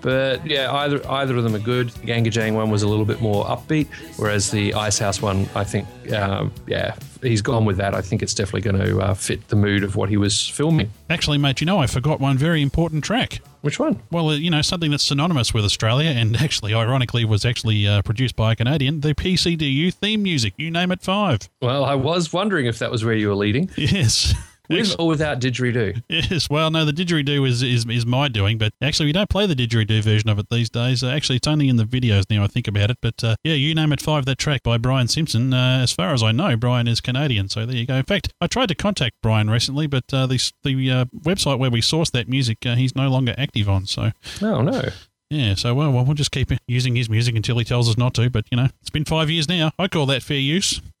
But yeah, either either of them are good. The GANGgajang one was a little bit more upbeat, whereas the Icehouse one, I think, um, yeah, he's gone with that. I think it's definitely going to uh, fit the mood of what he was filming. Actually, mate, you know, I forgot one very important track. Which one? Well, uh, you know, something that's synonymous with Australia and (laughs) actually, ironically, was actually uh, produced by a Canadian, the PCDU theme music. You name it five. Well, I was wondering if that was where you were leading. (laughs) Yes. With or without didgeridoo? Yes, well, no, the didgeridoo is, is is my doing, but actually, we don't play the didgeridoo version of it these days. Uh, actually, it's only in the videos now. I think about it, but uh, yeah, you name it five. That track by Brian Simpson. Uh, as far as I know, Brian is Canadian, so there you go. In fact, I tried to contact Brian recently, but uh, the the uh, website where we source that music, uh, he's no longer active on. So Oh no. yeah, so well, well, we'll just keep using his music until he tells us not to. But you know, it's been five years now. I call that fair use. (laughs)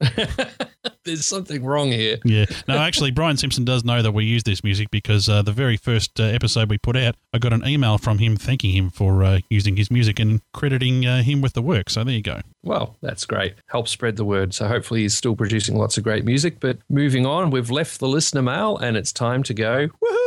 There's something wrong here. Yeah. No, actually, Brian Simpson does know that we use this music because uh, the very first uh, episode we put out, I got an email from him thanking him for uh, using his music and crediting uh, him with the work. So there you go. Well, that's great. Help spread the word. So hopefully he's still producing lots of great music. But moving on, we've left the listener mail and it's time to go woohoo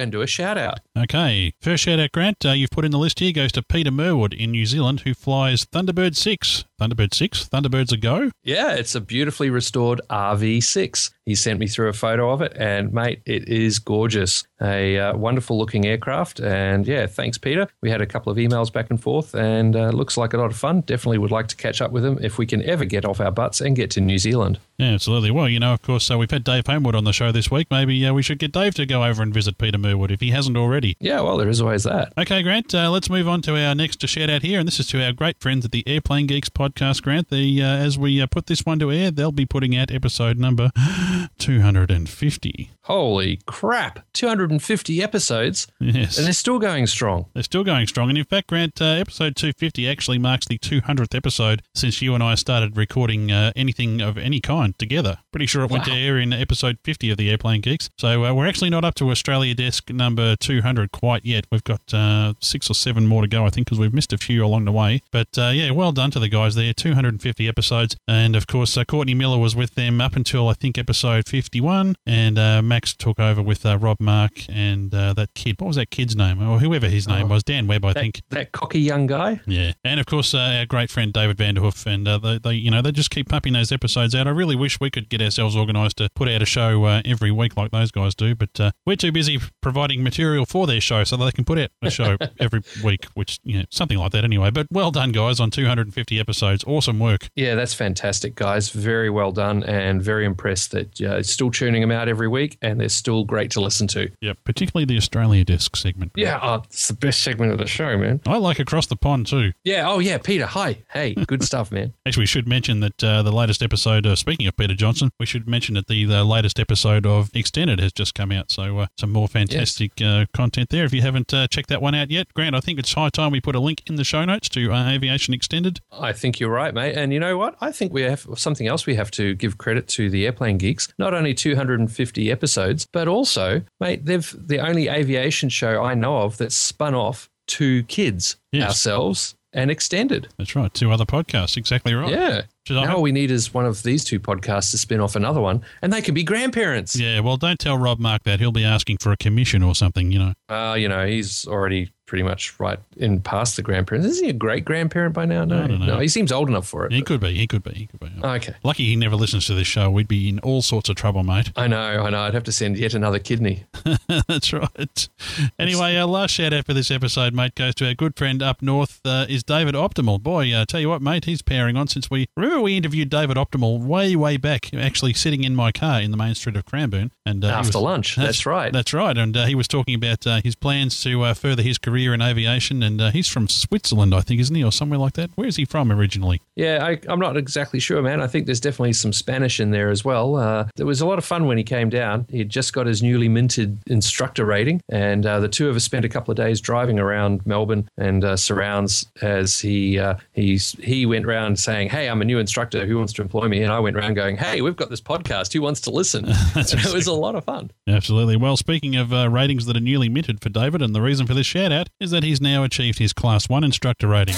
and do a shout out. Okay. First shout out, Grant. Uh, you've put in the list here goes to Peter Merwood in New Zealand, who flies Thunderbird 6. Thunderbird 6? Thunderbirds a go? Yeah, it's a beautifully restored RV6. He sent me through a photo of it, and mate, it is gorgeous. A uh, wonderful looking aircraft. And yeah, thanks, Peter. We had a couple of emails back and forth, and uh, looks like a lot of fun. Definitely would like to catch up with him if we can ever get off our butts and get to New Zealand. Yeah, absolutely. Well, you know, of course, uh, we've had Dave Homewood on the show this week. Maybe uh, we should get Dave to go over and visit Peter Merwood Burwood if he hasn't already. Yeah, well, there is always that. Okay, Grant, uh, let's move on to our next shout out here, and this is to our great friends at the Airplane Geeks podcast, Grant. The, uh, as we uh, put this one to air, they'll be putting out episode number (gasps) 250. Holy crap! 250 episodes. Yes. And they're still going strong. They're still going strong. And in fact, Grant, uh, episode 250 actually marks the 200th episode since you and I started recording uh, anything of any kind together. Pretty sure it went to air in episode 50 of the Airplane Geeks. So uh, we're actually not up to Australia Desk number 200 quite yet. We've got uh, six or seven more to go, I think, because we've missed a few along the way. But uh, yeah, well done to the guys there. 250 episodes. And of course, uh, Courtney Miller was with them up until, I think, episode 51. And uh, Max took over with uh, Rob Mark and uh, that kid. What was that kid's name? Or whoever his name was. Dan Webb, I That- think. That cocky young guy. Yeah, and of course uh, our great friend David Vanderhoof, and uh, they, they, you know, they just keep pumping those episodes out. I really wish we could get ourselves organised to put out a show uh, every week like those guys do, but uh, we're too busy providing material for their show so that they can put out a show (laughs) every week, which you know something like that anyway. But well done, guys, on 250 episodes. Awesome work. Yeah, that's fantastic, guys. Very well done, and very impressed that uh, still tuning them out every week, and they're still great to listen to. Yeah, particularly the Australia Desk segment. Yeah, oh, it's the best segment of the show, man. I like Across the Pond too. Yeah. Oh, yeah, Peter. Hi. Hey, good stuff, man. (laughs) Actually, we should mention that uh, the latest episode, uh, speaking of Peter Johnson, we should mention that the, the latest episode of Extended has just come out. So, uh, some more fantastic uh, content there. If you haven't uh, checked that one out yet, Grant, I think it's high time we put a link in the show notes to uh, Aviation Extended. I think you're right, mate. And you know what? I think we have something else we have to give credit to the Airplane Geeks. Not only 250 episodes, but also, mate, they've the only aviation show I know of that's spun off two kids, Yes. ourselves and Extended. That's right. Two other podcasts. Exactly right. Yeah. Which is- I Now all we need is one of these two podcasts to spin off another one, and they can be grandparents. Yeah, well, don't tell Rob Mark that. He'll be asking for a commission or something, you know. Uh, you know, he's already pretty much right in past the grandparents. Is he a great grandparent by now? No, I no, he seems old enough for it. He could be. He could be. He could be. Okay. Lucky he never listens to this show. We'd be in all sorts of trouble, mate. I know, I know. I'd have to send yet another kidney. (laughs) That's right. Anyway, our last shout out for this episode, mate, goes to our good friend up north, uh, is David Optimal. Boy, uh, tell you what, mate, he's powering on since we remember we interviewed David Optimal way, way back, actually sitting in my car in the main street of Cranbourne. And uh, After was- lunch, (laughs) that's right. That's right. And uh, he was talking about uh, his plans to uh, further his career in aviation. And uh, he's from Switzerland, I think, isn't he, or somewhere like that? Where is he from originally? Yeah, I, I'm not exactly sure, man. I think there's definitely some Spanish in there as well. Uh, there was a lot of fun when he came down. He'd just got his newly minted instructor rating, and uh, the two of us spent a couple of days driving around Melbourne and uh, surrounds as he uh, he's, he went round saying, "Hey, I'm a new instructor. Who wants to employ me?" And I went round going, "Hey, we've got this podcast. Who wants to listen?" (laughs) It was a lot of fun. Absolutely. Well, speaking of uh, ratings that are newly minted for David, and the reason for this shout out is that he's now achieved his Class 1 instructor rating.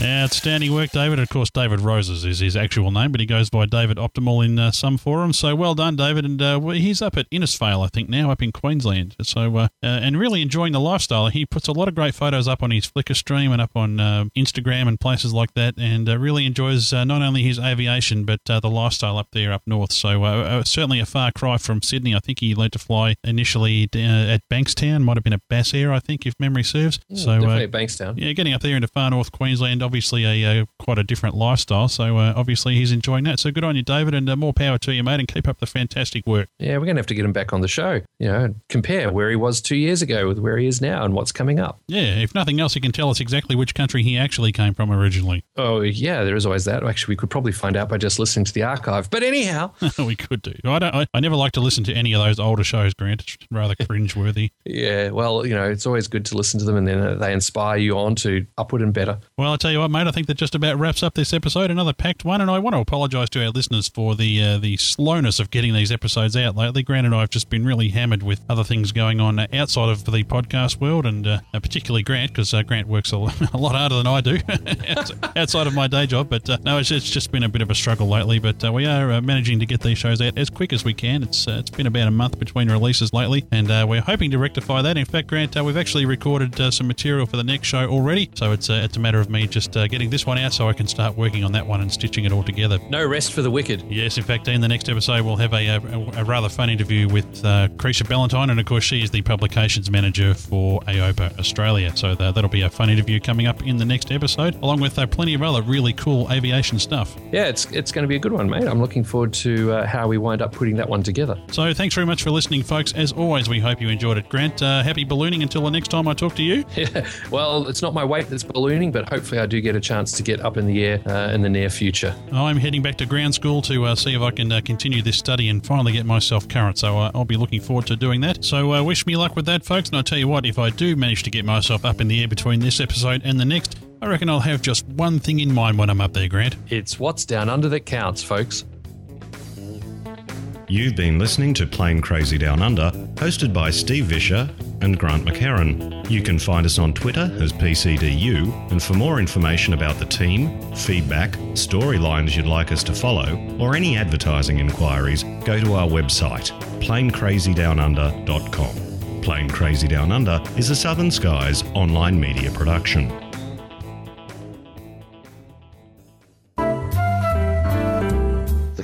Outstanding work, David. Of course, David Roses is his actual name, but he goes by David Optimal in uh, some forums. So well done, David. And uh, he's up at Innisfail, I think, now up in Queensland. So uh, uh, and really enjoying the lifestyle. He puts a lot of great photos up on his Flickr stream and up on uh, Instagram and places like that, and uh, really enjoys uh, not only his aviation but uh, the lifestyle up there up north. So uh, uh, certainly a far cry from Sydney. I think he learned to fly initially uh, at Bankstown, might have been at Basair, I think, if memory serves. so uh, definitely at Bankstown. yeah, getting up there into far north Queensland, obviously a uh, quite a different lifestyle. So uh, obviously he's enjoying that. So good on you, David, and uh, more power to you, mate, and keep up the fantastic work. Yeah, we're going to have to get him back on the show. You know, compare where he was two years ago with where he is now and what's coming up. Yeah, if nothing else, he can tell us exactly which country he actually came from originally. Oh, yeah, there is always that. Actually, we could probably find out by just listening to the archive. But anyhow, (laughs) we could do. I don't. I, I never like to listen to any of those older shows, Grant. It's rather cringeworthy. (laughs) yeah, well, you know, it's always good to listen to them and then uh, they inspire you on to upward and better. Well, I tell you what, mate. I think that just about wraps up this episode. Another packed one, and I want to apologise to our listeners for the uh, the slowness of getting these episodes out lately. Grant and I have just been really hammered with other things going on outside of the podcast world, and uh, particularly Grant, because uh, Grant works (laughs) a lot, harder than I do (laughs) outside of my day job. But uh, no, it's, it's just been a bit of a struggle lately. But uh, we are uh, managing to get these shows out as quick as we can. It's uh, it's been about a month between releases lately, and uh, we're hoping to rectify that. In fact, Grant, uh, we've actually recorded uh, some material for the next show already, so it's uh, it's a matter of me just uh, getting this one out so I can start working on that one and stitching it all together. No rest for the wicked. Yes, in fact, in the next episode, we'll have a, a, a rather fun interview with uh, Kreisha Ballantyne, and of course, she is the publications manager for AOPA Australia. So uh, that'll be a fun interview coming up in the next episode, along with uh, plenty of other really cool aviation stuff. Yeah, it's it's going to be a good one, mate. I'm looking forward to uh, how we wind up putting that one together. So thanks very much for listening, folks. As always, we hope you enjoyed it. Grant, uh, happy ballooning until the next time I talk to you. Yeah, (laughs) well, it's not my weight that's ballooning, but hopefully I do get a chance to get up in the air uh, in the near future. I'm heading back to ground school to uh, see if I can uh, continue this study and finally get myself current. So uh, I'll be looking forward to doing that. So uh, wish me luck with that, folks. And I tell you what, if I do manage to get myself up in the air between this episode and the next, I reckon I'll have just one thing in mind when I'm up there, Grant. It's what's down under that counts, folks. You've been listening to Plane Crazy Down Under, hosted by Steve Visscher and Grant McHerron. You can find us on Twitter as PCDU, and for more information about the team, feedback, storylines you'd like us to follow, or any advertising inquiries, go to our website, planecrazydownunder.com. Plane Crazy Down Under is a Southern Skies online media production.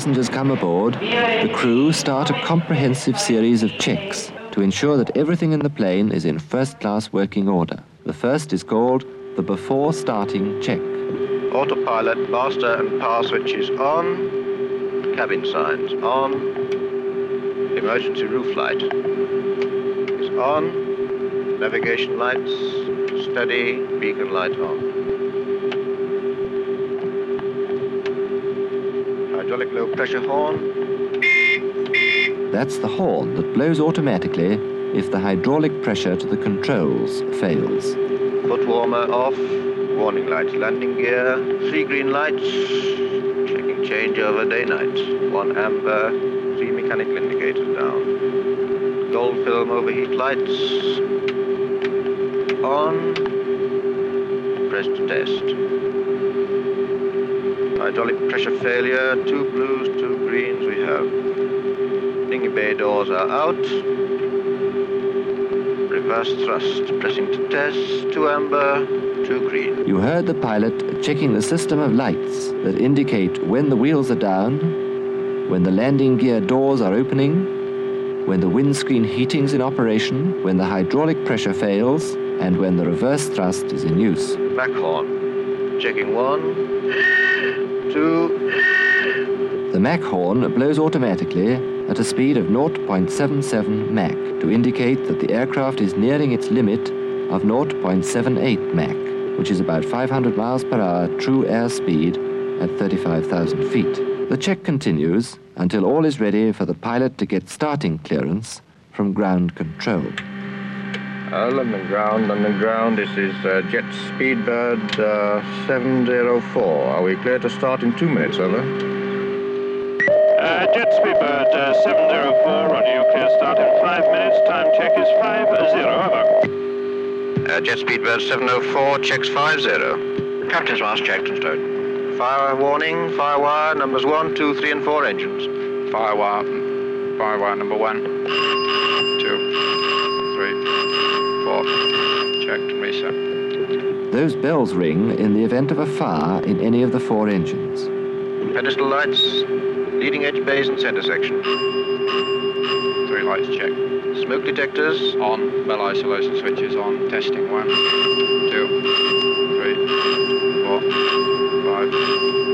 Passengers come aboard, the crew start a comprehensive series of checks to ensure that everything in the plane is in first-class working order. The first is called the before starting check. Autopilot, master and power switches on. Cabin signs on. Emergency roof light is on. Navigation lights steady. Beacon light on. Hydraulic low pressure horn. That's the horn that blows automatically if the hydraulic pressure to the controls fails. Foot warmer off. Warning lights landing gear. Three green lights. Checking changeover day night. One amber. Three mechanical indicators down. Gold film overheat lights. On. Press to test. Hydraulic pressure failure. Two blues, two greens we have. Dinghy bay doors are out. Reverse thrust. Pressing to test. Two amber, two green. You heard the pilot checking the system of lights that indicate when the wheels are down, when the landing gear doors are opening, when the windscreen heating's in operation, when the hydraulic pressure fails, and when the reverse thrust is in use. Mach horn. Checking one, two, The Mach horn blows automatically at a speed of 0.77 Mach to indicate that the aircraft is nearing its limit of 0.78 Mach, which is about 500 miles per hour true airspeed at 35,000 feet. The check continues until all is ready for the pilot to get starting clearance from ground control. All on the ground, on the ground, this is uh, Jet Speedbird uh, 704. Are we clear to start in two minutes, over? Uh, Jet Speedbird uh, 704, roger you, clear start in five minutes. Time check is 50, over. Uh, Jet Speedbird 704 checks 50. Captain's last checked and stowed. Fire warning, fire wire numbers 1, 2, 3 and 4 engines. Fire wire, fire wire number 1, 2, 3 me, sir. Those bells ring in the event of a fire in any of the four engines. Pedestal lights, leading edge bays and center section. Three lights check. Smoke detectors on. Bell isolation switches on. Testing one, two, three, four, five,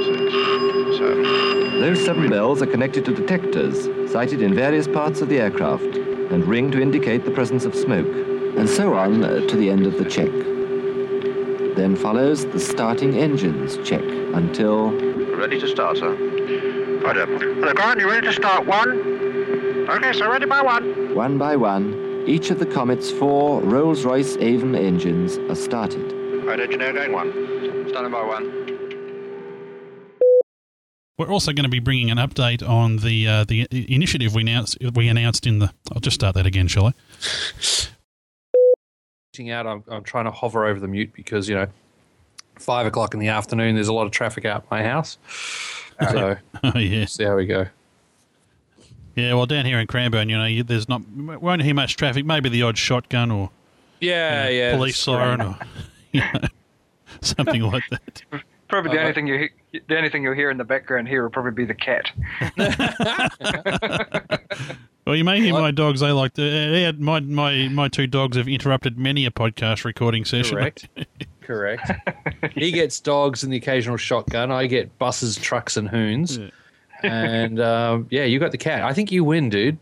six, seven. Those seven three. bells are connected to detectors sited in various parts of the aircraft and ring to indicate the presence of smoke and so on uh, to the end of the check. Then follows the starting engines check until Ready to start, sir. Right up. Hello, Grant, you ready to start? One. Okay, so ready by one. one by one, each of the Comet's four Rolls-Royce Avon engines are started. Right, engineer going one. Standing by one. We're also going to be bringing an update on the uh, the initiative we announced we announced in the. I'll just start that again, shall I? Reaching out, I'm, I'm trying to hover over the mute because you know, five o'clock in the afternoon. There's a lot of traffic out my house. So oh, (laughs) yeah. see how we go. Yeah, well, down here in Cranbourne, you know, you, there's not won't hear much traffic. Maybe the odd shotgun or Yeah, you know, yeah. police siren or (laughs) you know, (laughs) something like that. Probably the Uh, only thing you he- the only thing you'll hear in the background here will probably be the cat. (laughs) Well, you may hear my dogs. They like to. Uh, my my my two dogs have interrupted many a podcast recording session. Correct. (laughs) Correct. (laughs) he gets dogs and the occasional shotgun. I get buses, trucks, and hoons. And um, yeah, you got the cat. I think you win, dude.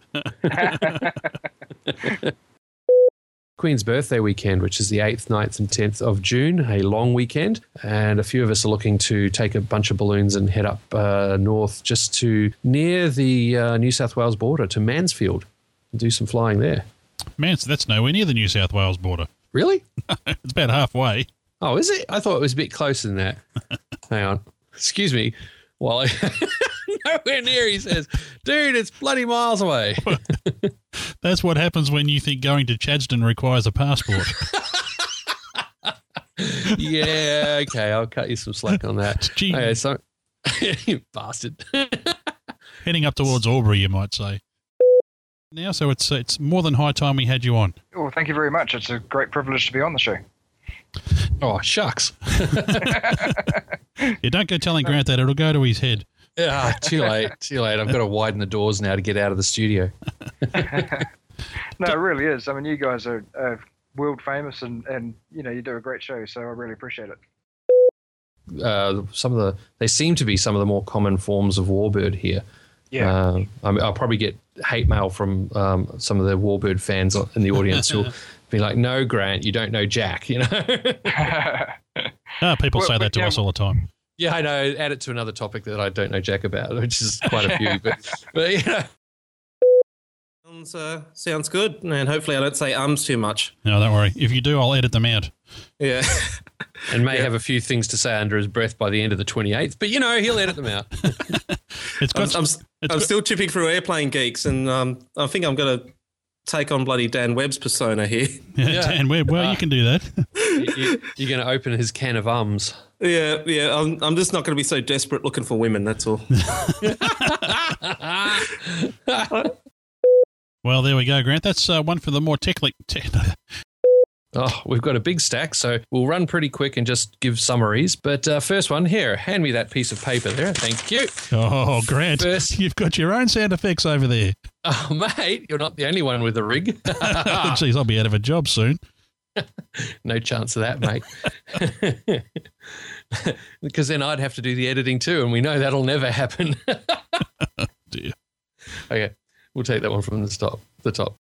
Queen's birthday weekend, which is the 8th, 9th, and 10th of June, a long weekend. And a few of us are looking to take a bunch of balloons and head up uh, north just to near the uh, New South Wales border to Mansfield and do some flying there. Man, so that's nowhere near the New South Wales border. (laughs) Really? it's about halfway. Oh, is it? I thought it was a bit closer than that. (laughs) Hang on. Excuse me. Well, I, (laughs) (laughs) nowhere near, he says. Dude, it's bloody miles away. (laughs) That's what happens when you think going to Chadstone requires a passport. (laughs) yeah, okay. I'll cut you some slack on that. Gee. Okay, so, you bastard. Heading up towards Albury, you might say. Now, so it's it's more than high time we had you on. Well, thank you very much. It's a great privilege to be on the show. Oh, shucks. You don't go telling Grant that; it'll go to his head. Yeah, too late. Too late. I've got to widen the doors now to get out of the studio. (laughs) No, it really is. I mean, you guys are, are world famous, and and you know you do a great show. So I really appreciate it. Uh, some of the they seem to be some of the more common forms of warbird here. Yeah. Uh, I mean, I'll probably get hate mail from um, some of the warbird fans in the audience who'll (laughs) be like, "No, Grant, you don't know Jack." You know. (laughs) Ah, people Well, say that to yeah, us all the time. Yeah, I know. Add it to another topic that I don't know Jack about, (laughs) which is quite a few. but, but you know, Sounds, uh, sounds good, and hopefully I don't say ums too much. No, don't worry. If you do, I'll edit them out. Yeah. (laughs) and may have a few things to say under his breath by the end of the 28th. But you know, he'll edit them out. (laughs) It's I'm, got. I'm, it's I'm got- still chipping through airplane geeks, and um, I think I'm going to take on bloody Dan Webb's persona here. Dan Webb. Well, you can do that. you, you're going to open his can of ums. Yeah, yeah. I'm, I'm just not going to be so desperate looking for women. That's all. (laughs) Well, there we go, Grant. That's uh, one for the more technical. Te- (laughs) Oh, we've got a big stack, so we'll run pretty quick and just give summaries. But uh, first one here, hand me that piece of paper there. Thank you. oh, Grant, First- (laughs) you've got your own sound effects over there. Oh, mate, you're not the only one with a rig. Jeez, I'll be out of a job soon. no chance of that, mate. (laughs) because then I'd have to do the editing too, and we know that'll never happen. (laughs) (laughs) Dear. Okay, we'll take that one from the top. The top.